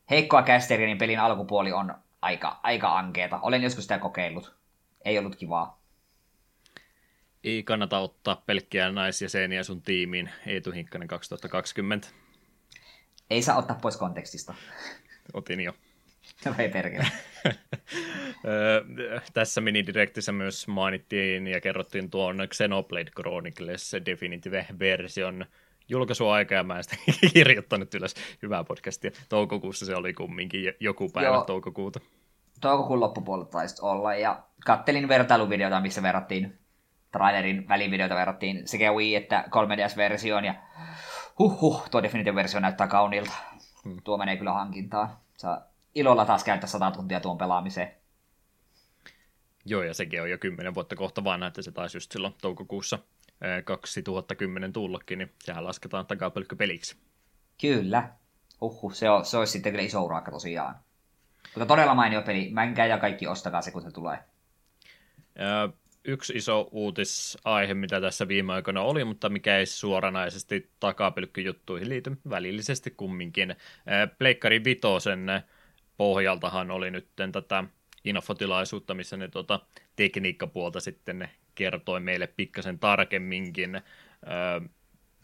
heikkoa kästeriä, niin pelin alkupuoli on aika, aika ankeeta. Olen joskus sitä kokeillut. Ei ollut kivaa. Ei kannata ottaa pelkkiä naisjäseniä sun tiimiin. Eetu Hinkkanen 2020. Ei saa ottaa pois kontekstista. Otin jo. No ei perkele. Tässä minidirektissä myös mainittiin ja kerrottiin tuon Xenoblade Chronicles Definitive Version julkaisuaika ja mä en sitä kirjoittanut ylös. Hyvää podcastia. Toukokuussa se oli kumminkin joku päivä Joo. toukokuuta. Toukokuun loppupuolella taisi olla ja kattelin vertailuvideota, missä verrattiin trailerin välivideota verrattiin sekä Wii että 3DS-versioon ja huh, tuo Definitive-versio näyttää kauniilta. Hmm. Tuo menee kyllä hankintaan. Saa ilolla taas käyttää 100 tuntia tuon pelaamiseen. Joo, ja sekin on jo kymmenen vuotta kohta vanha, että se taisi just silloin toukokuussa 2010 tullakin, niin sehän lasketaan takapölkkypeliksi. Kyllä. Uhu, se, on, se olisi sitten kyllä iso urakka tosiaan. Mutta todella mainio peli. Mänkää ja kaikki ostakaa se, kun se tulee. Yksi iso uutisaihe, mitä tässä viime aikoina oli, mutta mikä ei suoranaisesti takapelkkyjuttuihin liity välillisesti kumminkin. Pleikkari Vitosen pohjaltahan oli nyt tätä infotilaisuutta, missä ne tuota, tekniikkapuolta sitten ne kertoi meille pikkasen tarkemminkin.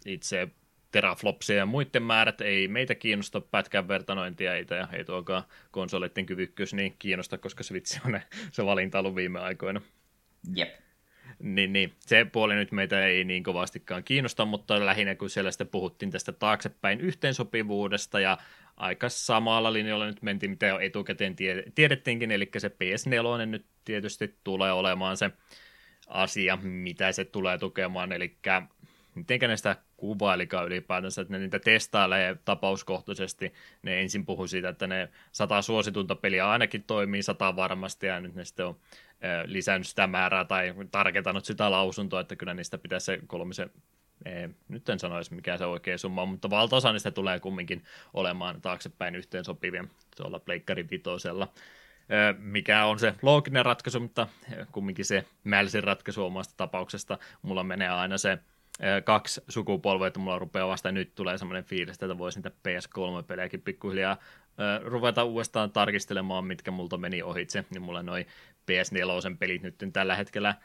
Itse teraflopsia ja muiden määrät ei meitä kiinnosta pätkän vertanointia, ei, ja ei tuokaan konsoleiden kyvykkyys niin kiinnosta, koska Switch on se valinta ollut viime aikoina. Jep. Niin, niin, se puoli nyt meitä ei niin kovastikaan kiinnosta, mutta lähinnä kun siellä sitten puhuttiin tästä taaksepäin yhteensopivuudesta ja aika samalla linjalla nyt mentiin, mitä jo etukäteen tiedettiinkin, eli se PS4 nyt tietysti tulee olemaan se asia, mitä se tulee tukemaan, eli miten ne sitä kuvailikaan ylipäätänsä, että ne niitä testailee tapauskohtaisesti. Ne ensin puhui siitä, että ne sata suositunta peliä ainakin toimii sata varmasti, ja nyt ne sitten on lisännyt sitä määrää tai tarkentanut sitä lausuntoa, että kyllä niistä pitäisi se kolmisen ei, nyt en sanoisi mikä se oikea summa on, mutta valtaosa niistä tulee kumminkin olemaan taaksepäin yhteen sopivia tuolla Pleikkari vitosella mikä on se looginen ratkaisu, mutta kumminkin se mälsin ratkaisu omasta tapauksesta. Mulla menee aina se kaksi sukupolvea, että mulla rupeaa vasta nyt tulee semmoinen fiilis, että voisi niitä PS3-pelejäkin pikkuhiljaa ruveta uudestaan tarkistelemaan, mitkä multa meni ohitse, niin mulla noin PS4 pelit nyt tällä hetkellä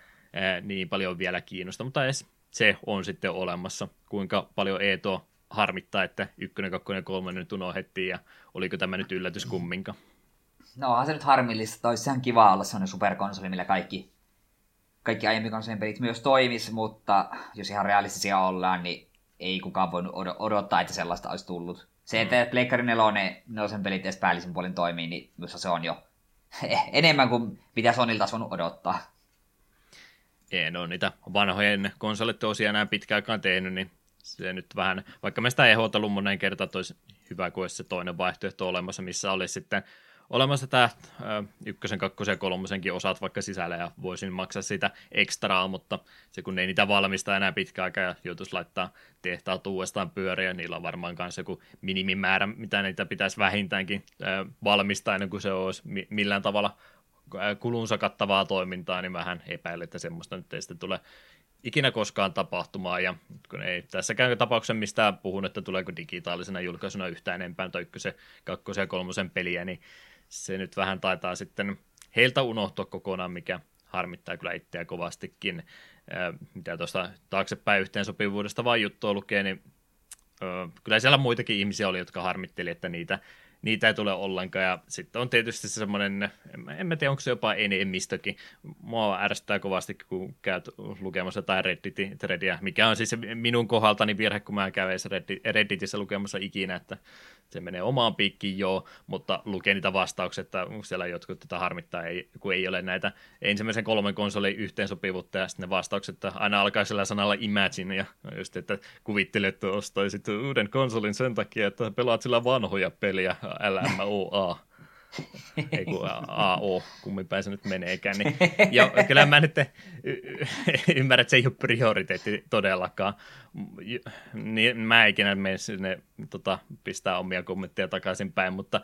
niin paljon vielä kiinnosta, mutta edes se on sitten olemassa. Kuinka paljon Eeto harmittaa, että ykkönen, kakkonen ja kolmonen nyt unohdettiin, ja oliko tämä nyt yllätys kumminkaan? No onhan se nyt harmillista, olisi ihan kiva olla sellainen superkonsoli, millä kaikki, kaikki aiemmin konsolin pelit myös toimis, mutta jos ihan realistisia ollaan, niin ei kukaan voinut odottaa, että sellaista olisi tullut. Se, että mm. Pleikkari 4 nelosen pelit edes päällisin puolin toimii, niin myös se on jo enemmän kuin mitä Sonilta olisi voinut odottaa. Ei, no niitä vanhojen konsolit tosiaan enää pitkään tehnyt, niin se nyt vähän, vaikka me sitä ehdotellut monen kertaan, että olisi hyvä, kuin se toinen vaihtoehto olemassa, missä olisi sitten olemassa tämä ykkösen, kakkosen ja kolmosenkin osat vaikka sisällä ja voisin maksaa siitä ekstraa, mutta se kun ei niitä valmista enää pitkä aikaa ja joutuisi laittaa tehtaat uudestaan pyöriä, niillä on varmaan myös joku minimimäärä, mitä niitä pitäisi vähintäänkin valmistaa ennen kuin se olisi millään tavalla kulunsa kattavaa toimintaa, niin vähän epäilen, että semmoista nyt ei sitten tule ikinä koskaan tapahtumaan, ja kun ei tässäkään tapauksessa mistään puhun, että tuleeko digitaalisena julkaisuna yhtään enempää tai ykkösen, kakkosen ja kolmosen peliä, niin se nyt vähän taitaa sitten heiltä unohtua kokonaan, mikä harmittaa kyllä itseä kovastikin. Mitä tuosta taaksepäin yhteensopivuudesta vain juttua lukee, niin kyllä siellä muitakin ihmisiä oli, jotka harmitteli, että niitä niitä ei tule ollenkaan. Ja sitten on tietysti se semmoinen, en, mä tiedä, onko se jopa enemmistökin. Mua ärsyttää kovasti, kun käyt lukemassa jotain Reddit-threadia, mikä on siis minun kohdaltani virhe, kun mä käyn Redditissä lukemassa ikinä, että se menee omaan piikkiin joo, mutta lukee niitä vastauksia, että siellä jotkut tätä harmittaa, ei, kun ei ole näitä ensimmäisen kolmen konsolin yhteensopivuutta, ja sitten ne vastaukset, että aina alkaa sillä sanalla imagine, ja just, että kuvittelet, että ostaisit uuden konsolin sen takia, että pelaat sillä vanhoja peliä, LMOA. Ei kun AO, kummin päin se nyt meneekään. Niin, ja kyllä mä nyt ymmärrän, että se ei ole prioriteetti todellakaan. Niin, mä ikinä mene sinne tota, pistää omia kommentteja takaisin päin, mutta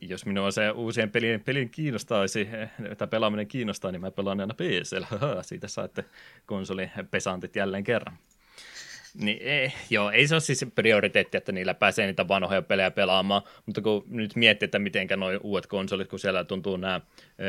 jos minua se uusien pelien, pelin kiinnostaisi, tai pelaaminen kiinnostaa, niin mä pelaan aina PCllä. Siitä saatte konsolin pesantit jälleen kerran. Niin, ei, joo, ei se ole siis prioriteetti, että niillä pääsee niitä vanhoja pelejä pelaamaan, mutta kun nyt miettii, että miten nuo uudet konsolit, kun siellä tuntuu nämä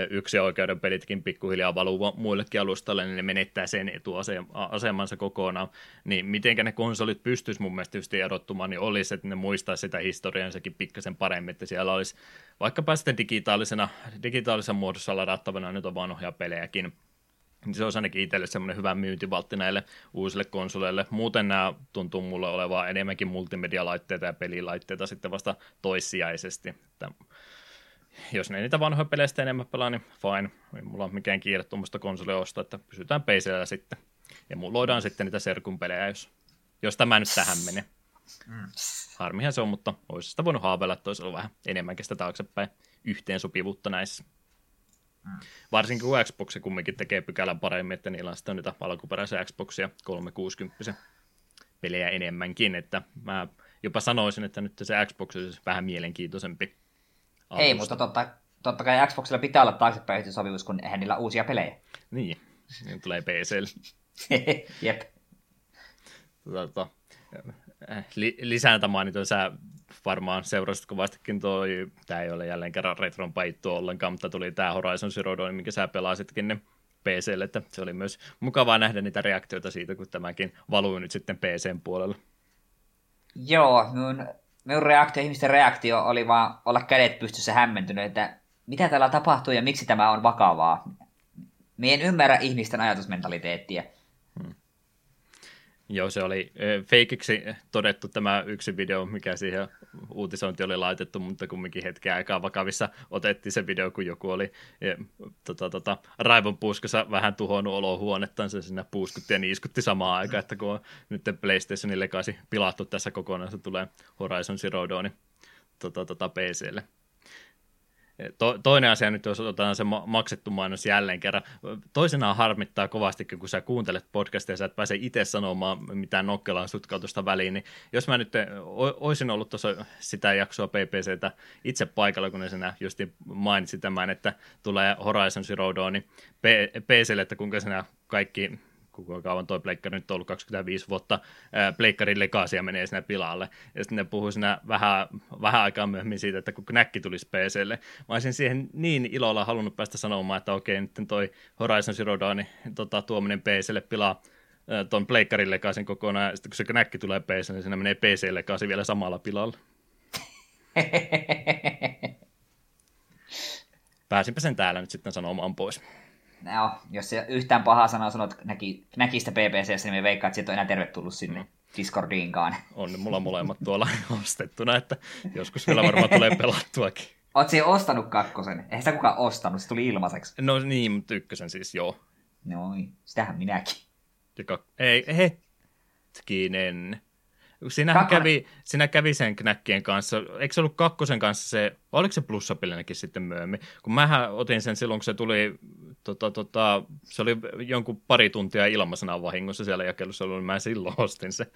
yksi oikeuden pelitkin pikkuhiljaa valuu muillekin alustalle, niin ne menettää sen etuasemansa kokonaan, niin miten ne konsolit pystyisi mun mielestä erottumaan, niin olisi, että ne muistaisi sitä historiansakin pikkasen paremmin, että siellä olisi vaikkapa sitten digitaalisena, digitaalisessa muodossa ladattavana nyt on vanhoja pelejäkin, se on ainakin itselle semmoinen hyvä myyntivaltti näille uusille konsoleille. Muuten nämä tuntuu mulle olevaa enemmänkin multimedialaitteita ja pelilaitteita sitten vasta toissijaisesti. Että jos ne niitä vanhoja pelejä enemmän pelaa, niin fine. Ei mulla ole mikään kiire tuommoista konsolia ostaa, että pysytään PCllä sitten. Ja luodaan sitten niitä serkun pelejä, jos, jos tämä nyt tähän menee. Mm. Harmihan se on, mutta olisi sitä voinut haaveilla, että olisi ollut vähän enemmänkin sitä taaksepäin yhteensopivuutta näissä. Mm. Varsinkin kun Xbox kumminkin tekee pykälän paremmin, että niillä on sitten niitä alkuperäisiä Xboxia 360 pelejä enemmänkin, että mä jopa sanoisin, että nyt se Xbox olisi vähän mielenkiintoisempi. Alusta. Ei, mutta totta, totta kai Xboxilla pitää olla taaksepäin sopivuus, kun eihän niillä uusia pelejä. Niin, niin tulee PClle. Jep. Tota, li, lisään mainitoin, sä varmaan seurasit kovastikin toi, tämä ei ole jälleen kerran retron paittu ollenkaan, mutta tuli tämä Horizon Zero Dawn, minkä sä pelasitkin ne PClle, että se oli myös mukavaa nähdä niitä reaktioita siitä, kun tämäkin valui nyt sitten PCn puolella. Joo, minun, minun reaktio, ihmisten reaktio oli vaan olla kädet pystyssä hämmentynyt, että mitä täällä tapahtuu ja miksi tämä on vakavaa. Mie en ymmärrä ihmisten ajatusmentaliteettia. Joo, se oli feikiksi todettu tämä yksi video, mikä siihen uutisointi oli laitettu, mutta kumminkin hetken aikaa vakavissa otettiin se video, kun joku oli ja, tota, tota, raivon puuskassa vähän tuhonnut olohuonettansa, siinä puuskutti ja niiskutti samaan aikaan, että kun on nyt PlayStationin lekasi pilattu tässä kokonaan, se tulee Horizon Zero Dawn tota, tota, PClle. To, toinen asia nyt, jos otetaan se maksettu mainos jälleen kerran. Toisenaan harmittaa kovasti, kun sä kuuntelet podcastia sä et pääse itse sanomaan mitään nokkelaan sutkautusta väliin, niin jos mä nyt olisin ollut tuossa sitä jaksoa PPCtä itse paikalla, kun sinä just mainitsi tämän, että tulee Horizon Zero Dawn, niin PClle, että kuinka sinä kaikki kuinka kauan toi pleikkari nyt on ollut 25 vuotta, pleikkarin lekaasia menee sinne pilalle. Ja sitten ne puhuu siinä vähän, vähän aikaa myöhemmin siitä, että kun näkki tulisi PClle. Mä olisin siihen niin ilolla halunnut päästä sanomaan, että okei, nyt toi Horizon Zero Dawn tota, tuominen PClle pilaa ton pleikkarin lekaisin kokonaan, ja sitten kun se knäkki tulee PC, niin siinä menee PC lekaasi vielä samalla pilalla. Pääsinpä sen täällä nyt sitten sanomaan pois. No, jos se yhtään pahaa sanaa sanot näki, näkistä PPCssä, niin me veikkaan, että sieltä on enää tervetullut sinne mm. Discordiinkaan. On mulla molemmat tuolla ostettuna, että joskus vielä varmaan tulee pelattuakin. Oot siihen ostanut kakkosen? Eihän sitä kukaan ostanut, se tuli ilmaiseksi. No niin, mutta ykkösen siis joo. Noin, sitähän minäkin. Ja kak- ei, hetkinen. Sinä kävi, sinä kävi sen knäkkien kanssa. Eikö se ollut kakkosen kanssa se, oliko se plussapillinenkin sitten myöhemmin? Kun mähän otin sen silloin, kun se tuli tota, tota, se oli jonkun pari tuntia ilmaisena vahingossa siellä jakelussa ollut, niin mä silloin ostin se.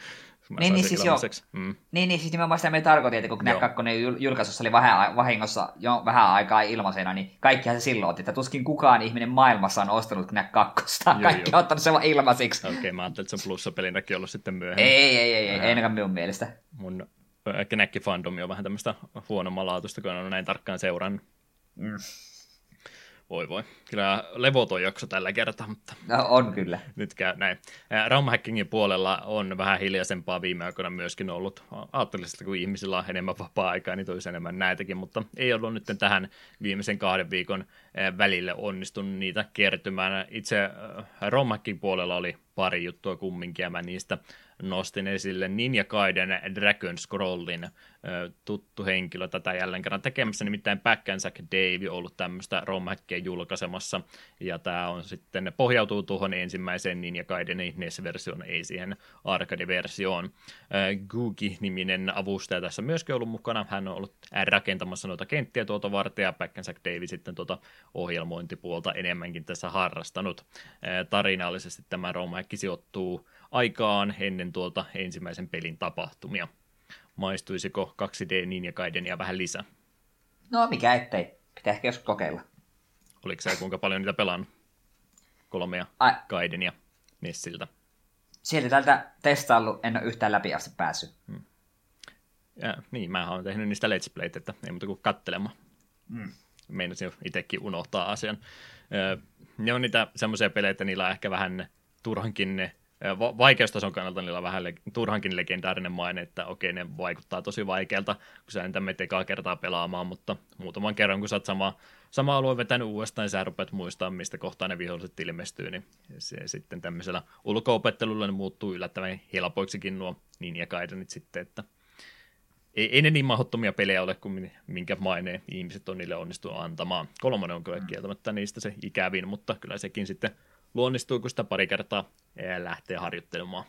Mä niin, niin, siis joo. Mm. niin, niin, siis nimenomaan sitä me tarkoitin, että kun Knack 2 julkaisussa oli vähän, vahingossa jo vähän aikaa ilmaisena, niin kaikkihan se silloin otti, että tuskin kukaan ihminen maailmassa on ostanut Knack 2. Kaikki on ottanut sen vaan ilmaisiksi. Okei, okay, mä ajattelin, että se on plussapelinäkin ollut sitten myöhemmin. Ei, ei, ei, ei, ei ainakaan minun mielestä. Mun Knack fandomi on vähän tämmöistä huonommanlaatuista, kun on näin tarkkaan seurannut. Mm. Voi voi. Kyllä levoton jakso tällä kertaa, mutta... No, on kyllä. Nyt käy näin. Hackingin puolella on vähän hiljaisempaa viime aikoina myöskin ollut. Ajattelin, että kun ihmisillä on enemmän vapaa-aikaa, niin tulisi enemmän näitäkin, mutta ei ollut nyt tähän viimeisen kahden viikon välille onnistunut niitä kertymään. Itse Romhackin puolella oli pari juttua kumminkin, ja mä niistä nostin esille Ninja Gaiden Dragon Scrollin tuttu henkilö tätä jälleen kerran tekemässä, nimittäin Back Sack Dave ollut tämmöistä romhackia julkaisemassa, ja tämä on sitten, pohjautuu tuohon ensimmäiseen Ninja Gaidenin NES-versioon, ei siihen arcade-versioon. Googie-niminen avustaja tässä myöskin ollut mukana, hän on ollut rakentamassa noita kenttiä tuota varten, ja Back Sack Dave sitten tuota ohjelmointipuolta enemmänkin tässä harrastanut. Tarinallisesti tämä romhack sijoittuu aikaan ennen tuolta ensimmäisen pelin tapahtumia. Maistuisiko 2D Ninja Gaidenia vähän lisää? No mikä ettei. Pitää ehkä joskus kokeilla. Oliko se kuinka paljon niitä pelannut? Kolmea Ai. Gaidenia Nessiltä. Sieltä tältä testaillut, en ole yhtään läpi asti päässyt. Hmm. Ja, niin, mä oon tehnyt niistä let's playt, että ei muuta kuin kattelemaan. Hmm. Meinasin itsekin unohtaa asian. Ne on niitä semmoisia pelejä, että niillä on ehkä vähän turhankin ne vaikeustason kannalta niillä on vähän turhankin legendaarinen maine, että okei, ne vaikuttaa tosi vaikealta, kun sä entä menet ekaa kertaa pelaamaan, mutta muutaman kerran, kun sä oot sama, sama alue vetänyt uudestaan, niin sä rupeat muistaa, mistä kohtaa ne viholliset ilmestyy, niin se sitten tämmöisellä ulkoopettelulla ne muuttuu yllättävän helpoiksikin nuo niin ja kaidenit sitten, että ei, ei ne niin mahdottomia pelejä ole kuin minkä maineen ihmiset on niille onnistunut antamaan. Kolmonen on kyllä mm. kieltämättä niistä se ikävin, mutta kyllä sekin sitten luonnistuu, kun sitä pari kertaa lähtee harjoittelemaan.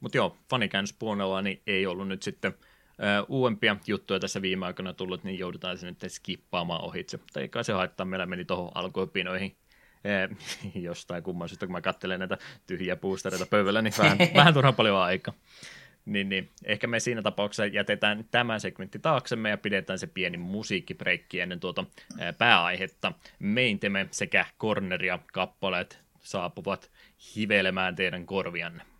Mutta joo, fanikäännöspuolella niin ei ollut nyt sitten uh, uudempia juttuja tässä viime aikoina tullut, niin joudutaan se nyt skippaamaan ohitse. Tai eikä se haittaa, meillä meni tuohon alkuopinoihin jostain kumman syystä, kun mä katselen näitä tyhjiä boostereita pöydällä, niin vähän, vähän turhan paljon aikaa. Niin, niin, ehkä me siinä tapauksessa jätetään tämä segmentti taaksemme ja pidetään se pieni musiikkibreikki ennen tuota pääaihetta. Meinteme sekä corneria kappaleet saapuvat hivelemään teidän korvianne.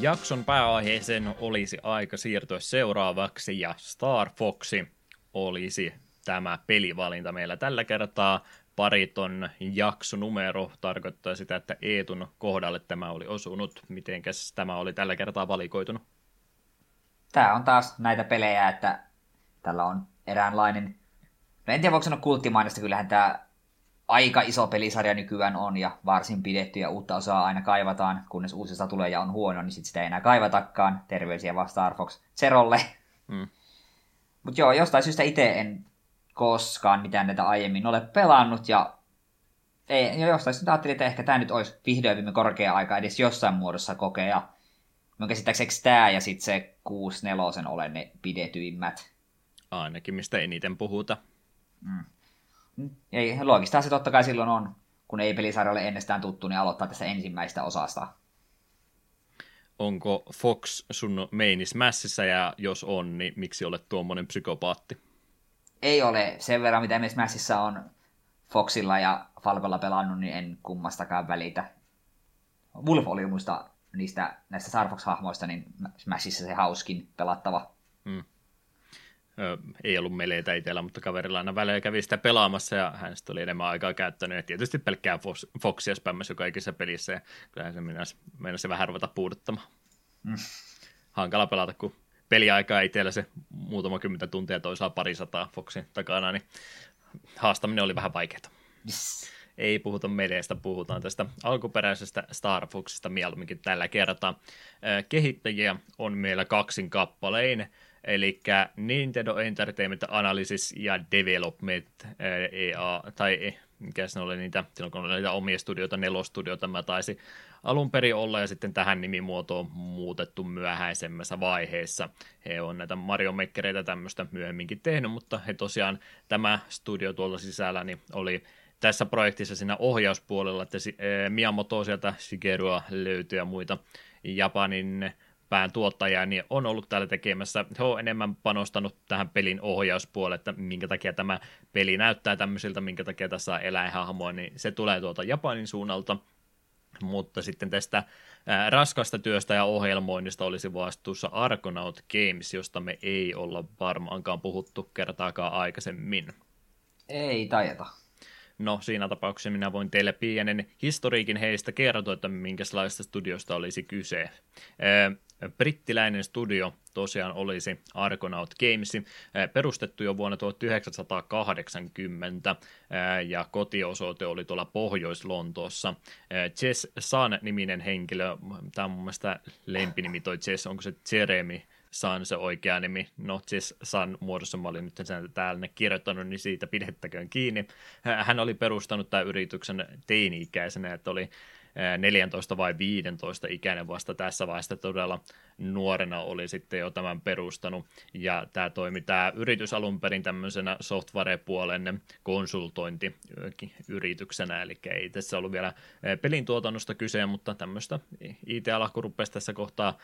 Jakson pääaiheeseen olisi aika siirtyä seuraavaksi ja Star Foxi olisi tämä pelivalinta meillä tällä kertaa. Pariton jaksonumero tarkoittaa sitä, että Eetun kohdalle tämä oli osunut. Mitenkäs tämä oli tällä kertaa valikoitunut? Tämä on taas näitä pelejä, että tällä on eräänlainen, no en tiedä voiko sanoa kulttimainista, kyllähän tämä aika iso pelisarja nykyään on ja varsin pidetty ja uutta osaa aina kaivataan, kunnes uusista tulee ja on huono, niin sit sitä ei enää kaivatakaan. Terveisiä vaan Star Fox Zerolle. Mm. Mutta joo, jostain syystä itse en koskaan mitään näitä aiemmin ole pelannut ja ei, jo jostain syystä ajattelin, että ehkä tämä nyt olisi vihdoin viime korkea aika edes jossain muodossa kokea. Mä käsittääkseni tämä ja sitten se 6-4 ole ne pidetyimmät. Ainakin mistä eniten puhuta. Mm. Ei, loogista se totta kai silloin on, kun ei pelisarjalle ennestään tuttu, niin aloittaa tässä ensimmäistä osasta. Onko Fox sun meinis mässissä ja jos on, niin miksi olet tuommoinen psykopaatti? Ei ole. Sen verran, mitä mässissä on Foxilla ja Falcolla pelannut, niin en kummastakaan välitä. Wolf oli muista niistä näistä Star Fox-hahmoista, niin Smashissa se hauskin pelattava. Mm ei ollut meleitä itsellä, mutta kaverilla aina välillä kävi sitä pelaamassa ja hän sitten oli enemmän aikaa käyttänyt ja tietysti pelkkää Foxia spämmässä joka ikisessä pelissä ja kyllähän se meinasi, meinasi vähän ruveta puuduttamaan. Mm. Hankala pelata, kun peliaikaa itsellä se muutama kymmentä tuntia toisaalta pari sataa Foxin takana, niin haastaminen oli vähän vaikeaa. Yes. Ei puhuta meleistä, puhutaan tästä alkuperäisestä Star Foxista mieluummin tällä kertaa. Kehittäjiä on meillä kaksin kappalein eli Nintendo Entertainment Analysis ja Development EA, tai mikä se oli niitä, silloin kun oli niitä omia studioita, nelostudioita mä taisi alun perin olla, ja sitten tähän nimimuotoon muutettu myöhäisemmässä vaiheessa. He on näitä Mario Makereita tämmöistä myöhemminkin tehnyt, mutta he tosiaan, tämä studio tuolla sisällä niin oli tässä projektissa siinä ohjauspuolella, että Miyamoto sieltä Shigerua löytyy ja muita Japanin pään tuottaja, niin on ollut täällä tekemässä. He on enemmän panostanut tähän pelin ohjauspuolelle, että minkä takia tämä peli näyttää tämmöisiltä, minkä takia tässä on eläinhahmoa, niin se tulee tuolta Japanin suunnalta. Mutta sitten tästä raskasta työstä ja ohjelmoinnista olisi vastuussa Argonaut Games, josta me ei olla varmaankaan puhuttu kertaakaan aikaisemmin. Ei tajeta. No siinä tapauksessa minä voin teille pienen historiikin heistä kertoa, että minkälaista studiosta olisi kyse brittiläinen studio tosiaan olisi Argonaut Games, perustettu jo vuonna 1980 ja kotiosoite oli tuolla Pohjois-Lontoossa. Jess Sun-niminen henkilö, tämä on mun mielestä lempinimi toi Jess, onko se Jeremy San se oikea nimi, no Jess San muodossa mä olin nyt sen täällä kirjoittanut, niin siitä pidettäköön kiinni. Hän oli perustanut tämän yrityksen teini-ikäisenä, että oli 14 vai 15 ikäinen vasta tässä vaiheessa. Todella nuorena oli sitten jo tämän perustanut, ja tämä toimi tämä yritys alun perin tämmöisenä software-puolen konsultointiyrityksenä, eli ei tässä ollut vielä pelin tuotannosta kyse, mutta tämmöistä IT-ala, tässä kohtaa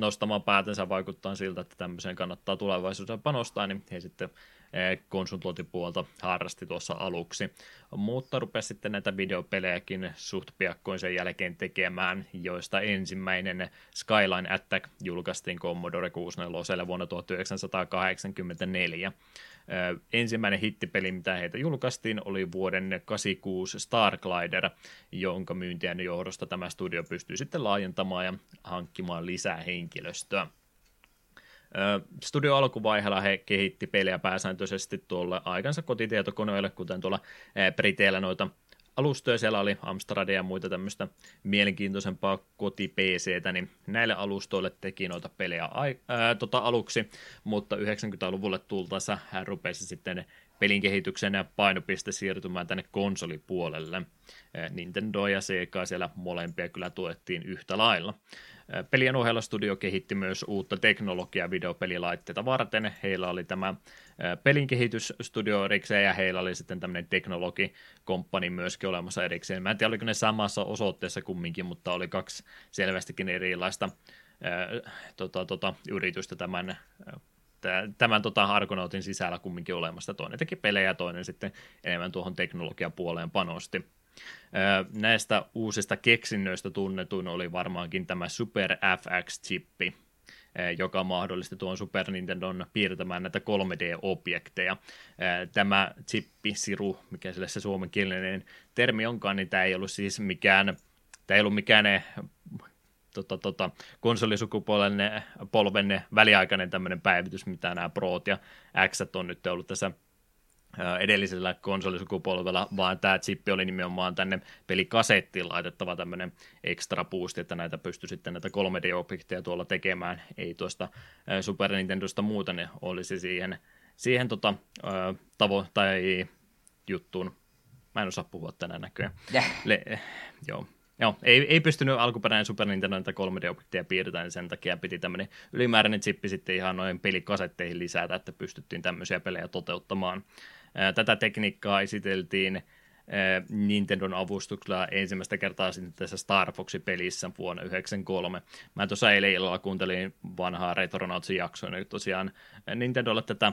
nostamaan päätensä vaikuttaa siltä, että tämmöiseen kannattaa tulevaisuudessa panostaa, niin he sitten Eh, konsultointipuolta harrasti tuossa aluksi, mutta rupesi sitten näitä videopelejäkin suht piakkoin sen jälkeen tekemään, joista ensimmäinen Skyline Attack julkaistiin Commodore 64 vuonna 1984. Ensimmäinen hittipeli, mitä heitä julkaistiin, oli vuoden 86 Starglider, jonka myyntien johdosta tämä studio pystyi sitten laajentamaan ja hankkimaan lisää henkilöstöä. Studio alkuvaiheella he kehitti pelejä pääsääntöisesti tuolle aikansa kotitietokoneille, kuten tuolla Briteillä noita alustoja, siellä oli Amstradia ja muita tämmöistä mielenkiintoisempaa koti niin näille alustoille teki noita pelejä ää, tota aluksi, mutta 90-luvulle tultaessa hän rupesi sitten pelin kehityksen ja painopiste siirtymään tänne konsolipuolelle. Nintendo ja Sega siellä molempia kyllä tuettiin yhtä lailla. Pelien ohella studio kehitti myös uutta teknologiaa videopelilaitteita varten. Heillä oli tämä pelin kehitysstudio erikseen ja heillä oli sitten tämmöinen teknologikomppani myöskin olemassa erikseen. Mä en tiedä, oliko ne samassa osoitteessa kumminkin, mutta oli kaksi selvästikin erilaista ää, tota, tota, yritystä tämän tämän tota Argonautin sisällä kumminkin olemassa. Toinen teki pelejä toinen sitten enemmän tuohon teknologiapuoleen panosti. Näistä uusista keksinnöistä tunnetuin oli varmaankin tämä Super FX-chippi, joka mahdollisti tuon Super Nintendon piirtämään näitä 3D-objekteja. Tämä chippi, siru, mikä sille se suomenkielinen termi onkaan, niin tämä ei ollut siis mikään, tämä ei ollut mikään tota, tota, konsolisukupolven polven väliaikainen tämmöinen päivitys, mitä nämä Pro ja X on nyt ollut tässä edellisellä konsolisukupolvella, vaan tämä chippi oli nimenomaan tänne pelikasettiin laitettava tämmöinen extra boost, että näitä pystyi sitten näitä 3D-objekteja tuolla tekemään, ei tuosta Super Nintendosta muuten ne olisi siihen, siihen tota, tavo tai juttuun. Mä en osaa puhua tänään näköjään. Yeah. Le, joo, Joo, ei, ei pystynyt alkuperäinen Super Nintendo näitä 3D-objekteja piirtämään, niin sen takia piti tämmöinen ylimääräinen chippi sitten ihan noin pelikasetteihin lisätä, että pystyttiin tämmöisiä pelejä toteuttamaan. Tätä tekniikkaa esiteltiin Nintendon avustuksella ensimmäistä kertaa sitten tässä Star Fox-pelissä vuonna 1993. Mä tuossa eilen illalla kuuntelin vanhaa Retronautsin jaksoa, niin tosiaan Nintendolle tätä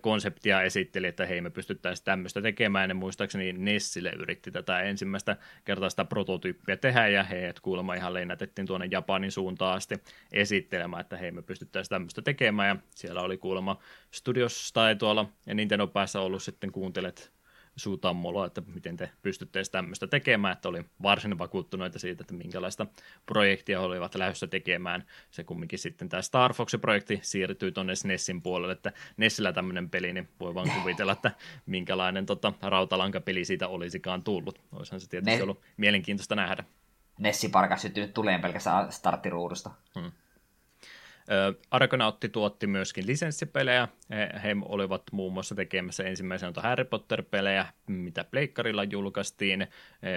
konseptia esitteli, että hei me pystyttäisiin tämmöistä tekemään, ja muistaakseni Nessille yritti tätä ensimmäistä kertaa sitä prototyyppiä tehdä, ja hei, että kuulemma ihan lennätettiin tuonne Japanin suuntaan asti esittelemään, että hei me pystyttäisiin tämmöistä tekemään, ja siellä oli kuulemma studios tai tuolla ja Nintendo päässä ollut sitten kuuntelet suutammolla, että miten te pystytte tämmöistä tekemään, että oli varsin vakuuttuneita siitä, että minkälaista projektia he olivat lähdössä tekemään. Se kumminkin sitten tämä Star Fox-projekti siirtyy tuonne SNESin puolelle, että Nessillä tämmöinen peli, niin voi vaan kuvitella, että minkälainen tota, rautalankapeli siitä olisikaan tullut. Olisihan se tietysti ne... ollut mielenkiintoista nähdä. Nessi parkas syttynyt tuleen pelkästään starttiruudusta. Hmm. Argonautti tuotti myöskin lisenssipelejä. He, olivat muun muassa tekemässä ensimmäisen Harry Potter-pelejä, mitä Pleikkarilla julkaistiin.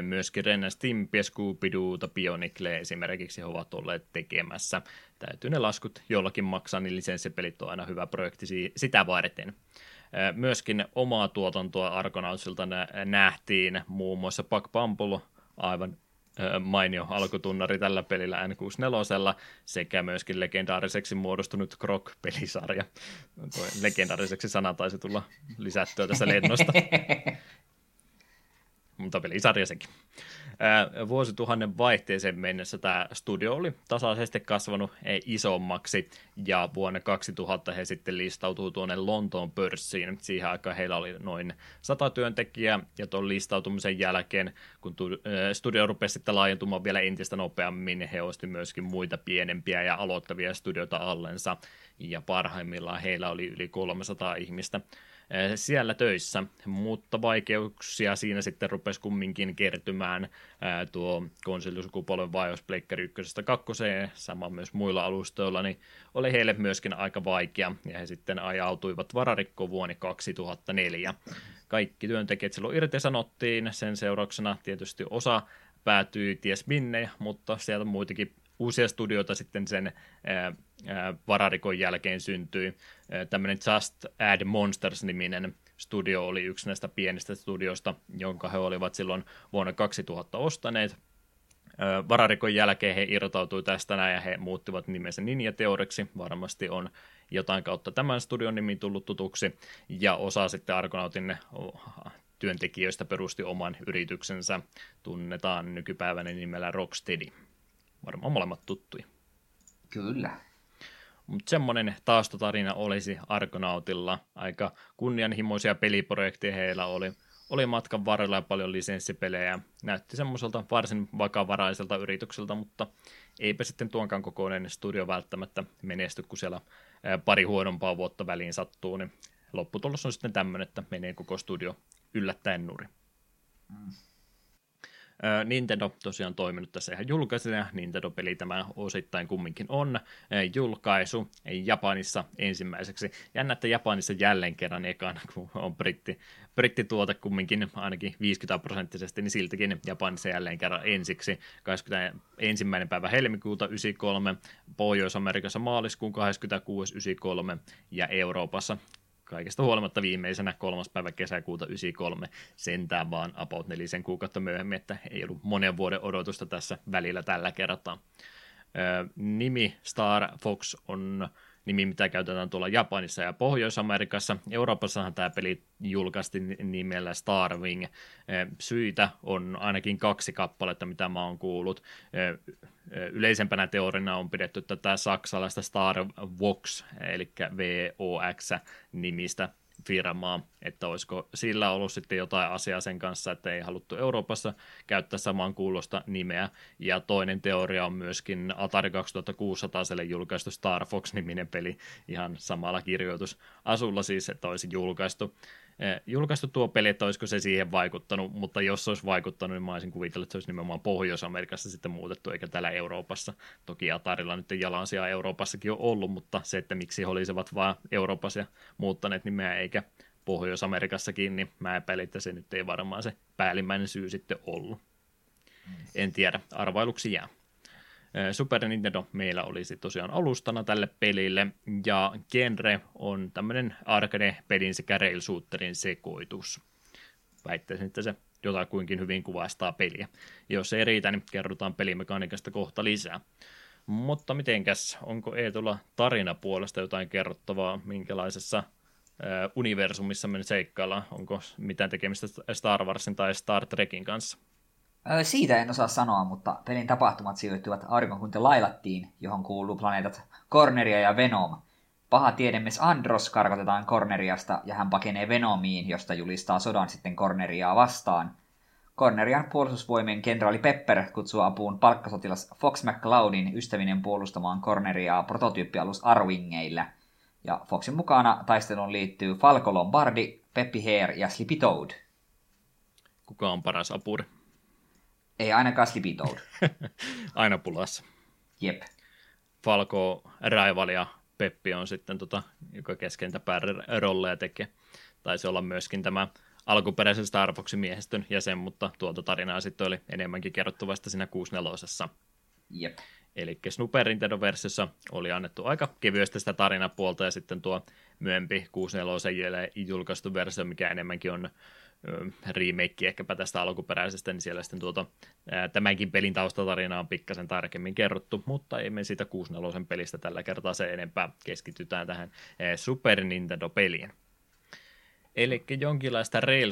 Myöskin Ren Stimpia, Scooby-Doota, Bionicle esimerkiksi he ovat olleet tekemässä. Täytyy ne laskut jollakin maksaa, niin lisenssipelit on aina hyvä projekti sitä varten. Myöskin omaa tuotantoa Argonautsilta nähtiin, muun muassa Bumble, aivan mainio alkutunnari tällä pelillä N64 sekä myöskin legendaariseksi muodostunut Croc-pelisarja. Tuo legendaariseksi sana taisi tulla lisättyä tässä lennosta. Mutta pelisarja sekin vuosituhannen vaihteeseen mennessä tämä studio oli tasaisesti kasvanut isommaksi. Ja vuonna 2000 he sitten listautuu tuonne Lontoon pörssiin. Siihen aikaan heillä oli noin 100 työntekijää. Ja tuon listautumisen jälkeen, kun studio rupesi sitten laajentumaan vielä entistä nopeammin, he osti myöskin muita pienempiä ja aloittavia studioita allensa. Ja parhaimmillaan heillä oli yli 300 ihmistä siellä töissä, mutta vaikeuksia siinä sitten rupesi kumminkin kertymään eh, tuo konsolisukupolven vaihdos Pleikkari 1 kakkoseen, sama myös muilla alustoilla, niin oli heille myöskin aika vaikea, ja he sitten ajautuivat vararikkoon vuonna 2004. Kaikki työntekijät silloin irtisanottiin, sen seurauksena tietysti osa päätyi ties minne, mutta sieltä muitakin uusia studioita sitten sen vararikon jälkeen syntyi. Tämmöinen Just Add Monsters-niminen studio oli yksi näistä pienistä studioista, jonka he olivat silloin vuonna 2000 ostaneet. Vararikon jälkeen he irtautui tästä näin ja he muuttivat nimensä Ninja Teoreksi. Varmasti on jotain kautta tämän studion nimi tullut tutuksi. Ja osa sitten Argonautin työntekijöistä perusti oman yrityksensä. Tunnetaan nykypäivänä nimellä Rocksteady. Varmaan molemmat tuttuja. Kyllä. Mutta semmoinen taustatarina olisi Argonautilla. Aika kunnianhimoisia peliprojekteja heillä oli. Oli matkan varrella ja paljon lisenssipelejä. Näytti semmoiselta varsin vakavaraiselta yritykseltä, mutta eipä sitten tuonkaan kokoinen studio välttämättä menesty, kun siellä pari huonompaa vuotta väliin sattuu, niin lopputulos on sitten tämmöinen, että menee koko studio yllättäen nuri. Mm. Nintendo tosiaan toiminut tässä ihan julkaisena, Nintendo-peli tämä osittain kumminkin on julkaisu Japanissa ensimmäiseksi. Jännä, että Japanissa jälleen kerran ekana, kun on britti, brittituote kumminkin ainakin 50 prosenttisesti, niin siltikin Japanissa jälleen kerran ensiksi 21. päivä helmikuuta 93, Pohjois-Amerikassa maaliskuun 26. 93 ja Euroopassa kaikesta huolimatta viimeisenä kolmas päivä kesäkuuta 93 sentään vaan about nelisen kuukautta myöhemmin, että ei ollut monen vuoden odotusta tässä välillä tällä kertaa. Nimi Star Fox on nimi, mitä käytetään tuolla Japanissa ja Pohjois-Amerikassa. Euroopassahan tämä peli julkaistiin nimellä Starwing. Syitä on ainakin kaksi kappaletta, mitä mä oon kuullut. Yleisempänä teorina on pidetty tätä saksalaista Star Vox, eli VOX-nimistä firmaa, että olisiko sillä ollut sitten jotain asiaa sen kanssa, että ei haluttu Euroopassa käyttää samaan kuulosta nimeä. Ja toinen teoria on myöskin Atari 2600 julkaistu Star Fox-niminen peli ihan samalla kirjoitusasulla siis, että olisi julkaistu. Eh, julkaistu tuo peli, että olisiko se siihen vaikuttanut, mutta jos se olisi vaikuttanut, niin mä olisin kuvitellut, että se olisi nimenomaan Pohjois-Amerikassa sitten muutettu, eikä täällä Euroopassa. Toki Atarilla nyt jalansia Euroopassakin on ollut, mutta se, että miksi he olisivat vain Euroopassa muuttaneet nimeä eikä Pohjois-Amerikassakin, niin mä epäilin, että se nyt ei varmaan se päällimmäinen syy sitten ollut. En tiedä, arvailuksi jää. Super Nintendo meillä olisi tosiaan alustana tälle pelille, ja genre on tämmöinen arcade-pelin sekä rail shooterin sekoitus. Väittäisin, että se jotakuinkin hyvin kuvastaa peliä. Jos ei riitä, niin kerrotaan pelimekaniikasta kohta lisää. Mutta mitenkäs, onko Eetulla tarina puolesta jotain kerrottavaa, minkälaisessa universumissa me seikkaillaan? Onko mitään tekemistä Star Warsin tai Star Trekin kanssa? Siitä en osaa sanoa, mutta pelin tapahtumat sijoittuvat auringon lailattiin, johon kuuluu planeetat Corneria ja Venom. Paha tiedemies Andros karkotetaan Corneriasta ja hän pakenee Venomiin, josta julistaa sodan sitten Corneriaa vastaan. Cornerian puolustusvoimien kenraali Pepper kutsuu apuun palkkasotilas Fox McCloudin ystävinen puolustamaan Corneriaa prototyyppialus Arwingeillä. Ja Foxin mukana taisteluun liittyy Falco Lombardi, Peppi Hare ja Slippy Toad. Kuka on paras apuri? Ei ainakaan Sleepy Toad. Aina pulassa. Jep. Falco Raival ja Peppi on sitten, tota, joka keskentä rolleja tekee. Taisi olla myöskin tämä alkuperäisen Star Foxin miehistön jäsen, mutta tuota tarinaa sitten oli enemmänkin kerrottu vasta siinä 64 Jep. Eli Super Nintendo-versiossa oli annettu aika kevyesti sitä tarinapuolta, ja sitten tuo myöhempi 64 julkaistu versio, mikä enemmänkin on remake ehkäpä tästä alkuperäisestä, niin siellä sitten tuota, ää, tämänkin pelin taustatarina on pikkasen tarkemmin kerrottu, mutta ei me siitä 64 pelistä tällä kertaa se enempää keskitytään tähän ää, Super Nintendo-peliin. Eli jonkinlaista rail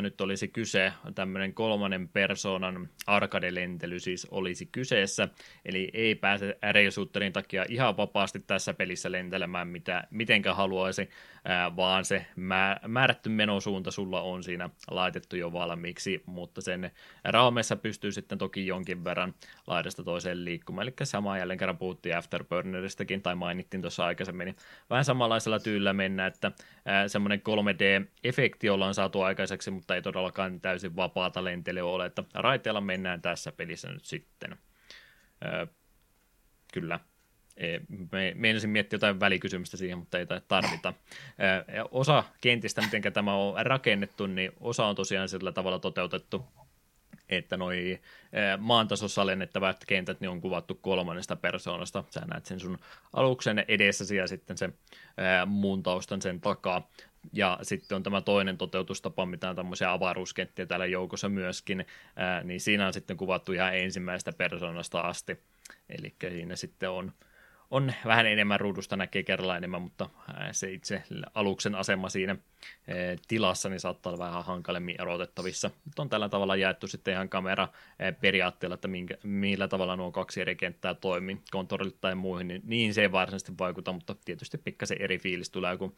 nyt olisi kyse, tämmöinen kolmannen persoonan arcade-lentely siis olisi kyseessä, eli ei pääse rail takia ihan vapaasti tässä pelissä lentelemään mitä, mitenkä haluaisi, vaan se määrätty menosuunta sulla on siinä laitettu jo valmiiksi, mutta sen raamessa pystyy sitten toki jonkin verran laidasta toiseen liikkumaan, eli sama jälleen kerran puhuttiin Afterburneristakin, tai mainittiin tuossa aikaisemmin, niin vähän samanlaisella tyylillä mennä, että semmoinen 3D-efekti ollaan saatu aikaiseksi, mutta ei todellakaan täysin vapaata lentelyä ole, että raiteella mennään tässä pelissä nyt sitten. kyllä, me meinasin miettiä jotain välikysymystä siihen, mutta ei tarvita. Osa kentistä, miten tämä on rakennettu, niin osa on tosiaan sillä tavalla toteutettu, että noi maantasossa lennettävät kentät niin on kuvattu kolmannesta persoonasta. Sä näet sen sun aluksen edessäsi ja sitten sen muun taustan sen takaa. Ja sitten on tämä toinen toteutustapa, mitä on tämmöisiä avaruuskenttiä täällä joukossa myöskin, niin siinä on sitten kuvattu ihan ensimmäistä persoonasta asti. Eli siinä sitten on on vähän enemmän ruudusta näkee kerralla enemmän, mutta se itse aluksen asema siinä tilassa niin saattaa olla vähän hankalemmin erotettavissa. Mutta on tällä tavalla jaettu sitten ihan kamera periaatteella, että minkä, millä tavalla nuo kaksi eri kenttää toimii, kontrollit tai muihin, niin, niin se ei varsinaisesti vaikuta, mutta tietysti pikkasen eri fiilis tulee, kun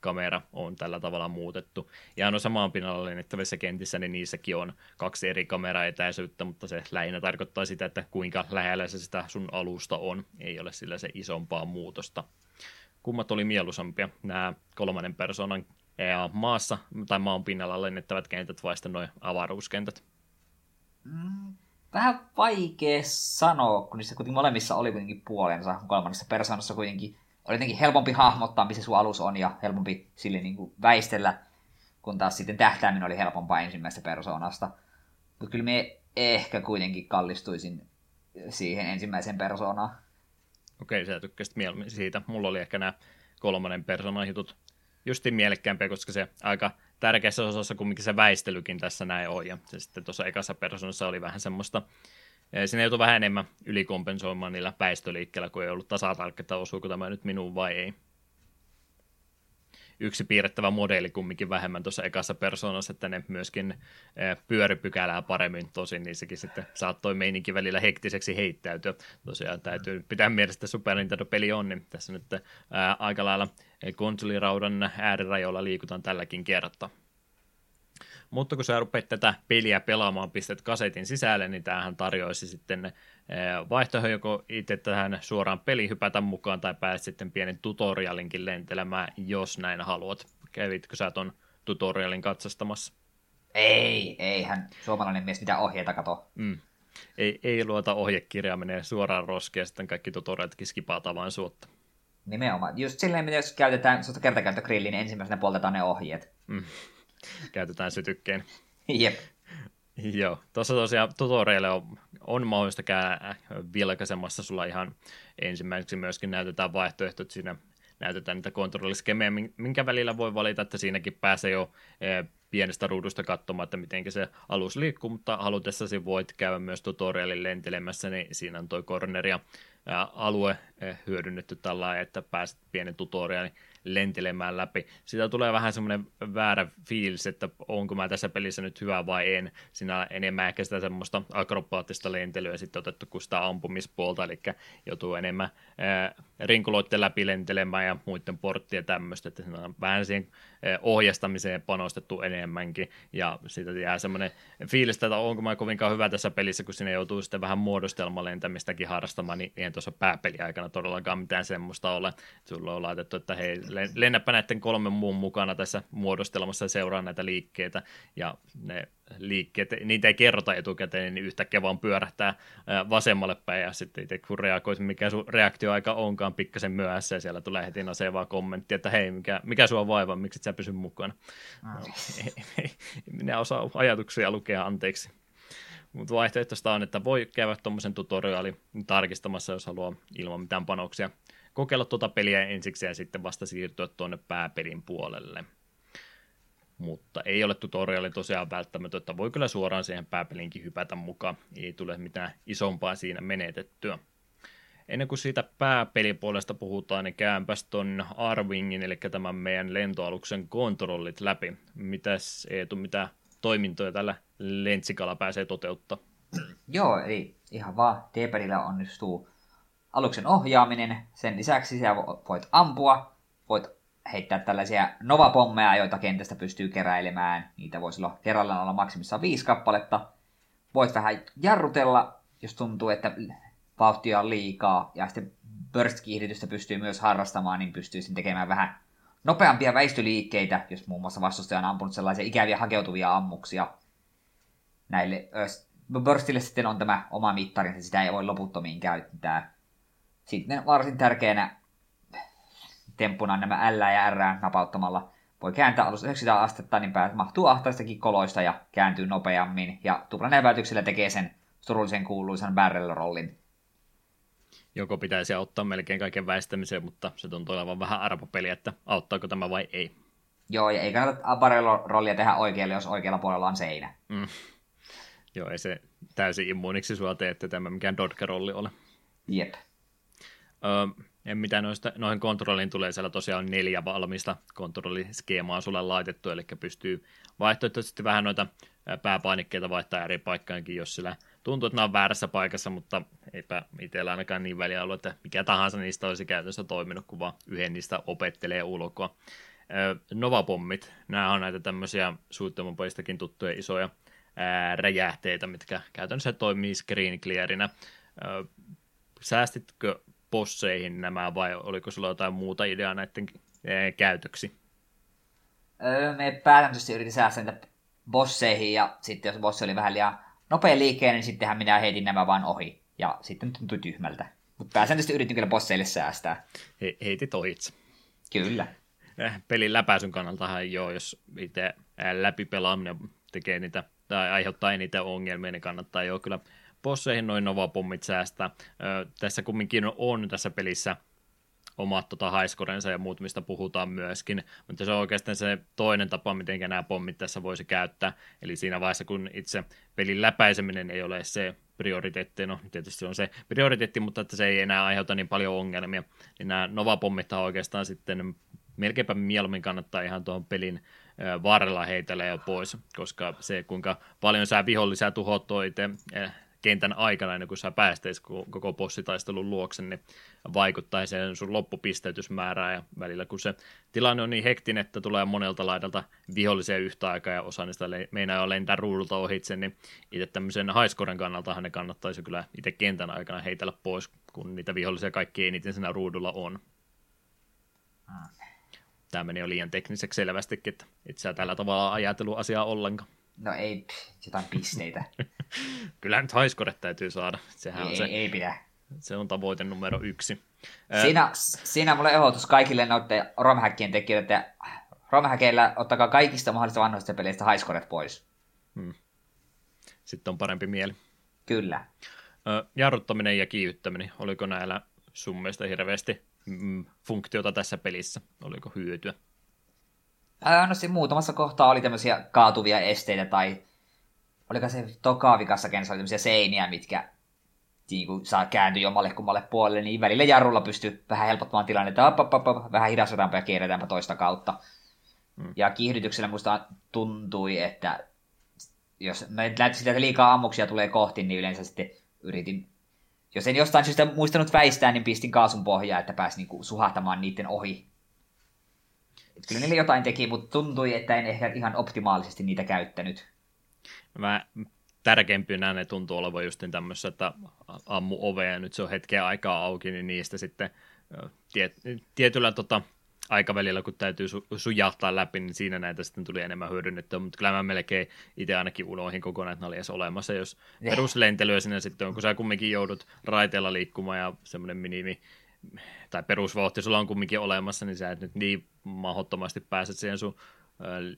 kamera on tällä tavalla muutettu. Ja no samaan pinnalla lennettävissä kentissä, niin niissäkin on kaksi eri kameraetäisyyttä, mutta se lähinnä tarkoittaa sitä, että kuinka lähellä se sitä sun alusta on, ei ole sillä se isompaa muutosta. Kummat oli mieluisampia, nämä kolmannen persoonan ja maassa tai maan pinnalla lennettävät kentät vai sitten noin avaruuskentät? Mm, vähän vaikea sanoa, kun niissä kuitenkin molemmissa oli kuitenkin puolensa. Kolmannessa persoonassa kuitenkin oli jotenkin helpompi hahmottaa, missä sun alus on ja helpompi sille niin kuin väistellä, kun taas sitten tähtääminen oli helpompaa ensimmäisestä persoonasta. Mutta kyllä me ehkä kuitenkin kallistuisin siihen ensimmäiseen persoonaan. Okei, sä tykkäsit mieluummin siitä. Mulla oli ehkä nämä kolmannen persoonan jutut justiin mielekkäämpiä, koska se aika tärkeässä osassa kumminkin se väistelykin tässä näin on. Ja se sitten tuossa ekassa persoonassa oli vähän semmoista Siinä joutuu vähän enemmän ylikompensoimaan niillä väistöliikkeillä, kun ei ollut tasatarkka, osuuko tämä nyt minuun vai ei yksi piirrettävä modeli kumminkin vähemmän tuossa ekassa persoonassa, että ne myöskin pyöripykälää paremmin tosin, niin sekin sitten saattoi meininkin välillä hektiseksi heittäytyä. Tosiaan täytyy pitää mielessä, että Super Nintendo-peli on, niin tässä nyt ää, aika lailla konsoliraudan äärirajoilla liikutaan tälläkin kertaa. Mutta kun sä rupeat tätä peliä pelaamaan, pistät kasetin sisälle, niin tämähän tarjoaisi sitten eh, vaihtoehto joko itse tähän suoraan peli hypätä mukaan tai pääset sitten pienen tutorialinkin lentelemään, jos näin haluat. Kävitkö sä ton tutorialin katsastamassa? Ei, eihän suomalainen mies mitä ohjeita kato. Mm. Ei, ei luota ohjekirjaa, menee suoraan roskeen, sitten kaikki tutorialitkin skipataan vain suotta. Nimenomaan. Just silleen, jos käytetään kertakäyttögrilliin, niin ensimmäisenä poltetaan ne ohjeet. Mm käytetään sytykkeen. Jep. Joo, tuossa tosiaan tutorialle on, on mahdollista käydä vilkaisemassa sulla ihan ensimmäiseksi myöskin näytetään vaihtoehtot siinä näytetään niitä kontrolliskemejä, minkä välillä voi valita, että siinäkin pääsee jo eh, pienestä ruudusta katsomaan, että miten se alus liikkuu, mutta halutessasi voit käydä myös tutorialin lentelemässä, niin siinä on toi corner ja alue eh, hyödynnetty tällä että pääset pienen tutorialin lentelemään läpi. Sitä tulee vähän semmoinen väärä fiilis, että onko mä tässä pelissä nyt hyvä vai en. Siinä on enemmän ehkä sitä semmoista akrobaattista lentelyä sitten otettu kuin sitä ampumispuolta, eli joutuu enemmän ää, rinkuloitten läpi lentelemään ja muiden porttien tämmöistä, että siinä on vähän siihen ohjastamiseen panostettu enemmänkin, ja siitä jää semmoinen fiilis, että onko mä kovinkaan hyvä tässä pelissä, kun sinne joutuu sitten vähän muodostelmalentämistäkin harrastamaan, niin eihän tuossa pääpeliaikana todellakaan mitään semmoista ole. Sulla on laitettu, että hei, lennäpä näiden kolmen muun mukana tässä muodostelmassa ja seuraa näitä liikkeitä, ja ne liikkeet, niitä ei kerrota etukäteen, niin yhtäkkiä vaan pyörähtää vasemmalle päin, ja sitten itse kun reagoisi, mikä sun reaktioaika onkaan pikkasen myöhässä, ja siellä tulee heti nasevaa kommentti, että hei, mikä, mikä sua vaivaa, miksi et sä pysy mukana. No, ei, ei, minä osaa ajatuksia lukea, anteeksi. Mutta vaihtoehtoista on, että voi käydä tuommoisen tutoriaalin tarkistamassa, jos haluaa ilman mitään panoksia kokeilla tuota peliä ensiksi ja sitten vasta siirtyä tuonne pääpelin puolelle. Mutta ei ole tutoriali tosiaan välttämätöntä, voi kyllä suoraan siihen pääpelinkin hypätä mukaan, ei tule mitään isompaa siinä menetettyä. Ennen kuin siitä pääpelipuolesta puhutaan, niin käänpäs ton Arwingin, eli tämän meidän lentoaluksen kontrollit läpi. Mitäs Eetu, mitä toimintoja tällä lentsikalla pääsee toteuttaa? Joo, eli ihan vaan D-padilla onnistuu aluksen ohjaaminen. Sen lisäksi sä voit ampua, voit heittää tällaisia novapommeja, joita kentästä pystyy keräilemään. Niitä voisi olla kerrallaan olla maksimissaan viisi kappaletta. Voit vähän jarrutella, jos tuntuu, että vauhtia on liikaa. Ja sitten burst-kiihdytystä pystyy myös harrastamaan, niin pystyisin tekemään vähän nopeampia väistöliikkeitä, jos muun muassa vastustaja on ampunut sellaisia ikäviä hakeutuvia ammuksia. Näille Burstille sitten on tämä oma mittarinsa, sitä ei voi loputtomiin käyttää. Sitten varsin tärkeänä temppuna nämä L ja R napauttamalla voi kääntää alus 900 astetta, niin päät mahtuu ahtaistakin koloista ja kääntyy nopeammin. Ja tuplanäpäytyksellä tekee sen surullisen kuuluisan barrel rollin. Joko pitäisi auttaa melkein kaiken väistämiseen, mutta se tuntuu olevan vähän arvopeli, että auttaako tämä vai ei. Joo, ja ei kannata barrel rollia tehdä oikealle, jos oikealla puolella on seinä. Mm. Joo, ei se täysin immuuniksi sua tee, että tämä mikään dodge-rolli ole. Jep. Öö, en mitä noista, noihin kontrolliin tulee, siellä tosiaan on neljä valmista kontrolliskeemaa sulle laitettu, eli pystyy vaihtoehtoisesti vähän noita pääpainikkeita vaihtaa eri paikkaankin, jos sillä tuntuu, että nämä on väärässä paikassa, mutta eipä itsellä ainakaan niin väliä ollut, että mikä tahansa niistä olisi käytössä toiminut, kun vaan yhden niistä opettelee ulkoa. Novapommit, nämä on näitä tämmöisiä suunnitelmapaistakin tuttuja isoja räjähteitä, mitkä käytännössä toimii screen clearina. Säästitkö bosseihin nämä vai oliko sulla jotain muuta ideaa näiden käytöksi? Öö, me pääsääntöisesti yritin säästää niitä bosseihin ja sitten jos bossi oli vähän liian nopea liikkeen, niin sittenhän minä heitin nämä vaan ohi. Ja sitten tuntui tyhmältä. Mutta pääsääntöisesti yritin kyllä bosseille säästää. He, heitit ohitse. Kyllä. Eh, pelin läpäisyn kannaltahan joo, jos itse läpipelaaminen tekee niitä tai aiheuttaa eniten ongelmia, niin kannattaa jo kyllä bosseihin noin novapommit säästää. Ö, tässä kumminkin on tässä pelissä omat tota, haiskorensa ja muut, mistä puhutaan myöskin, mutta se on oikeastaan se toinen tapa, miten nämä pommit tässä voisi käyttää, eli siinä vaiheessa, kun itse pelin läpäiseminen ei ole se prioriteetti, no tietysti on se prioriteetti, mutta että se ei enää aiheuta niin paljon ongelmia, niin nämä Nova-pommit oikeastaan sitten melkeinpä mieluummin kannattaa ihan tuohon pelin varrella heitellä jo pois, koska se kuinka paljon sä vihollisia tuhottua itse kentän aikana, ennen kuin sä päästeisit koko bossitaistelun luokse, niin vaikuttaa sen sun loppupisteytysmäärään ja välillä kun se tilanne on niin hektinen, että tulee monelta laidalta vihollisia yhtä aikaa ja osa niistä meinaa jo lentää ruudulta ohitse, niin itse tämmöisen haiskoren kannalta ne kannattaisi kyllä itse kentän aikana heitellä pois, kun niitä vihollisia kaikki eniten siinä ruudulla on. Tämä meni jo liian tekniseksi selvästikin, että et sä tällä tavalla ajatellut asiaa ollenkaan. No ei, jotain pisteitä. Kyllä nyt haiskoret täytyy saada. Sehän ei, on se, ei pidä. Se on tavoite numero yksi. Siinä, siinä mulle ehdotus kaikille noiden romhäkkien tekijöille, että romhäkeillä ottakaa kaikista mahdollisista vanhoista peleistä haiskoret pois. Hmm. Sitten on parempi mieli. Kyllä. Jarruttaminen ja kiihyttäminen, oliko näillä sun mielestä hirveästi mm, funktiota tässä pelissä? Oliko hyötyä? No siinä muutamassa kohtaa oli tämmöisiä kaatuvia esteitä tai oliko se toka vikassa kenessä oli tämmöisiä seiniä, mitkä niin kuin saa kääntyä jommalle kummalle puolelle, niin välillä jarrulla pystyy vähän helpottamaan tilannetta, että op, op, op, vähän hidastetaanpa ja kierretäänpä toista kautta. Hmm. Ja kiihdytyksellä musta tuntui, että jos me sitä liikaa ammuksia tulee kohti, niin yleensä sitten yritin, jos en jostain syystä muistanut väistää, niin pistin kaasun pohjaa, että pääsi niinku suhahtamaan niiden ohi. Et kyllä niille jotain teki, mutta tuntui, että en ehkä ihan optimaalisesti niitä käyttänyt. Mä tärkeimpinä ne tuntuu olevan just tämmöisessä, että ammu ovea ja nyt se on hetkeä aikaa auki, niin niistä sitten tiet, tietyllä tota, aikavälillä, kun täytyy su- sujahtaa läpi, niin siinä näitä sitten tuli enemmän hyödynnettyä, mutta kyllä mä melkein itse ainakin unoihin kokonaan, että ne oli edes olemassa, jos yeah. peruslentelyä sinne sitten on, kun sä kumminkin joudut raiteella liikkumaan ja semmoinen minimi tai perusvauhti sulla on kumminkin olemassa, niin sä et nyt niin mahdottomasti pääset siihen sun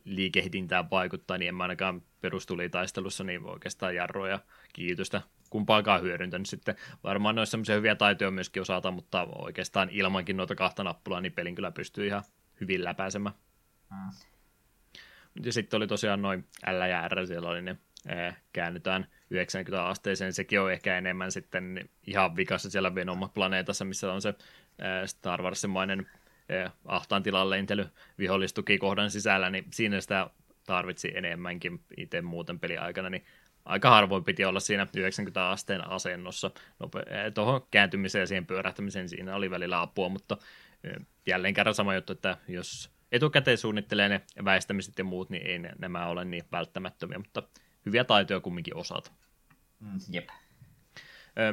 liikehdintään vaikuttaa, niin en mä ainakaan perustulitaistelussa niin oikeastaan jarroja kiitystä kumpaakaan hyödyntänyt sitten. Varmaan olisi semmoisia hyviä taitoja myöskin osata, mutta oikeastaan ilmankin noita kahta nappulaa, niin pelin kyllä pystyy ihan hyvin läpäisemään. Mm. Ja sitten oli tosiaan noin L ja R, siellä oli ne käännytään 90 asteeseen, sekin on ehkä enemmän sitten ihan vikassa siellä Venom-planeetassa, missä on se Star Warsimainen ahtaan tilan lentely vihollistukikohdan sisällä, niin siinä sitä tarvitsi enemmänkin itse muuten peliaikana, niin aika harvoin piti olla siinä 90 asteen asennossa. Nope- tuohon kääntymiseen ja siihen pyörähtämiseen siinä oli välillä apua, mutta jälleen kerran sama juttu, että jos etukäteen suunnittelee ne väistämiset ja muut, niin ei nämä ole niin välttämättömiä, mutta hyviä taitoja kumminkin osata. Mm, jep.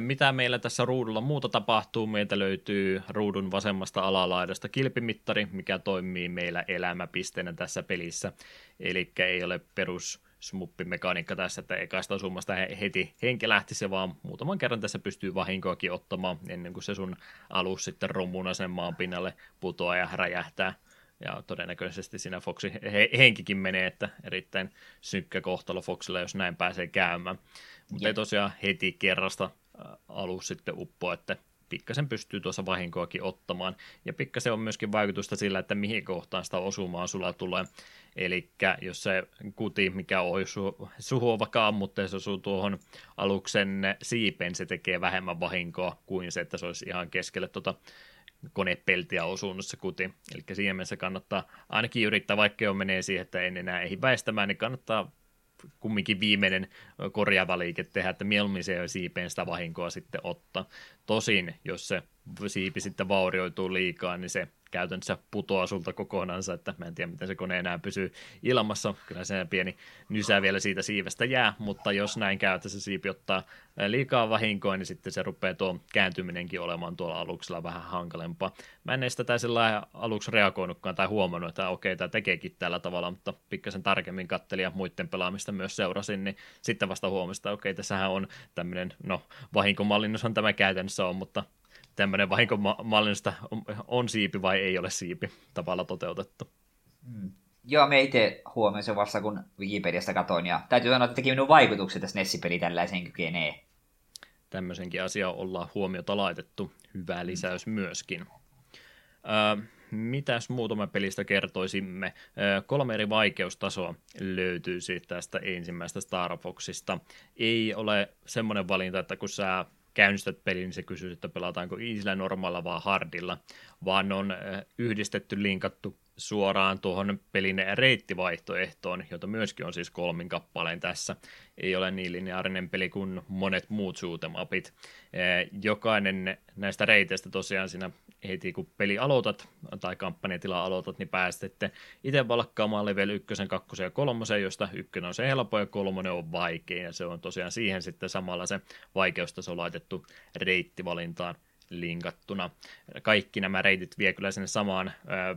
Mitä meillä tässä ruudulla muuta tapahtuu? Meiltä löytyy ruudun vasemmasta alalaidasta kilpimittari, mikä toimii meillä elämäpisteenä tässä pelissä. Eli ei ole perus smuppimekaniikka tässä, että ekasta osumasta heti henki lähtisi, vaan muutaman kerran tässä pystyy vahinkoakin ottamaan ennen kuin se sun alus sitten romuna sen maan pinnalle putoaa ja räjähtää. Ja todennäköisesti siinä Foxi he, henkikin menee, että erittäin synkkä kohtalo Foxilla, jos näin pääsee käymään. Mutta ei tosiaan heti kerrasta alus sitten uppoa, että pikkasen pystyy tuossa vahinkoakin ottamaan. Ja pikkasen on myöskin vaikutusta sillä, että mihin kohtaan sitä osumaa sulla tulee. Eli jos se kuti, mikä on su, suhua vaikka ammutteessa osuu tuohon aluksen siipeen, se tekee vähemmän vahinkoa kuin se, että se olisi ihan keskelle tuota konepeltiä osunut se kuti. Eli siihen mielessä kannattaa ainakin yrittää, vaikka jo menee siihen, että en enää ehdi väistämään, niin kannattaa kumminkin viimeinen korjaava liike tehdä, että mieluummin se siipeen sitä vahinkoa sitten ottaa. Tosin, jos se siipi sitten vaurioituu liikaa, niin se käytännössä putoaa sulta kokonaan, että mä en tiedä, miten se kone enää pysyy ilmassa. Kyllä se pieni nysä vielä siitä siivestä jää, mutta jos näin käy, että se siipi ottaa liikaa vahinkoa, niin sitten se rupeaa tuo kääntyminenkin olemaan tuolla aluksella vähän hankalempaa. Mä en tätä sillä aluksi reagoinutkaan tai huomannut, että okei, tämä tekeekin tällä tavalla, mutta pikkasen tarkemmin kattelin ja muiden pelaamista myös seurasin, niin sitten vasta huomasin, että okei, tässähän on tämmöinen, no vahinkomallinnushan tämä käytännössä on, mutta tämmöinen vahinkomallinnasta on, on siipi vai ei ole siipi tavalla toteutettu. Mm. Joo, me itse huomioin vasta, kun Wikipediasta katoin, ja täytyy sanoa, että teki minun vaikutukset, että Nessipeli tällaiseen kykenee. Tämmöisenkin asia ollaan huomiota laitettu. Hyvä lisäys myöskin. Öö, mitäs muutama pelistä kertoisimme? Kolme eri vaikeustasoa löytyy siitä tästä ensimmäisestä Star Foxista. Ei ole semmoinen valinta, että kun sä käynnistät pelin, niin se kysyy, että pelataanko easyllä, normaalilla vai hardilla, vaan on yhdistetty, linkattu suoraan tuohon pelin reittivaihtoehtoon, jota myöskin on siis kolmin kappaleen tässä. Ei ole niin lineaarinen peli kuin monet muut shoot'em Jokainen näistä reiteistä tosiaan siinä heti kun peli aloitat tai kampanjatila aloitat, niin pääsette itse valkkaamaan level 1, 2 ja 3, josta ykkönen on se helppo ja kolmonen on vaikea, ja se on tosiaan siihen sitten samalla se vaikeustaso laitettu reittivalintaan linkattuna. Kaikki nämä reitit vie kyllä sinne samaan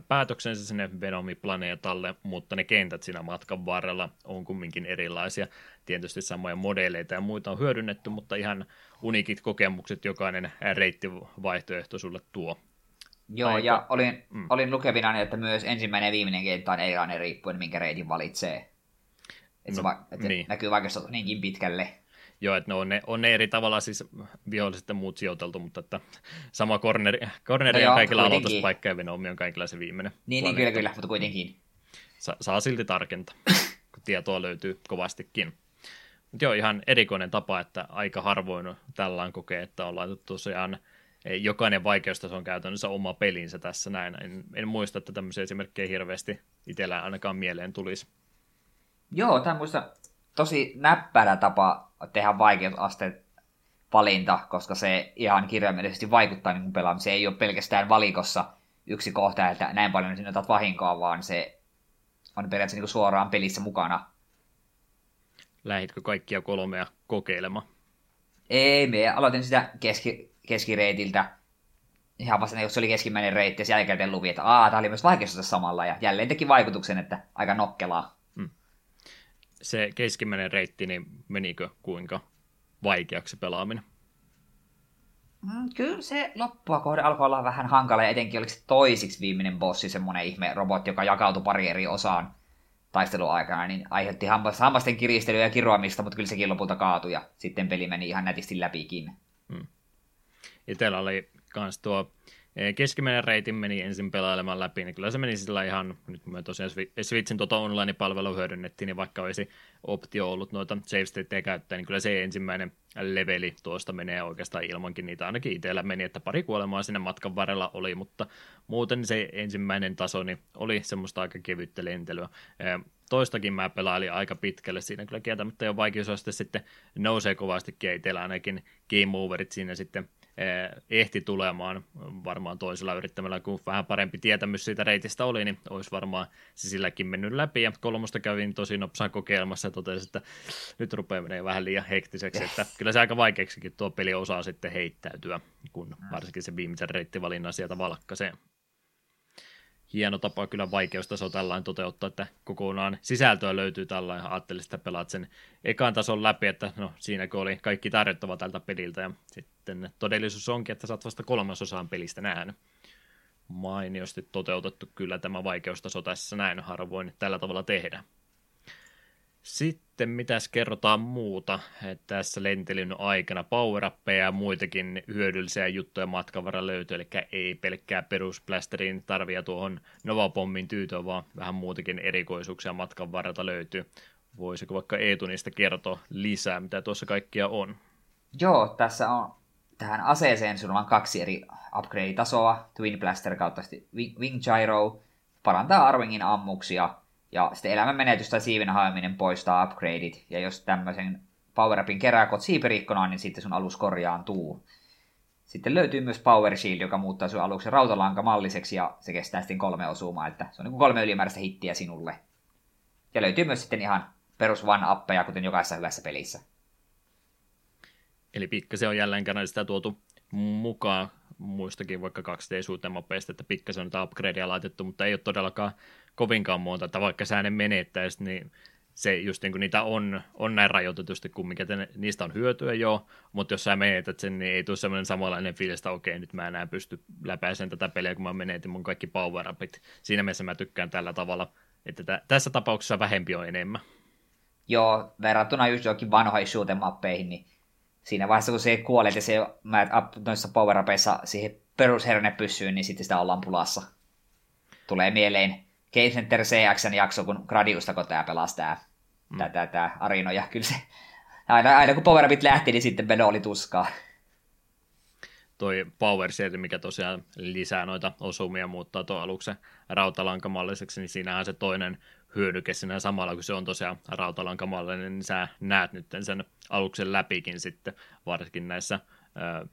päätöksensä sinne Venomi-planeetalle, mutta ne kentät siinä matkan varrella on kumminkin erilaisia. Tietysti samoja modeleita ja muita on hyödynnetty, mutta ihan unikit kokemukset jokainen reittivaihtoehto sulle tuo. Joo, Aika. ja olin, mm. olin lukevina, että myös ensimmäinen ja viimeinen kenttä on erilainen riippuen, minkä reitin valitsee. Että, no, se va- että niin. näkyy vaikka niinkin pitkälle. Joo, että ne on, ne, on ne eri tavalla siis viholliset ja muut sijoiteltu, mutta että sama corneri, corneri no on joo, kaikilla aloituspaikka ja Venomi on kaikilla se viimeinen. Niin, niin kyllä, kyllä, mutta kuitenkin. Sa- saa silti tarkentaa, kun tietoa löytyy kovastikin. Mutta joo, ihan erikoinen tapa, että aika harvoin tällään kokee, että on laitettu tosiaan jokainen vaikeustaso on käytännössä oma pelinsä tässä näin. En, en muista, että tämmöisiä esimerkkejä hirveästi itsellä ainakaan mieleen tulisi. Joo, tämä muista tosi näppärä tapa tehdä vaikeusasteet valinta, koska se ihan kirjaimellisesti vaikuttaa niin pelaamiseen. Se ei ole pelkästään valikossa yksi kohta, että näin paljon sinä otat vahinkoa, vaan se on periaatteessa niin suoraan pelissä mukana. Lähitkö kaikkia kolmea kokeilemaan? Ei, me aloitin sitä keski, keskireitiltä. Ihan vasta jos se oli keskimmäinen reitti ja jälkeen luvi, että aah, tämä oli myös vaikeus samalla. Ja jälleen teki vaikutuksen, että aika nokkelaa se keskimmäinen reitti, niin menikö kuinka vaikeaksi pelaaminen? Mm, kyllä se loppua kohde alkoi olla vähän hankala, ja etenkin oliko se toisiksi viimeinen bossi, semmoinen ihme robotti, joka jakautui pari eri osaan taisteluaikana, niin aiheutti hammasten kiristelyä ja kiroamista, mutta kyllä sekin lopulta kaatui, ja sitten peli meni ihan nätisti läpikin. Hmm. Itsellä oli kans tuo keskimmäinen reitin meni ensin pelailemaan läpi, niin kyllä se meni sillä ihan, nyt me tosiaan Switchin tuota online-palvelu hyödynnettiin, niin vaikka olisi optio ollut noita save stateja käyttää, niin kyllä se ensimmäinen leveli tuosta menee oikeastaan ilmankin niitä, ainakin itsellä meni, että pari kuolemaa sinne matkan varrella oli, mutta muuten se ensimmäinen taso niin oli semmoista aika kevyttä lentelyä. Toistakin mä pelailin aika pitkälle, siinä kyllä kieltämättä jo vaikeusaste sitten nousee kovastikin, itsellä ainakin game overit siinä sitten ehti tulemaan varmaan toisella yrittämällä, kun vähän parempi tietämys siitä reitistä oli, niin olisi varmaan se silläkin mennyt läpi. Ja kolmosta kävin tosi nopsaan kokeilmassa ja totesin, että nyt rupeaa menemään vähän liian hektiseksi, että kyllä se aika vaikeaksikin tuo peli osaa sitten heittäytyä, kun varsinkin se viimeisen reittivalinnan sieltä valkkasee hieno tapa kyllä vaikeustaso tällainen toteuttaa, että kokonaan sisältöä löytyy tällainen. Ajattelin, että pelaat sen ekan tason läpi, että no siinäkö oli kaikki tarjottava tältä peliltä ja sitten todellisuus onkin, että sä oot vasta kolmasosaan pelistä nähnyt. Mainiosti toteutettu kyllä tämä vaikeustaso tässä näin, harvoin tällä tavalla tehdä. Sitten mitäs kerrotaan muuta että tässä lentelyn aikana, power ja muitakin hyödyllisiä juttuja matkan varrella löytyy, eli ei pelkkää perusplästerin tarvia tuohon Nova-pommin tyytöön, vaan vähän muutakin erikoisuuksia matkan varrelta löytyy. Voisiko vaikka Eetu niistä kertoa lisää, mitä tuossa kaikkia on? Joo, tässä on tähän aseeseen sinulla on kaksi eri upgrade-tasoa, Twin Blaster kautta Wing Gyro, parantaa Arwingin ammuksia, ja sitten elämän menetys tai siiven haeminen poistaa upgradeit. Ja jos tämmöisen power upin kerää kot siiperiikkonaan, niin sitten sun alus korjaantuu. Sitten löytyy myös Power Shield, joka muuttaa sun aluksen rautalankamalliseksi ja se kestää sitten kolme osumaa, että se on niin kolme ylimääräistä hittiä sinulle. Ja löytyy myös sitten ihan perus one appeja, kuten jokaisessa hyvässä pelissä. Eli pikkasen on jälleen kerran sitä tuotu mukaan muistakin vaikka 2D-suutemappeista, että pikkasen on tätä upgradea laitettu, mutta ei ole todellakaan kovinkaan monta, että vaikka sä ne menettäisit, niin se just niin kuin niitä on, on näin rajoitetusti kumminkin, että ne, niistä on hyötyä jo, mutta jos sä menetät sen, niin ei tule semmoinen samanlainen fiilis, että okei, nyt mä enää pysty läpäisemään tätä peliä, kun mä menetin mun kaikki power upit. Siinä mielessä mä tykkään tällä tavalla, että t- tässä tapauksessa vähempi on enemmän. Joo, verrattuna just jokin vanhoihin shootemappeihin, niin siinä vaiheessa, kun se kuolet ja se mä up noissa power siihen perusherne pyssyyn, niin sitten sitä ollaan pulassa. tulee mieleen Game Center CXn jakso, kun Gradiusta kun tämä pelasi tämä, mm. tämä, tämä Arino, ja kyllä se, aina, aina kun Power lähti, niin sitten meno oli tuskaa toi Power Set, mikä tosiaan lisää noita osumia, muuttaa tuon aluksen rautalankamalliseksi, niin siinähän se toinen hyödyke siinä samalla, kun se on tosiaan rautalankamallinen, niin sä näet nyt sen aluksen läpikin sitten, varsinkin näissä ää,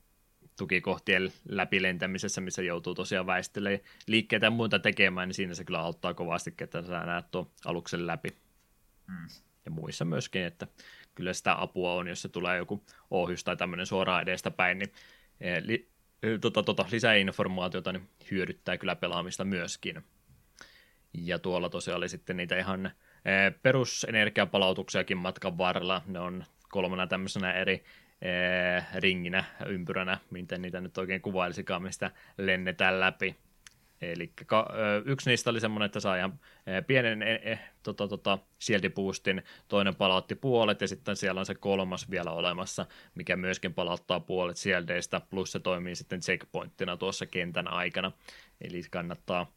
tukikohtien läpilentämisessä, missä joutuu tosiaan väistelemään liikkeitä ja muuta tekemään, niin siinä se kyllä auttaa kovasti, että sä näet tuon aluksen läpi. Mm. Ja muissa myöskin, että kyllä sitä apua on, jos se tulee joku ohjus tai tämmöinen suoraan edestä päin, niin Eh, li, eh, tota, tota, lisäinformaatiota niin hyödyttää kyllä pelaamista myöskin. Ja tuolla tosiaan oli sitten niitä ihan eh, perusenergiapalautuksiakin matkan varrella. Ne on kolmena tämmöisenä eri ringinä, ympyränä, miten niitä nyt oikein kuvailisikaan, mistä lennetään läpi. Eli yksi niistä oli semmoinen, että saa ihan pienen tota, tota, boostin, toinen palautti puolet ja sitten siellä on se kolmas vielä olemassa, mikä myöskin palauttaa puolet sieldeistä, plus se toimii sitten checkpointtina tuossa kentän aikana. Eli kannattaa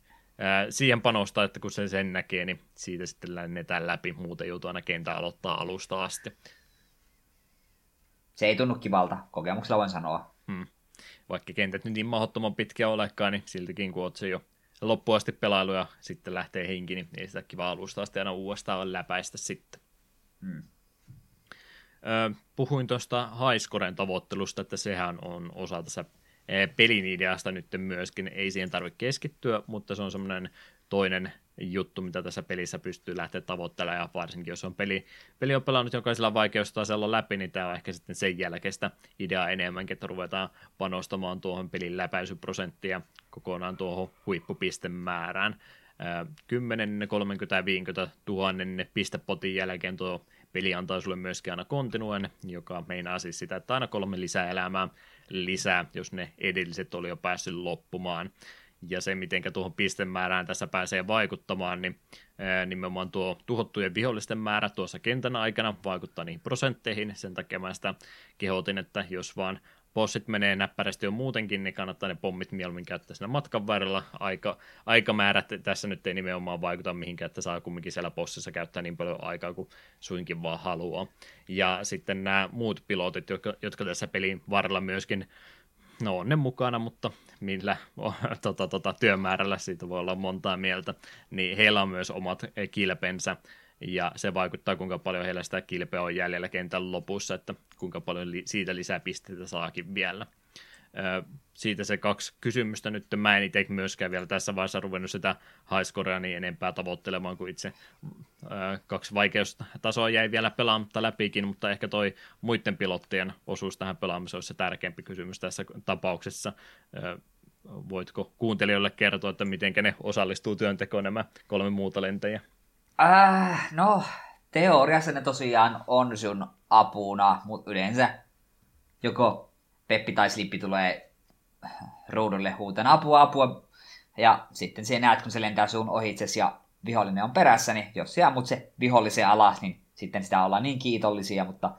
siihen panostaa, että kun se sen näkee, niin siitä sitten lennetään läpi, muuten joutuu aina kentän aloittaa alusta asti. Se ei tunnu kivalta, kokemuksella voin sanoa. Hmm vaikka kentät nyt niin mahdottoman pitkä olekaan, niin siltikin kun oot se jo loppuun asti pelailu ja sitten lähtee henki, niin ei sitä kiva alusta asti aina uudestaan läpäistä sitten. Hmm. puhuin tuosta Haiskoren tavoittelusta, että sehän on osa tässä pelin ideasta nyt myöskin. Ei siihen tarvitse keskittyä, mutta se on semmoinen toinen juttu, mitä tässä pelissä pystyy lähteä tavoittelemaan, ja varsinkin jos on peli, peli on pelannut jokaisella vaikeustasolla läpi, niin tämä on ehkä sitten sen jälkeistä ideaa enemmänkin, että ruvetaan panostamaan tuohon pelin läpäisyprosenttia kokonaan tuohon huippupistemäärään. 10, 30, 50 tuhannen pistepotin jälkeen tuo peli antaa sulle myöskin aina kontinuen, joka meinaa siis sitä, että aina kolme lisää elämää lisää, jos ne edelliset oli jo päässyt loppumaan. Ja se, miten tuohon pistemäärään tässä pääsee vaikuttamaan, niin nimenomaan tuo tuhottujen vihollisten määrä tuossa kentän aikana vaikuttaa niihin prosentteihin. Sen takia mä sitä kehotin, että jos vaan bossit menee näppärästi jo muutenkin, niin kannattaa ne pommit mieluummin käyttää siinä matkan varrella. Aika, aikamäärät tässä nyt ei nimenomaan vaikuta mihinkään, että saa kumminkin siellä bossissa käyttää niin paljon aikaa kuin suinkin vaan haluaa. Ja sitten nämä muut pilotit, jotka, jotka tässä pelin varrella myöskin no on ne mukana, mutta millä tota, tota, työmäärällä siitä voi olla montaa mieltä, niin heillä on myös omat kilpensä, ja se vaikuttaa, kuinka paljon heillä sitä kilpeä on jäljellä kentän lopussa, että kuinka paljon li- siitä lisää pisteitä saakin vielä. Siitä se kaksi kysymystä nyt. Mä en itse myöskään vielä tässä vaiheessa ruvennut sitä highscorea niin enempää tavoittelemaan kuin itse ö, kaksi vaikeustasoa jäi vielä pelaamatta läpikin, mutta ehkä toi muiden pilottien osuus tähän pelaamiseen olisi se tärkeämpi kysymys tässä tapauksessa. Ö, voitko kuuntelijoille kertoa, että miten ne osallistuu työntekoon nämä kolme muuta lentäjää? Äh, no, teoriassa ne tosiaan on sun apuna, mutta yleensä joko Peppi tai Slippi tulee ruudulle huutan apua, apua, ja sitten se näet, kun se lentää sun ohitses ja vihollinen on perässä, niin jos sä ammut se vihollisen alas, niin sitten sitä ollaan niin kiitollisia, mutta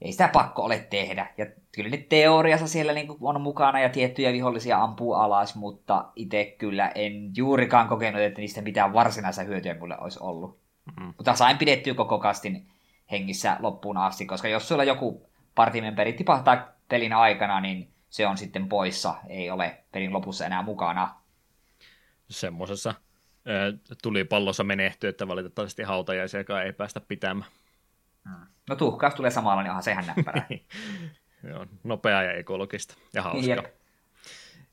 ei sitä pakko ole tehdä. Ja kyllä ne teoriassa siellä niin on mukana ja tiettyjä vihollisia ampuu alas, mutta itse kyllä en juurikaan kokenut, että niistä mitään varsinaista hyötyä mulle olisi ollut. Mm-hmm. Mutta sain pidettyä koko kastin hengissä loppuun asti, koska jos sulla joku partimemberi tipahtaa pelin aikana, niin se on sitten poissa, ei ole pelin lopussa enää mukana. Semmoisessa tuli pallossa menehty, että valitettavasti hautajaisiakaan ei päästä pitämään. Mm. No tuhkaus tulee samalla, niin onhan sehän näppärä. Joo, nopea ja ekologista ja hauska. Jep.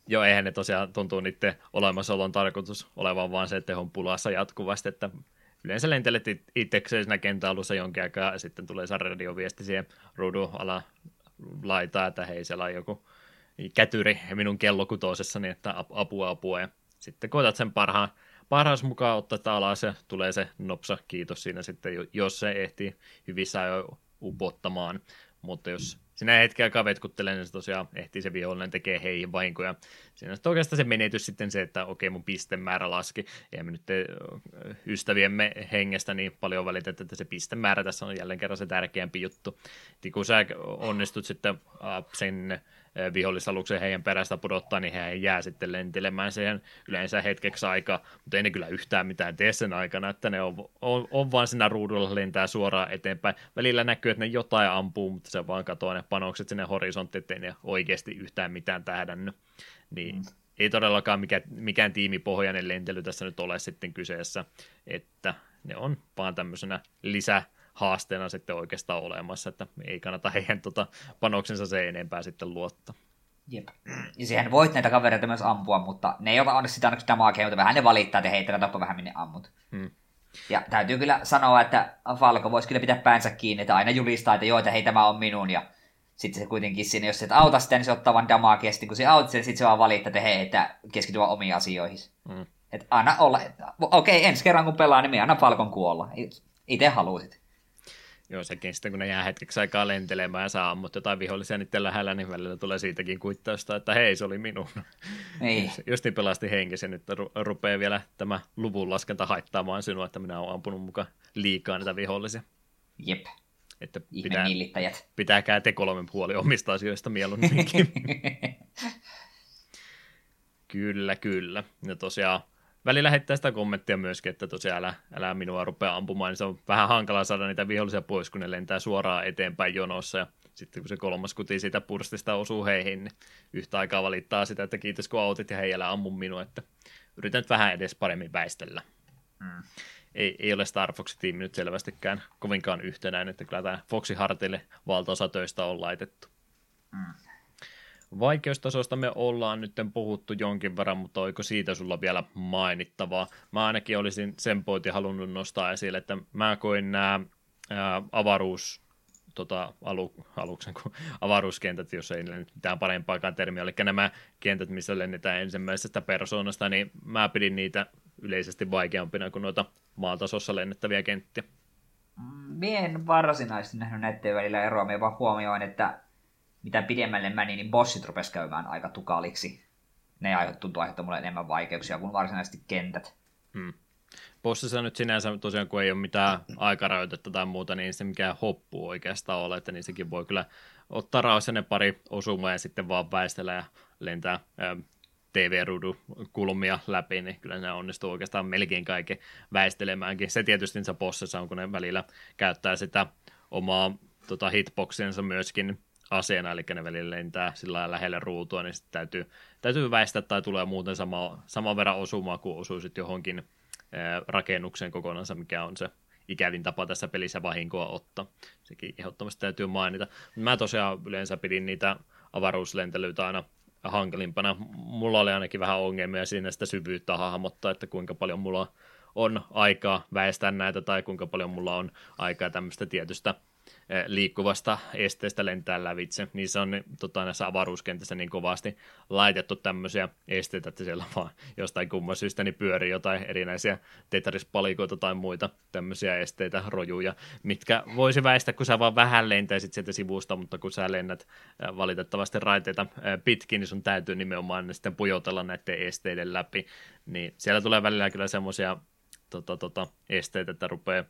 Joo, eihän ne tosiaan tuntuu niiden olemassaolon tarkoitus olevan vaan se, että on pulassa jatkuvasti, että yleensä lentelet itsekseen siinä kentän alussa jonkin aikaa ja sitten tulee se radioviesti siihen ruudun ala laitaa, että hei siellä on joku kätyri minun kello kutosessa, niin että apua apua ja sitten koetat sen parhaan parhaas mukaan ottaa alas ja tulee se nopsa kiitos siinä sitten, jos se ehtii hyvissä ajoin upottamaan. Mutta jos sinä hetken aikaa vetkuttelee, niin se tosiaan ehtii se vihollinen tekee heihin vahinkoja. Siinä on oikeastaan se menetys sitten se, että okei mun pistemäärä laski. Ja me nyt ystäviemme hengestä niin paljon välitetä, että se pistemäärä tässä on jälleen kerran se tärkeämpi juttu. Et kun sä onnistut sitten sen vihollisaluksen heidän perästä pudottaa, niin hän jää sitten lentelemään siihen yleensä hetkeksi aikaa, mutta ei ne kyllä yhtään mitään tee sen aikana, että ne on, on, on vaan siinä ruudulla lentää suoraan eteenpäin. Välillä näkyy, että ne jotain ampuu, mutta se vaan katoaa ne panokset sinne horisonttiin, ettei ne oikeasti yhtään mitään tähdännyt. Niin mm. ei todellakaan mikään, mikään tiimipohjainen lentely tässä nyt ole sitten kyseessä, että ne on vaan tämmöisenä lisä haasteena sitten oikeastaan olemassa, että ei kannata heidän tota, panoksensa se enempää sitten luottaa. Jep. Ja siihen voit näitä kavereita myös ampua, mutta ne ei ota onneksi sitä onneksi damakea, mutta vähän ne valittaa, että heitä tappa vähän minne ammut. Hmm. Ja täytyy kyllä sanoa, että Falko voisi kyllä pitää päänsä kiinni, että aina julistaa, että joo, että hei tämä on minun, ja sitten se kuitenkin sinne, jos et auta sitä, niin se ottaa vaan damakea, sitten kun se autat sen, sitten se vaan valittaa, että hei, että keskity vaan omiin asioihin. Hmm. Että anna olla, okei, okay, ensi kerran kun pelaa, niin minä anna Falkon kuolla. Itse halusit. Joo, sekin sitten kun ne jää hetkeksi aikaa lentelemään ja saa ammut jotain vihollisia niiden lähellä, niin välillä tulee siitäkin kuittausta, että hei, se oli minun. Niin. Just niin pelasti henkisen, nyt ru- rupeaa vielä tämä luvun laskenta haittaamaan sinua, että minä olen ampunut mukaan liikaa niitä vihollisia. Jep. Että pitää, pitääkää te kolmen puoli omista asioista mieluumminkin. kyllä, kyllä. Ja tosiaan välillä heittää sitä kommenttia myöskin, että tosiaan älä, älä minua rupea ampumaan, niin se on vähän hankala saada niitä vihollisia pois, kun ne lentää suoraan eteenpäin jonossa, ja sitten kun se kolmas kuti siitä purstista osuu heihin, niin yhtä aikaa valittaa sitä, että kiitos kun autit ja hei älä ammu minua, että yritän nyt vähän edes paremmin väistellä. Mm. Ei, ei ole Star Fox-tiimi nyt selvästikään kovinkaan yhtenäinen, että kyllä tämä Foxi Hartille valtaosa töistä on laitettu. Mm. Vaikeustasosta me ollaan nyt puhuttu jonkin verran, mutta oiko siitä sulla vielä mainittavaa? Mä ainakin olisin sen pointin halunnut nostaa esille, että mä koin nämä avaruus tota, alu, aluksen kuin avaruuskentät, jos ei nyt mitään parempaakaan termiä, eli nämä kentät, missä lennetään ensimmäisestä persoonasta, niin mä pidin niitä yleisesti vaikeampina kuin noita maatasossa lennettäviä kenttiä. Mie en varsinaisesti nähnyt näiden välillä eroa, me vaan huomioin, että mitä pidemmälle meni, niin bossit rupesi käymään aika tukaliksi. Ne tuntuu aiheuttaa mulle enemmän vaikeuksia kuin varsinaisesti kentät. Hmm. Bossissa nyt sinänsä tosiaan, kun ei ole mitään aikarajoitetta tai muuta, niin se mikään hoppu oikeastaan ole, että niin sekin voi kyllä ottaa rauhasen pari osumaa ja sitten vaan väistellä ja lentää TV-rudun kulmia läpi, niin kyllä ne onnistuu oikeastaan melkein kaiken väistelemäänkin. Se tietysti se bossissa on, kun ne välillä käyttää sitä omaa tota, hitboxiensa myöskin aseena, eli ne välillä lentää sillä lähelle ruutua, niin sitten täytyy, täytyy väistää tai tulee muuten sama, saman verran osumaa kuin osuisit johonkin rakennukseen kokonaan, mikä on se ikävin tapa tässä pelissä vahinkoa ottaa. Sekin ehdottomasti täytyy mainita. Mä tosiaan yleensä pidin niitä avaruuslentelyitä aina hankalimpana. Mulla oli ainakin vähän ongelmia siinä sitä syvyyttä hahmottaa, että kuinka paljon mulla on aikaa väestää näitä tai kuinka paljon mulla on aikaa tämmöistä tietystä liikkuvasta esteestä lentää lävitse. Niissä on tota, näissä avaruuskentissä niin kovasti laitettu tämmöisiä esteitä, että siellä vaan jostain kumman syystä niin pyörii jotain erinäisiä tetrispalikoita tai muita tämmöisiä esteitä, rojuja, mitkä voisi väistää, kun sä vaan vähän lentäisit sieltä sivusta, mutta kun sä lennät eh, valitettavasti raiteita eh, pitkin, niin sun täytyy nimenomaan ne sitten pujotella näiden esteiden läpi. Niin siellä tulee välillä kyllä semmoisia tota, tota, esteitä, että rupeaa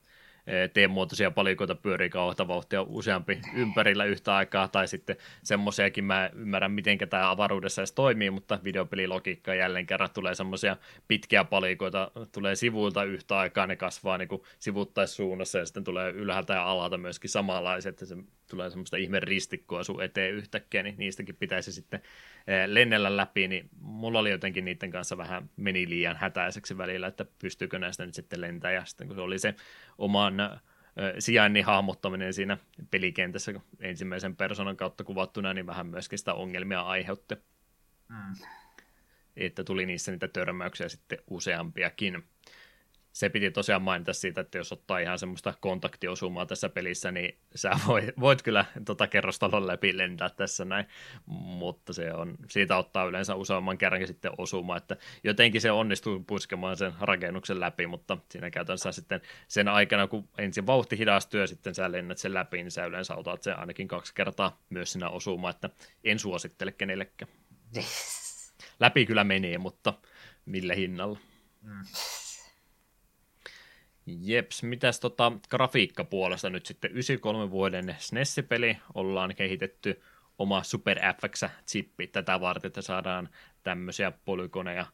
T-muotoisia palikoita pyörii kauheata vauhtia useampi ympärillä yhtä aikaa, tai sitten semmoisiakin mä ymmärrän, miten tämä avaruudessa edes toimii, mutta videopelilogiikka jälleen kerran tulee semmoisia pitkiä palikoita, tulee sivuilta yhtä aikaa, ne kasvaa niin kuin sivuttaissuunnassa, ja sitten tulee ylhäältä ja alalta myöskin samanlaiset, että se tulee semmoista ihme ristikkoa sun eteen yhtäkkiä, niin niistäkin pitäisi sitten lennellä läpi, niin mulla oli jotenkin niiden kanssa vähän meni liian hätäiseksi välillä, että pystyykö näistä nyt sitten lentää, ja sitten kun se oli se oman sijainnin hahmottaminen siinä pelikentässä ensimmäisen persoonan kautta kuvattuna, niin vähän myöskin sitä ongelmia aiheutti. Mm. Että tuli niissä niitä törmäyksiä sitten useampiakin se piti tosiaan mainita siitä, että jos ottaa ihan semmoista kontaktiosumaa tässä pelissä, niin sä voit, voit kyllä tota kerrostalon läpi lentää tässä näin, mutta se on, siitä ottaa yleensä useamman kerrankin sitten osuma, että jotenkin se onnistuu puskemaan sen rakennuksen läpi, mutta siinä käytännössä sitten sen aikana, kun ensin vauhti hidastuu ja sitten sä lennät sen läpi, niin sä yleensä otat sen ainakin kaksi kertaa myös siinä osuma, että en suosittele kenellekään. Läpi kyllä menee, mutta millä hinnalla? Mm. Jeps, mitäs tota grafiikkapuolesta nyt sitten 93 vuoden SNES-peli ollaan kehitetty oma Super FX-chippi tätä varten, että saadaan tämmöisiä polygoneja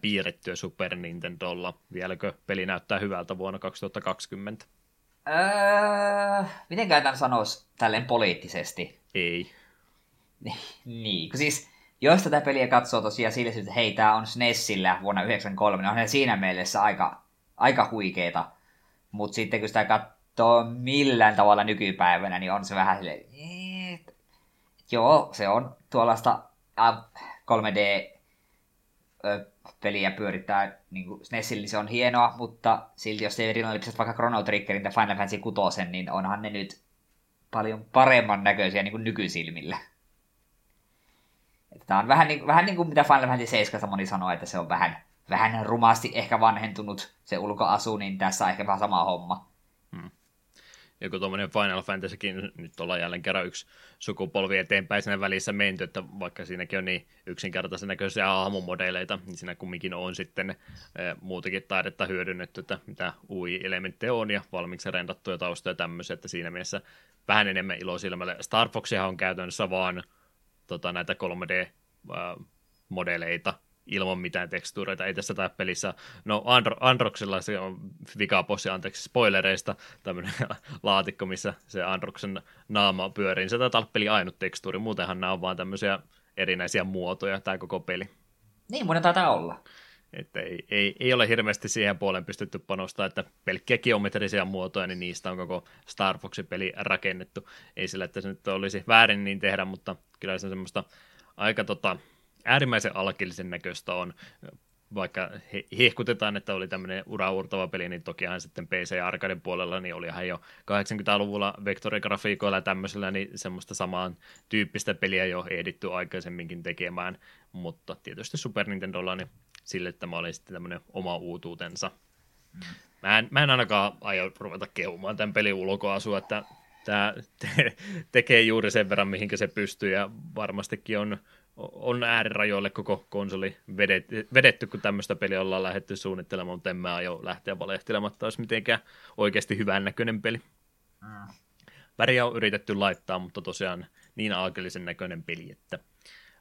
piirrettyä Super Nintendolla. Vieläkö peli näyttää hyvältä vuonna 2020? Öö, mitenkään tämän sanoisi tälleen poliittisesti? Ei. niin, kun siis jos tätä peliä katsoo tosiaan sillä että hei, tämä on SNESillä vuonna 1993, niin on siinä mielessä aika, aika huikeeta. Mutta sitten kun sitä katsoo millään tavalla nykypäivänä, niin on se vähän silleen, joo, se on tuollaista 3D peliä pyörittää niin kuin se on hienoa, mutta silti jos ei rinnalliset vaikka Chrono Triggerin tai Final Fantasy 6, niin onhan ne nyt paljon paremman näköisiä niin kuin nykysilmillä. Tämä on vähän niin, vähän niin kuin mitä Final Fantasy 7 moni sanoo, että se on vähän, vähän rumasti ehkä vanhentunut se ulkoasu, niin tässä on ehkä vähän sama homma. Hmm. Joku tuommoinen Final Fantasykin, nyt ollaan jälleen kerran yksi sukupolvi eteenpäin siinä välissä menty, että vaikka siinäkin on niin yksinkertaisen näköisiä hahmomodeleita, niin siinä kumminkin on sitten e, muutakin taidetta hyödynnetty, että mitä UI-elementtejä on ja valmiiksi rendattuja taustoja ja tämmöisiä, että siinä mielessä vähän enemmän ilosilmälle. Star Foxihan on käytännössä vaan tota, näitä 3D-modeleita ilman mitään tekstuureita. Ei tässä pelissä, no Andro, Androxilla se on vikapossi, anteeksi spoilereista, tämmöinen laatikko, missä se Androxen naama pyörii. Se taitaa olla peli ainut tekstuuri, muutenhan nämä on vaan tämmöisiä erinäisiä muotoja, tämä koko peli. Niin, monen taitaa olla. Että ei, ei, ei, ole hirveästi siihen puoleen pystytty panostaa, että pelkkiä geometrisia muotoja, niin niistä on koko Star Foxin peli rakennettu. Ei sillä, että se nyt olisi väärin niin tehdä, mutta kyllä se semmoista aika tota, äärimmäisen alkeellisen näköistä on, vaikka he, hehkutetaan, että oli tämmöinen uraurtava peli, niin tokihan sitten PC Arcaden puolella, niin olihan jo 80-luvulla vektorigrafiikoilla ja tämmöisellä, niin semmoista samaan tyyppistä peliä jo ehditty aikaisemminkin tekemään, mutta tietysti Super Nintendolla, niin sille tämä oli sitten tämmöinen oma uutuutensa. Mä en, mä en ainakaan aio ruveta kehumaan tämän pelin ulkoasua, että tämä te- tekee juuri sen verran, mihinkä se pystyy, ja varmastikin on, on äärirajoille koko konsoli vedetty, vedetty, kun tämmöistä peliä ollaan lähdetty suunnittelemaan, mutta en mä aio lähteä valehtelematta, olisi mitenkään oikeasti hyvän näköinen peli. Mm. Väriä on yritetty laittaa, mutta tosiaan niin alkeellisen näköinen peli, että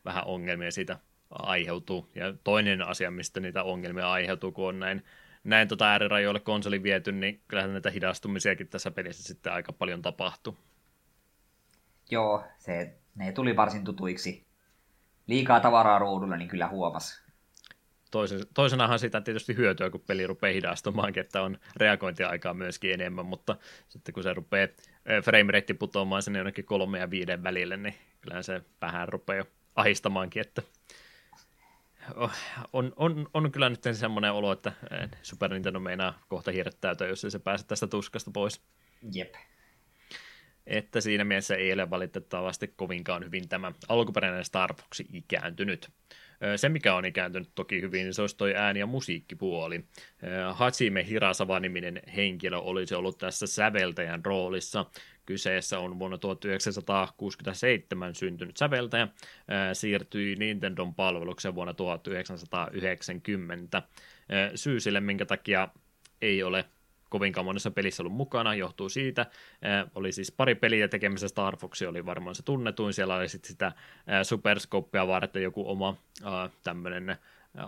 vähän ongelmia siitä aiheutuu. Ja toinen asia, mistä niitä ongelmia aiheutuu, kun on näin, näin tota äärirajoille konsoli viety, niin kyllähän näitä hidastumisiakin tässä pelissä sitten aika paljon tapahtuu. Joo, se, ne tuli varsin tutuiksi. Liikaa tavaraa ruudulla, niin kyllä huomas. Toisen, toisenahan sitä tietysti hyötyä, kun peli rupeaa hidastumaankin, että on reagointiaikaa myöskin enemmän, mutta sitten kun se rupeaa frame rate putoamaan sinne jonnekin kolme ja viiden välille, niin kyllähän se vähän rupeaa jo ahistamaankin, että on, on, on kyllä nyt semmoinen olo, että Super Nintendo meinaa kohta hirttäytyä, jos ei se pääse tästä tuskasta pois. Jep. Että siinä mielessä ei ole valitettavasti kovinkaan hyvin tämä alkuperäinen Star Fox ikääntynyt. Se, mikä on ikääntynyt toki hyvin, niin se olisi toi ääni- ja musiikkipuoli. Hachime Hirasawa-niminen henkilö olisi ollut tässä säveltäjän roolissa. Kyseessä on vuonna 1967 syntynyt säveltäjä, siirtyi Nintendon palvelukseen vuonna 1990. Syy sille, minkä takia ei ole kovinkaan monessa pelissä ollut mukana, johtuu siitä. oli siis pari peliä tekemässä, Star Fox oli varmaan se tunnetuin, siellä oli sitten sitä Superscopea varten joku oma tämmöinen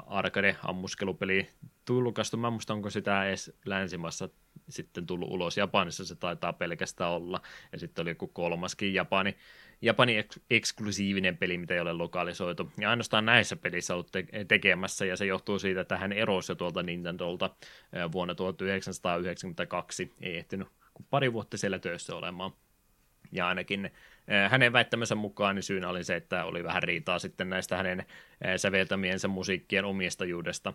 arcade-ammuskelupeli tulkastu. Mä muista, onko sitä edes länsimaassa sitten tullut ulos. Japanissa se taitaa pelkästään olla. Ja sitten oli joku kolmaskin Japani, Japani eks- eksklusiivinen peli, mitä ei ole lokalisoitu. Ja ainoastaan näissä pelissä ollut te- tekemässä, ja se johtuu siitä, että hän erosi jo tuolta Nintendolta vuonna 1992. Ei ehtinyt kuin pari vuotta siellä töissä olemaan. Ja ainakin hänen väittämänsä mukaan niin syynä oli se, että oli vähän riitaa sitten näistä hänen säveltämiensä musiikkien omistajuudesta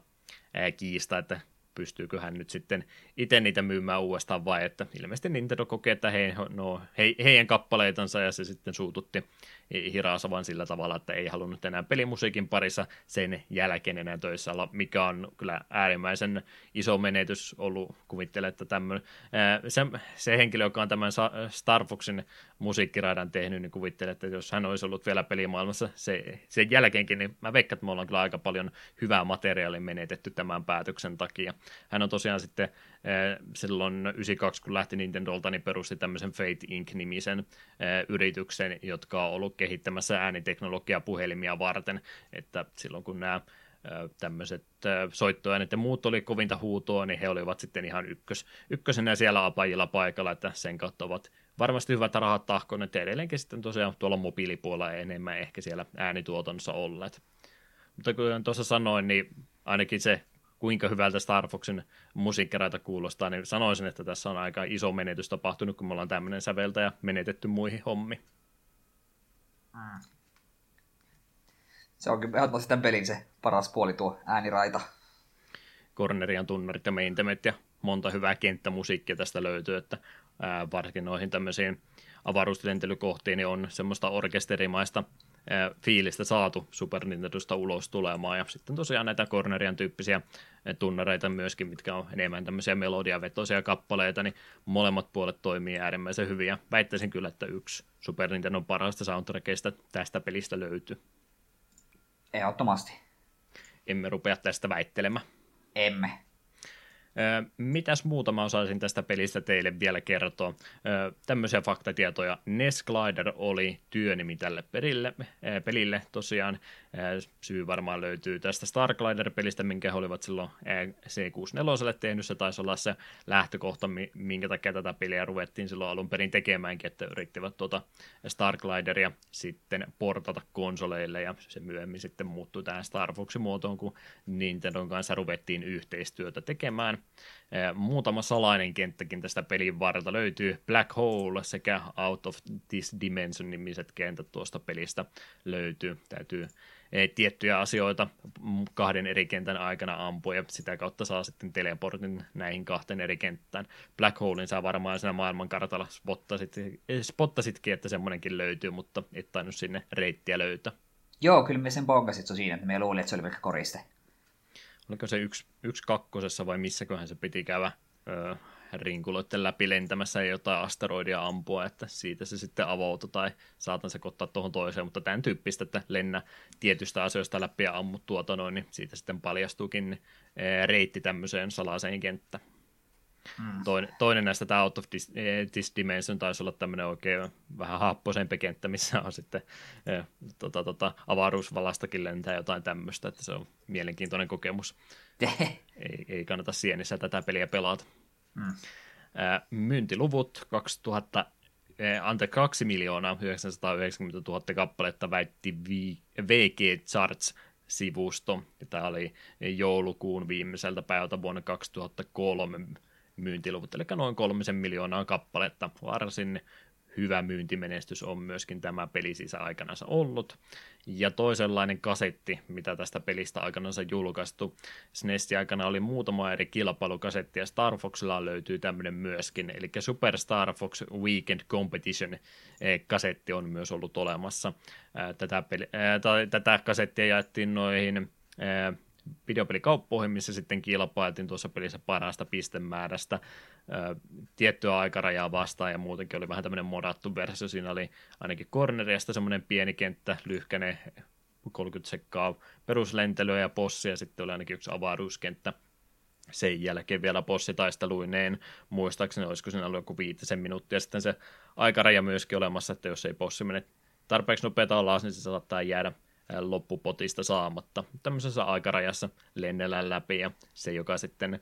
kiista, että pystyykö hän nyt sitten itse niitä myymään uudestaan vai että ilmeisesti Nintendo kokee, että he, no, he, heidän kappaleitansa ja se sitten suututti Hirasavan sillä tavalla, että ei halunnut enää pelimusiikin parissa sen jälkeen enää töissä olla, mikä on kyllä äärimmäisen iso menetys ollut, kuvittelen, että tämmöinen, se, se henkilö, joka on tämän Star Foxin musiikkiraidan tehnyt, niin kuvittelen, että jos hän olisi ollut vielä pelimaailmassa se, sen jälkeenkin, niin mä veikkaan, että me ollaan kyllä aika paljon hyvää materiaalia menetetty tämän päätöksen takia. hän on tosiaan sitten silloin 92, kun lähti Nintendolta, niin perusti tämmöisen Fate Inc-nimisen yrityksen, jotka on ollut kehittämässä ääniteknologiaa puhelimia varten, että silloin kun nämä tämmöiset soittoäänet ja muut oli kovinta huutoa, niin he olivat sitten ihan ykkös, ykkösenä siellä apajilla paikalla, että sen kautta ovat varmasti hyvät rahat tahkoon, että edelleenkin sitten tosiaan tuolla mobiilipuolella enemmän ehkä siellä äänituotannossa olleet. Mutta kuten tuossa sanoin, niin ainakin se, kuinka hyvältä Star Foxin musiikkiraita kuulostaa, niin sanoisin, että tässä on aika iso menetys tapahtunut, kun me ollaan tämmöinen säveltäjä menetetty muihin hommiin. Mm. Se onkin ehdottomasti tämän pelin se paras puoli tuo ääniraita. Cornerian tunnarit ja Maintemet ja monta hyvää kenttämusiikkia tästä löytyy, että ää, varsinkin noihin tämmöisiin avaruuslentelykohtiin niin on semmoista orkesterimaista ää, fiilistä saatu Super Nintendosta ulos tulemaan. Ja sitten tosiaan näitä Cornerian tyyppisiä tunnareita myöskin, mitkä on enemmän tämmöisiä melodiavetoisia kappaleita, niin molemmat puolet toimii äärimmäisen hyvin. Ja väittäisin kyllä, että yksi Super Nintendo parasta soundtrackista tästä pelistä löytyy. Ehdottomasti. Emme rupea tästä väittelemään. Emme. Mitäs muuta mä osaisin tästä pelistä teille vielä kertoa? Tämmöisiä faktatietoja. NES Glider oli työnimi tälle perille, pelille tosiaan. Syy varmaan löytyy tästä Star Glider-pelistä, minkä he olivat silloin C64 tehnyt. Se taisi olla se lähtökohta, minkä takia tätä peliä ruvettiin silloin alun perin tekemäänkin, että yrittivät tuota Star Glideria sitten portata konsoleille ja se myöhemmin sitten muuttui tähän Star Foxin muotoon, kun Nintendon kanssa ruvettiin yhteistyötä tekemään. Muutama salainen kenttäkin tästä pelin varrelta löytyy. Black Hole sekä Out of This Dimension nimiset kentät tuosta pelistä löytyy. Täytyy tiettyjä asioita kahden eri kentän aikana ampua ja sitä kautta saa sitten teleportin näihin kahteen eri kenttään. Black Holein saa varmaan siinä maailmankartalla spottasit, spottasitkin, että semmoinenkin löytyy, mutta et tainnut sinne reittiä löytää. Joo, kyllä me sen bongasit siinä, että me luulin, että se oli pelkkä koriste oliko se yksi, yksi kakkosessa vai missäköhän se piti käydä öö, rinkuloiden läpi lentämässä ja jotain asteroidia ampua, että siitä se sitten avautui tai saatan se ottaa tuohon toiseen, mutta tämän tyyppistä, että lennä tietystä asioista läpi ja ammut tuota noin, niin siitä sitten paljastuukin reitti tämmöiseen salaiseen kenttään. Mm. Toinen, toinen näistä, tämä Out of This, eh, This Dimension, taisi olla tämmöinen oikein vähän happoisempi kenttä, missä on sitten eh, tota, tota, avaruusvalastakin lentää jotain tämmöistä, että se on mielenkiintoinen kokemus. ei, ei kannata sienissä tätä peliä pelata. Mm. Eh, myyntiluvut 2000, eh, ante 2 miljoonaa 990 000 kappaletta väitti VG Charts sivusto. Tämä oli joulukuun viimeiseltä päivältä vuonna 2003 myyntiluvut, eli noin kolmisen miljoonaa kappaletta. Varsin hyvä myyntimenestys on myöskin tämä peli aikana ollut. Ja toisenlainen kasetti, mitä tästä pelistä aikanaan julkaistu. SNES aikana oli muutama eri kilpailukasetti ja Star Foxilla löytyy tämmöinen myöskin. Eli Super Star Fox Weekend Competition eh, kasetti on myös ollut olemassa. Tätä, peli, tai, tätä kasettia jaettiin noihin videopelikauppoihin, missä sitten kilpailtiin tuossa pelissä parasta pistemäärästä tiettyä aikarajaa vastaan ja muutenkin oli vähän tämmöinen modattu versio. Siinä oli ainakin corneriasta semmoinen pieni kenttä, lyhkäne 30 sekkaa peruslentelyä ja possia, sitten oli ainakin yksi avaruuskenttä. Sen jälkeen vielä bossitaisteluineen, muistaakseni olisiko siinä ollut joku viitisen minuuttia sitten se aikaraja myöskin olemassa, että jos ei bossi mene tarpeeksi nopeata alas, niin se saattaa jäädä loppupotista saamatta. Tämmöisessä aikarajassa lennellään läpi ja se, joka sitten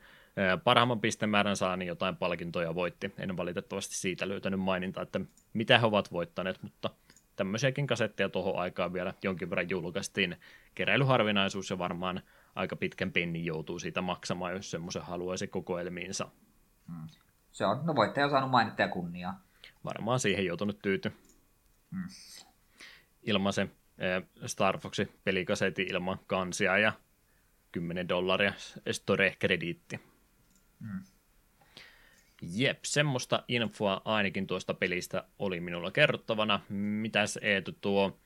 parhaimman pistemäärän saa, niin jotain palkintoja voitti. En valitettavasti siitä löytänyt mainintaa, että mitä he ovat voittaneet, mutta tämmöisiäkin kasetteja tuohon aikaan vielä jonkin verran julkaistiin. Keräilyharvinaisuus ja varmaan aika pitkän pennin joutuu siitä maksamaan, jos semmoisen haluaisi kokoelmiinsa. Hmm. Se on, no voittaja on saanut mainittaa kunniaa. Varmaan siihen joutunut tyyty. Hmm. Ilman se Star Foxin pelikasetti ilman kansia ja 10 dollaria store-krediitti. Mm. Jep, semmoista infoa ainakin tuosta pelistä oli minulla kerrottavana. Mitäs Eetu tuo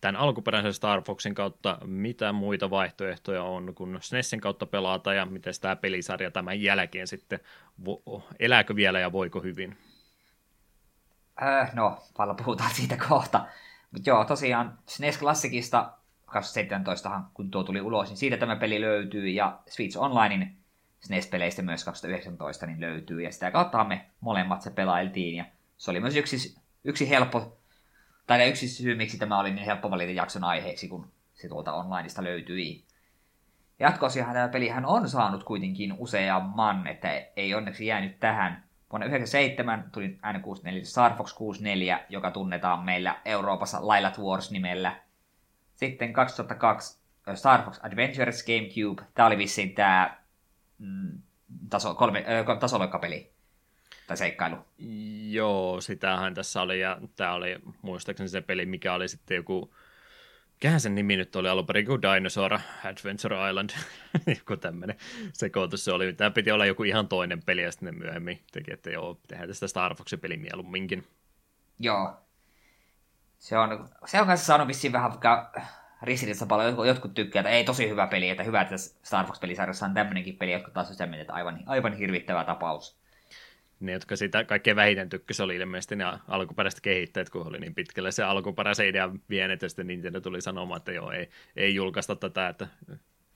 tämän alkuperäisen Star Foxin kautta, mitä muita vaihtoehtoja on kun SNESin kautta pelata ja miten tämä pelisarja tämän jälkeen sitten, elääkö vielä ja voiko hyvin? Äh, no, paljon puhutaan siitä kohta. Mutta joo, tosiaan SNES Classicista 2017, kun tuo tuli ulos, niin siitä tämä peli löytyy, ja Switch Onlinein SNES-peleistä myös 2019 niin löytyy, ja sitä kautta me molemmat se pelailtiin, ja se oli myös yksi, yksi helppo, tai yksi syy, miksi tämä oli niin helppo valita jakson aiheeksi, kun se tuolta onlineista löytyi. Jatkoosiahan tämä pelihän on saanut kuitenkin useamman, että ei onneksi jäänyt tähän. Vuonna 1997 tuli N64 Star Fox 64, joka tunnetaan meillä Euroopassa Lilat Wars-nimellä. Sitten 2002 Star Fox Adventures Gamecube. Tämä oli vissiin tämä mm, taso, kolme, äh, tasoloikkapeli tai seikkailu. Joo, sitähän tässä oli, ja tämä oli muistaakseni se peli, mikä oli sitten joku Mikähän sen nimi nyt oli alun perin kuin Dinosaur Adventure Island, joku tämmöinen sekoitus se oli. Tämä piti olla joku ihan toinen peli, ja sitten myöhemmin teki, että joo, tehdään tästä Star Foxin peli mieluumminkin. Joo. Se on, se on kanssa saanut vissiin vähän ristiriidassa paljon. Jotkut tykkää, että ei tosi hyvä peli, että hyvä, että Star Fox-pelisarjassa on tämmöinenkin peli, jotka taas on sitä että aivan, aivan hirvittävä tapaus ne, jotka sitä kaikkein vähiten tykkäsi, oli ilmeisesti ne alkuperäiset kehittäjät, kun oli niin pitkälle se alkuperäisen idean vienyt, ja sitten Nintendo tuli sanomaan, että joo, ei, ei julkaista tätä, että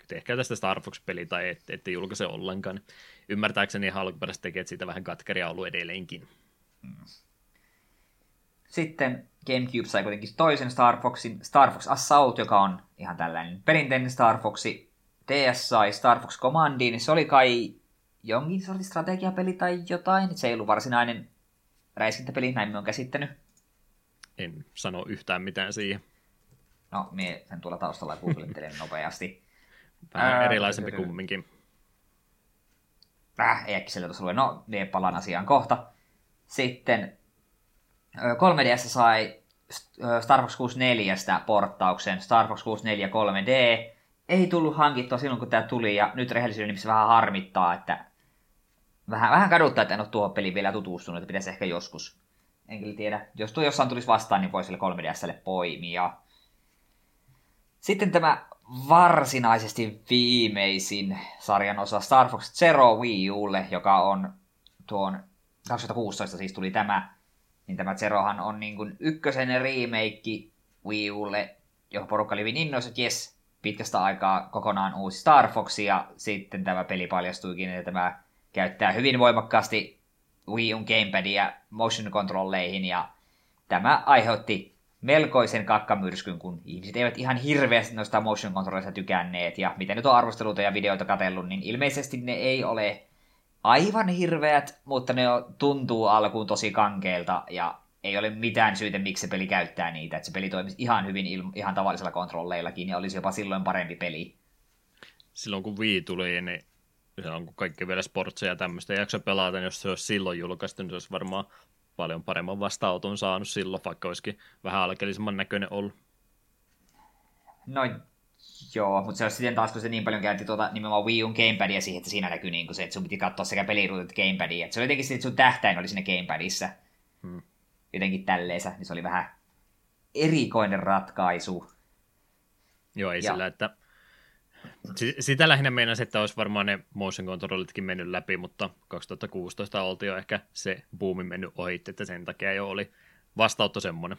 tehkää tästä Star Fox-peli tai ette, ette julkaise ollenkaan. Ymmärtääkseni alkuperäiset tekijät siitä vähän katkeria ollut edelleenkin. Sitten GameCube sai kuitenkin toisen Star Foxin, Star Fox Assault, joka on ihan tällainen perinteinen Star Foxi. DS sai Star Fox Commandin, se oli kai jonkin sortin strategiapeli tai jotain. Se ei ollut varsinainen räiskintäpeli, näin me on käsittänyt. En sano yhtään mitään siihen. No, me sen tuolla taustalla googlettelen nopeasti. Vähän Ää, erilaisempi kyllä. kumminkin. Äh, ei äkkiseltä tuossa lue. No, me palaan asiaan kohta. Sitten 3DS sai Star Fox 64 porttauksen Star Fox 64 3D. Ei tullut hankittua silloin, kun tämä tuli, ja nyt rehellisyyden nimissä vähän harmittaa, että vähän, vähän kaduttaa, että en ole tuohon peliin vielä tutustunut, että pitäisi ehkä joskus. En kyllä tiedä. Jos tuo jossain tulisi vastaan, niin voisi sille 3DSlle poimia. Sitten tämä varsinaisesti viimeisin sarjan osa Star Fox Zero Wii Ulle, joka on tuon 2016 siis tuli tämä, niin tämä Zerohan on niin kuin ykkösen remake Wii Ulle, johon porukka oli hyvin innoissa, että jes, pitkästä aikaa kokonaan uusi Star Fox, ja sitten tämä peli paljastuikin, että tämä käyttää hyvin voimakkaasti Wii Un gamepadia motion controlleihin ja tämä aiheutti melkoisen kakkamyrskyn, kun ihmiset eivät ihan hirveästi noista motion controlleista tykänneet ja miten nyt on arvosteluita ja videoita katsellut, niin ilmeisesti ne ei ole aivan hirveät, mutta ne tuntuu alkuun tosi kankeelta ja ei ole mitään syytä, miksi se peli käyttää niitä. Että se peli toimisi ihan hyvin ihan tavallisilla kontrolleillakin ja olisi jopa silloin parempi peli. Silloin kun Wii tuli, niin se on kun kaikki vielä sportseja ja tämmöistä jakso pelata, niin jos se olisi silloin julkaistu, niin se olisi varmaan paljon paremman vastaanoton saanut silloin, vaikka olisikin vähän alkeellisemman näköinen ollut. No joo, mutta se olisi sitten taas, kun se niin paljon käytti tuota, nimenomaan Wii Un gamepadia siihen, että siinä näkyy niin kuin se, että sun piti katsoa sekä peliruutit että gamepadia. Että se oli jotenkin että sun tähtäin oli siinä gamepadissa. Hmm. Jotenkin tälleensä, niin se oli vähän erikoinen ratkaisu. Joo, ei ja... sillä, että sitä lähinnä meinasi, että olisi varmaan ne motion controlitkin mennyt läpi, mutta 2016 oltiin jo ehkä se buumi mennyt ohi, että sen takia jo oli vastautto semmoinen.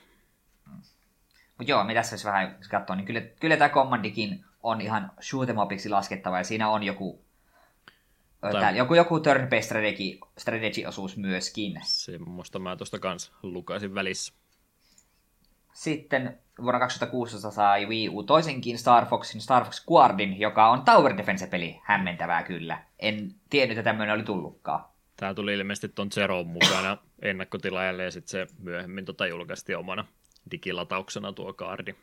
Mutta joo, mitä jos vähän katsoo, niin kyllä, kyllä tämä Commandikin on ihan shoot'em laskettava, ja siinä on joku, tai... täällä, joku, joku turn-based strategy, strategy-osuus myöskin. Semmoista mä tuosta kanssa lukaisin välissä. Sitten vuonna 2016 sai Wii U toisenkin Star Foxin, Star Fox Guardin, joka on Tower Defense-peli. Hämmentävää kyllä. En tiennyt, että tämmöinen oli tullutkaan. Tämä tuli ilmeisesti ton Zeroon mukana ennakkotilaajalle ja sitten se myöhemmin tota julkaisti omana digilatauksena tuo kaardi.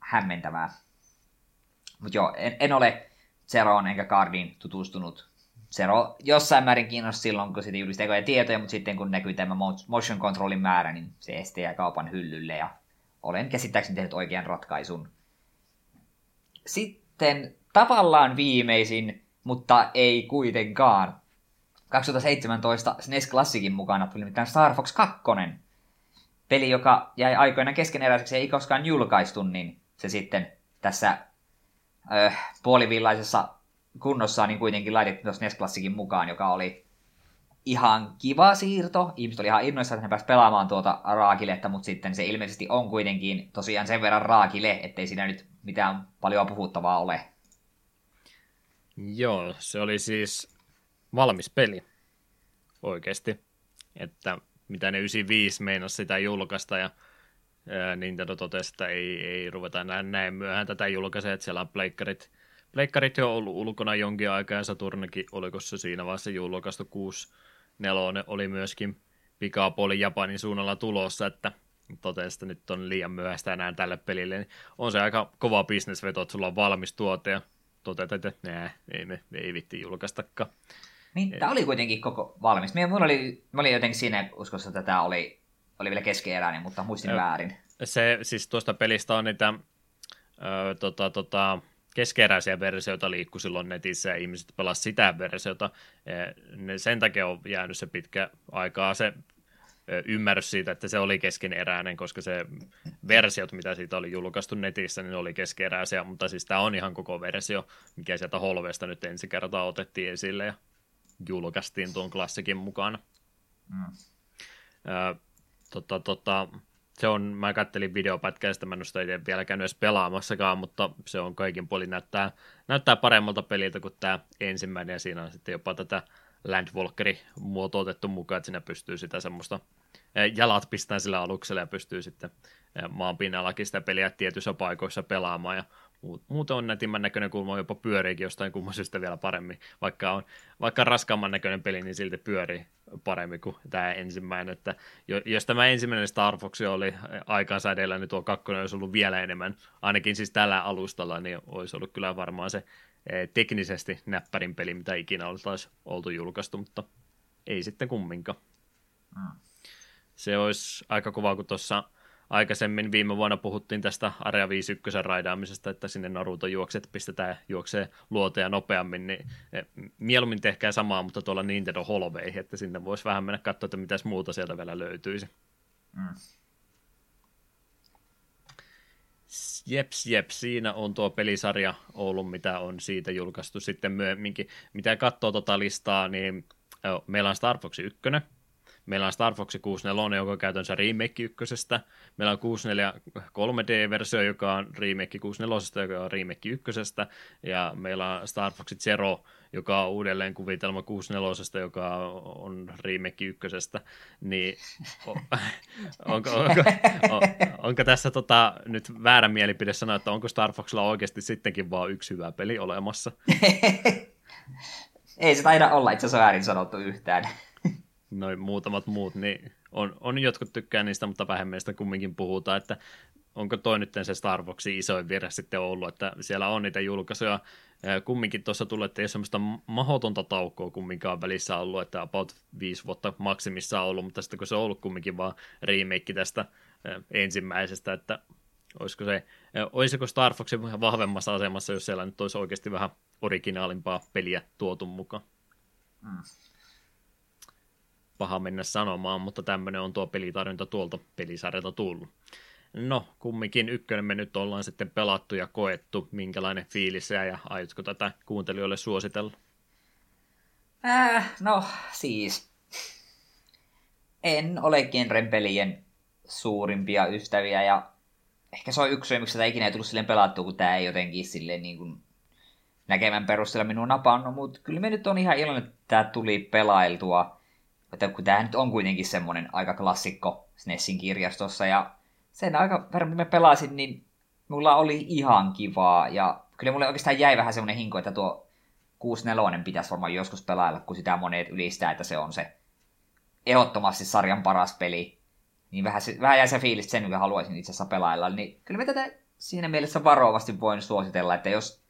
Hämmentävää. Mutta joo, en, en ole Zeroon enkä kaardiin tutustunut Zero jossain määrin kiinnosti silloin, kun siitä julkisti ekoja tietoja, mutta sitten kun näkyy tämä motion controlin määrä, niin se esti ja kaupan hyllylle ja olen käsittääkseni tehnyt oikean ratkaisun. Sitten tavallaan viimeisin, mutta ei kuitenkaan. 2017 SNES Classicin mukana tuli nimittäin Star Fox 2. Peli, joka jäi aikoinaan keskeneräiseksi ja ei koskaan julkaistu, niin se sitten tässä äh, puolivillaisessa kunnossaan, niin kuitenkin laitettiin tuossa NES Classicin mukaan, joka oli ihan kiva siirto. Ihmiset oli ihan innoissaan, että ne pääsivät pelaamaan tuota raakiletta, mutta sitten se ilmeisesti on kuitenkin tosiaan sen verran raakile, ettei siinä nyt mitään paljon puhuttavaa ole. Joo, se oli siis valmis peli oikeasti, että mitä ne 95 meinasi sitä julkaista ja Nintendo totesi, että ei, ei ruveta näin, näin myöhään tätä julkaisee, että siellä on pleikkarit, pleikkarit jo ollut ulkona jonkin aikaa ja Saturnikin oliko se siinä vaiheessa julkaistu 6 nelonen oli myöskin pikapuoli Japanin suunnalla tulossa, että totesi, että nyt on liian myöhäistä enää tälle pelille, niin on se aika kova bisnesveto, että sulla on valmis tuote ja toteat, että nää, ei me ei vitti julkaistakaan. Niin, tämä oli kuitenkin koko valmis. Minä, oli, mä olin jotenkin siinä uskossa, että tämä oli, oli vielä keskeeräinen, mutta muistin väärin. Se, siis tuosta pelistä on niitä ö, tota, tota, keskeräisiä versioita liikkui silloin netissä ja ihmiset pelasivat sitä versiota. Ne sen takia on jäänyt se pitkä aikaa se ymmärrys siitä, että se oli keskeneräinen, koska se versiot, mitä siitä oli julkaistu netissä, niin oli keskeneräisiä, mutta siis tämä on ihan koko versio, mikä sieltä Holvesta nyt ensi kertaa otettiin esille ja julkaistiin tuon klassikin mukana. Mm. Ö, tota, tota, se on, mä kattelin videopätkää, sitä mä en ole vielä käynyt edes pelaamassakaan, mutta se on kaikin puolin näyttää, näyttää paremmalta peliltä kuin tämä ensimmäinen, ja siinä on sitten jopa tätä Landwalkeri muotoitettu mukaan, että siinä pystyy sitä semmoista jalat pistää sillä aluksella ja pystyy sitten maan pinnallakin sitä peliä tietyissä paikoissa pelaamaan ja muuten on nätimmän näköinen kulma jopa pyöriikin jostain kumman syystä vielä paremmin. Vaikka on vaikka raskaamman näköinen peli, niin silti pyörii paremmin kuin tämä ensimmäinen. Että jos tämä ensimmäinen Star Fox oli aikansa edellä, niin tuo kakkonen olisi ollut vielä enemmän. Ainakin siis tällä alustalla, niin olisi ollut kyllä varmaan se eh, teknisesti näppärin peli, mitä ikinä oltaisi oltu julkaistu, mutta ei sitten kumminkaan. Mm. Se olisi aika kova, kun tuossa aikaisemmin viime vuonna puhuttiin tästä Area 51 raidaamisesta, että sinne Naruto juokset pistetään juoksee luoteja nopeammin, niin eh, mieluummin tehkää samaa, mutta tuolla Nintendo Holveihin, että sinne voisi vähän mennä katsoa, että mitäs muuta sieltä vielä löytyisi. Mm. Jeps, jeps, siinä on tuo pelisarja ollut, mitä on siitä julkaistu sitten myöhemminkin. Mitä katsoo tuota listaa, niin meillä on Star Fox 1, Meillä on Star Fox 64, joka on käytännössä remake ykkösestä. Meillä on 64 3D-versio, joka on remake 64, joka on remake ykkösestä. Ja meillä on Star Fox Zero, joka on uudelleen kuvitelma 64, joka on remake ykkösestä. Niin on, onko, onko, on, onko tässä tota, nyt väärä mielipide sanoa, että onko Star Foxilla oikeasti sittenkin vaan yksi hyvä peli olemassa? Ei se taida olla itse asiassa väärin sanottu yhtään noin muutamat muut, niin on, on jotkut tykkää niistä, mutta vähemmän sitä kumminkin puhutaan, että onko toi nyt se Star Foxin isoin virhe sitten ollut, että siellä on niitä julkaisuja, kumminkin tuossa tulee, että ei ole semmoista mahdotonta taukoa kumminkaan välissä ollut, että about viisi vuotta maksimissa on ollut, mutta sitten kun se on ollut kumminkin vaan remake tästä ensimmäisestä, että olisiko se, olisiko Star Foxin vahvemmassa asemassa, jos siellä nyt olisi oikeasti vähän originaalimpaa peliä tuotu mukaan. Mm paha mennä sanomaan, mutta tämmöinen on tuo pelitarjonta tuolta pelisarjalta tullut. No, kumminkin ykkönen me nyt ollaan sitten pelattu ja koettu, minkälainen fiilis ja aiotko tätä kuuntelijoille suositella? Äh, no siis, en ole genren suurimpia ystäviä ja ehkä se on yksi syy, miksi tätä ikinä ei tullut silleen pelattua, kun tämä ei jotenkin silleen niin kuin näkemän perusteella minun napannut, mutta kyllä me nyt on ihan iloinen, että tämä tuli pelailtua että kun tämä nyt on kuitenkin semmoinen aika klassikko SNESin kirjastossa, ja sen aika verran me pelasin, niin mulla oli ihan kivaa, ja kyllä mulle oikeastaan jäi vähän semmoinen hinko, että tuo 64 pitäisi varmaan joskus pelailla, kun sitä monet ylistää, että se on se ehdottomasti sarjan paras peli. Niin vähän, se, vähän jäi se fiilis, sen mikä haluaisin itse asiassa pelailla. Niin kyllä me tätä siinä mielessä varovasti voin suositella, että jos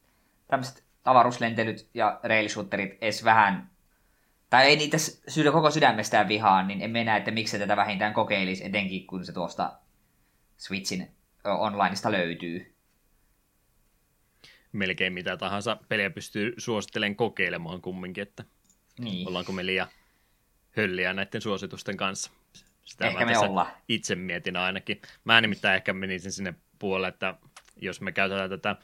tämmöiset avaruuslentelyt ja railisuutterit edes vähän tai ei niitä syydä koko sydämestään vihaan, niin en näe, että miksi tätä vähintään kokeilisi, etenkin kun se tuosta Switchin onlineista löytyy. Melkein mitä tahansa peliä pystyy suosittelemaan kokeilemaan kumminkin, että niin. ollaanko me liian hölliä näiden suositusten kanssa. Sitä ehkä me ollaan. Itse mietin ainakin. Mä nimittäin ehkä menisin sinne puolelle, että jos me käytetään tätä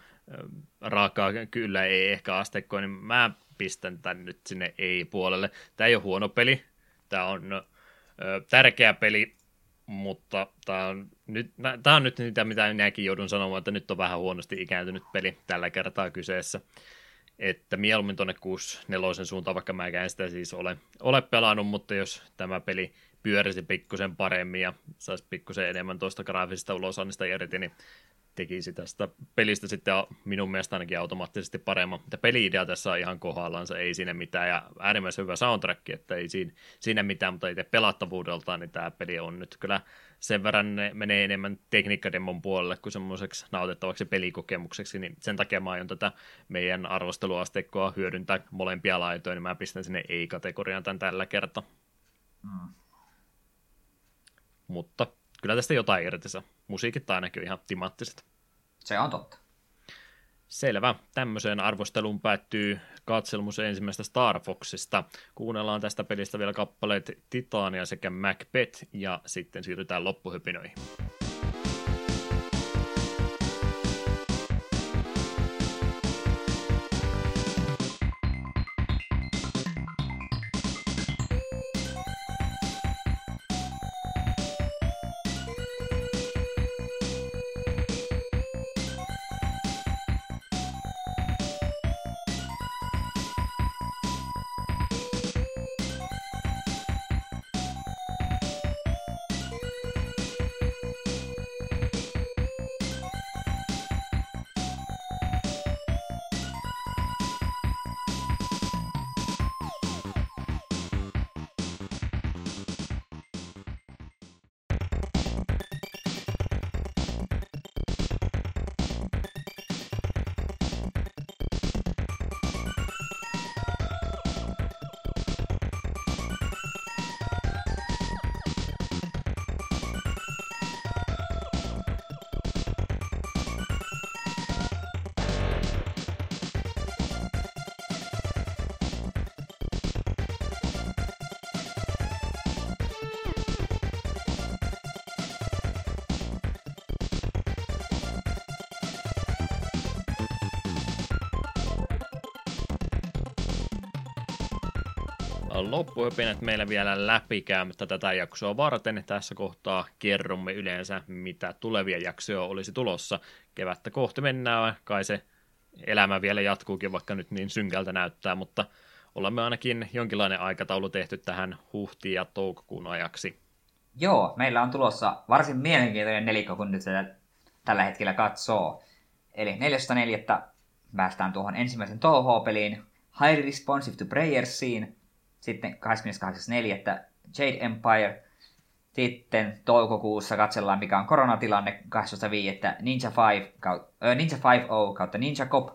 raakaa kyllä ei ehkä asteikkoa, niin mä pistän tämän nyt sinne ei-puolelle. Tämä ei ole huono peli, tämä on ö, tärkeä peli, mutta tämä on, nyt, tämä on nyt niitä, mitä minäkin joudun sanomaan, että nyt on vähän huonosti ikääntynyt peli tällä kertaa kyseessä. että mieluummin tuonne 64 suuntaan, vaikka mä en sitä siis ole, ole pelannut, mutta jos tämä peli pyörisi pikkusen paremmin ja saisi pikkusen enemmän tuosta graafisesta ulosannista irti, niin tekisi tästä pelistä sitten minun mielestä ainakin automaattisesti paremman. Mutta peli-idea tässä on ihan kohdallaan, se ei siinä mitään, ja äärimmäisen hyvä soundtrack, että ei siinä, siinä mitään, mutta itse pelattavuudeltaan, niin tämä peli on nyt kyllä sen verran ne menee enemmän tekniikkademon puolelle kuin semmoiseksi nautettavaksi pelikokemukseksi, niin sen takia mä aion tätä meidän arvosteluasteikkoa hyödyntää molempia laitoja, niin mä pistän sinne ei-kategoriaan tämän tällä kertaa. Mm. Mutta kyllä tästä jotain irti saa. Musiikit ainakin ihan timanttiset. Se on totta. Selvä. Tämmöiseen arvosteluun päättyy katselmus ensimmäistä Star Foxista. Kuunnellaan tästä pelistä vielä kappaleet Titania sekä Macbeth ja sitten siirrytään loppuhypinoihin. Loppuhypinät meillä vielä läpikäymättä tätä jaksoa varten. Tässä kohtaa kerromme yleensä, mitä tulevia jaksoja olisi tulossa. Kevättä kohti mennään, kai se elämä vielä jatkuukin, vaikka nyt niin synkältä näyttää, mutta olemme ainakin jonkinlainen aikataulu tehty tähän huhti- ja toukokuun ajaksi. Joo, meillä on tulossa varsin mielenkiintoinen nelikko, kun nyt tällä hetkellä katsoo. Eli 4.4. päästään tuohon ensimmäisen touhoo-peliin, High Responsive to Prayersiin, sitten 28.4. Jade Empire. Sitten toukokuussa katsellaan, mikä on koronatilanne 12.5. Ninja 5, äh, Ninja 5 O kautta Ninja Cop.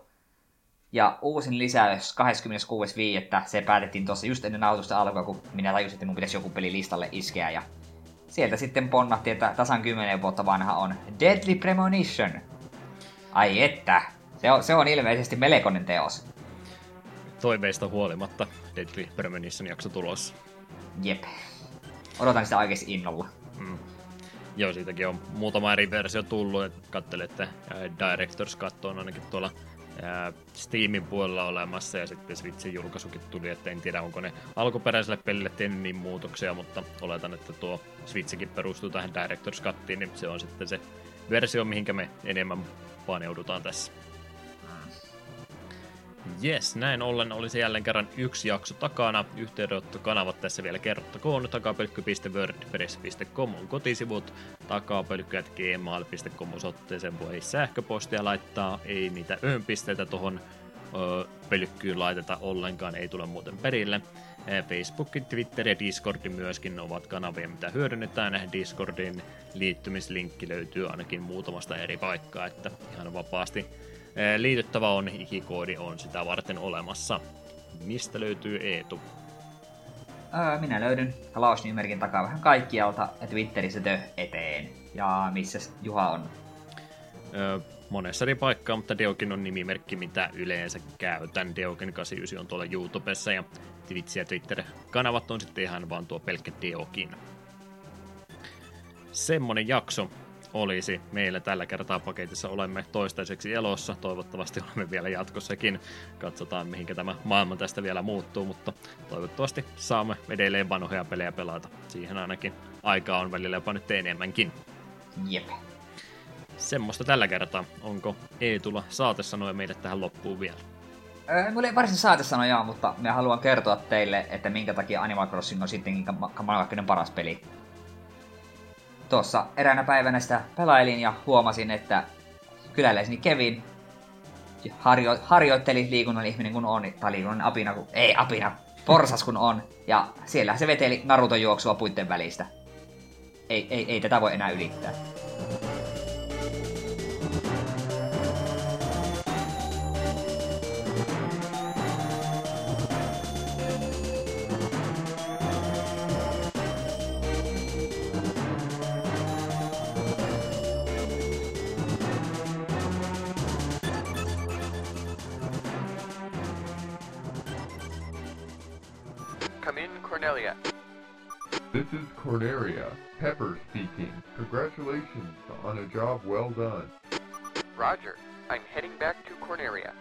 Ja uusin lisäys 26.5. Se päätettiin tuossa just ennen autosta alkua, kun minä tajusin, että mun pitäisi joku peli listalle iskeä. Ja sieltä sitten ponnahti, että tasan 10 vuotta vanha on Deadly Premonition. Ai että, se on, se on ilmeisesti melkoinen teos toiveista huolimatta Deadly Premonition jakso tulossa. Jep. Odotan sitä oikeasti innolla. Mm. Joo, siitäkin on muutama eri versio tullut, että katselette Directors Cut on ainakin tuolla ää, Steamin puolella olemassa ja sitten Switchin julkaisukin tuli, että en tiedä onko ne alkuperäiselle pelille tehnyt niin muutoksia, mutta oletan, että tuo Switchikin perustuu tähän Directors Cuttiin, niin se on sitten se versio, mihinkä me enemmän paneudutaan tässä. Yes, näin ollen olisi jälleen kerran yksi jakso takana. Yhteydenottokanavat tässä vielä kerrottakoon. takapelkky.wordpress.com on kotisivut. takapelkky.gmail.com osoitteeseen voi sähköpostia laittaa. Ei niitä öönpisteitä tuohon pölkkyyn laiteta ollenkaan, ei tule muuten perille. Facebook, Twitter ja Discord myöskin ovat kanavia, mitä hyödynnetään. Discordin liittymislinkki löytyy ainakin muutamasta eri paikkaa, että ihan vapaasti liityttävä on, ikikoodi on sitä varten olemassa. Mistä löytyy Eetu? Öö, minä löydyn Klaus-nimimerkin takaa vähän kaikkialta ja Twitterissä tö eteen. Ja missä Juha on? Öö, monessa eri paikkaa, mutta Deokin on nimimerkki, mitä yleensä käytän. Deokin 89 on tuolla YouTubessa ja Twitch ja Twitter-kanavat on sitten ihan vaan tuo pelkkä Deokin. Semmonen jakso olisi meillä tällä kertaa paketissa. Olemme toistaiseksi elossa, toivottavasti olemme vielä jatkossakin. Katsotaan, mihinkä tämä maailma tästä vielä muuttuu, mutta toivottavasti saamme edelleen vanhoja pelejä pelata. Siihen ainakin aikaa on välillä jopa nyt enemmänkin. Jep. Semmoista tällä kertaa. Onko Eetulla saate sanoa meille tähän loppuun vielä? Mulla ei varsin saatesanoja, mutta mä haluan kertoa teille, että minkä takia Animal Crossing on sittenkin maailmankaikkeuden paras peli. Tuossa eräänä päivänä sitä pelailin ja huomasin, että kyläläiseni Kevin harjo, harjoitteli liikunnan ihminen kun on, tai liikunnan apina, kun, ei apina, porsas kun on. Ja siellä se veteli Naruton juoksua puitten välistä. Ei, ei, ei tätä voi enää ylittää. This is Cornelia. Pepper speaking. Congratulations on a job well done. Roger. I'm heading back to Cornelia.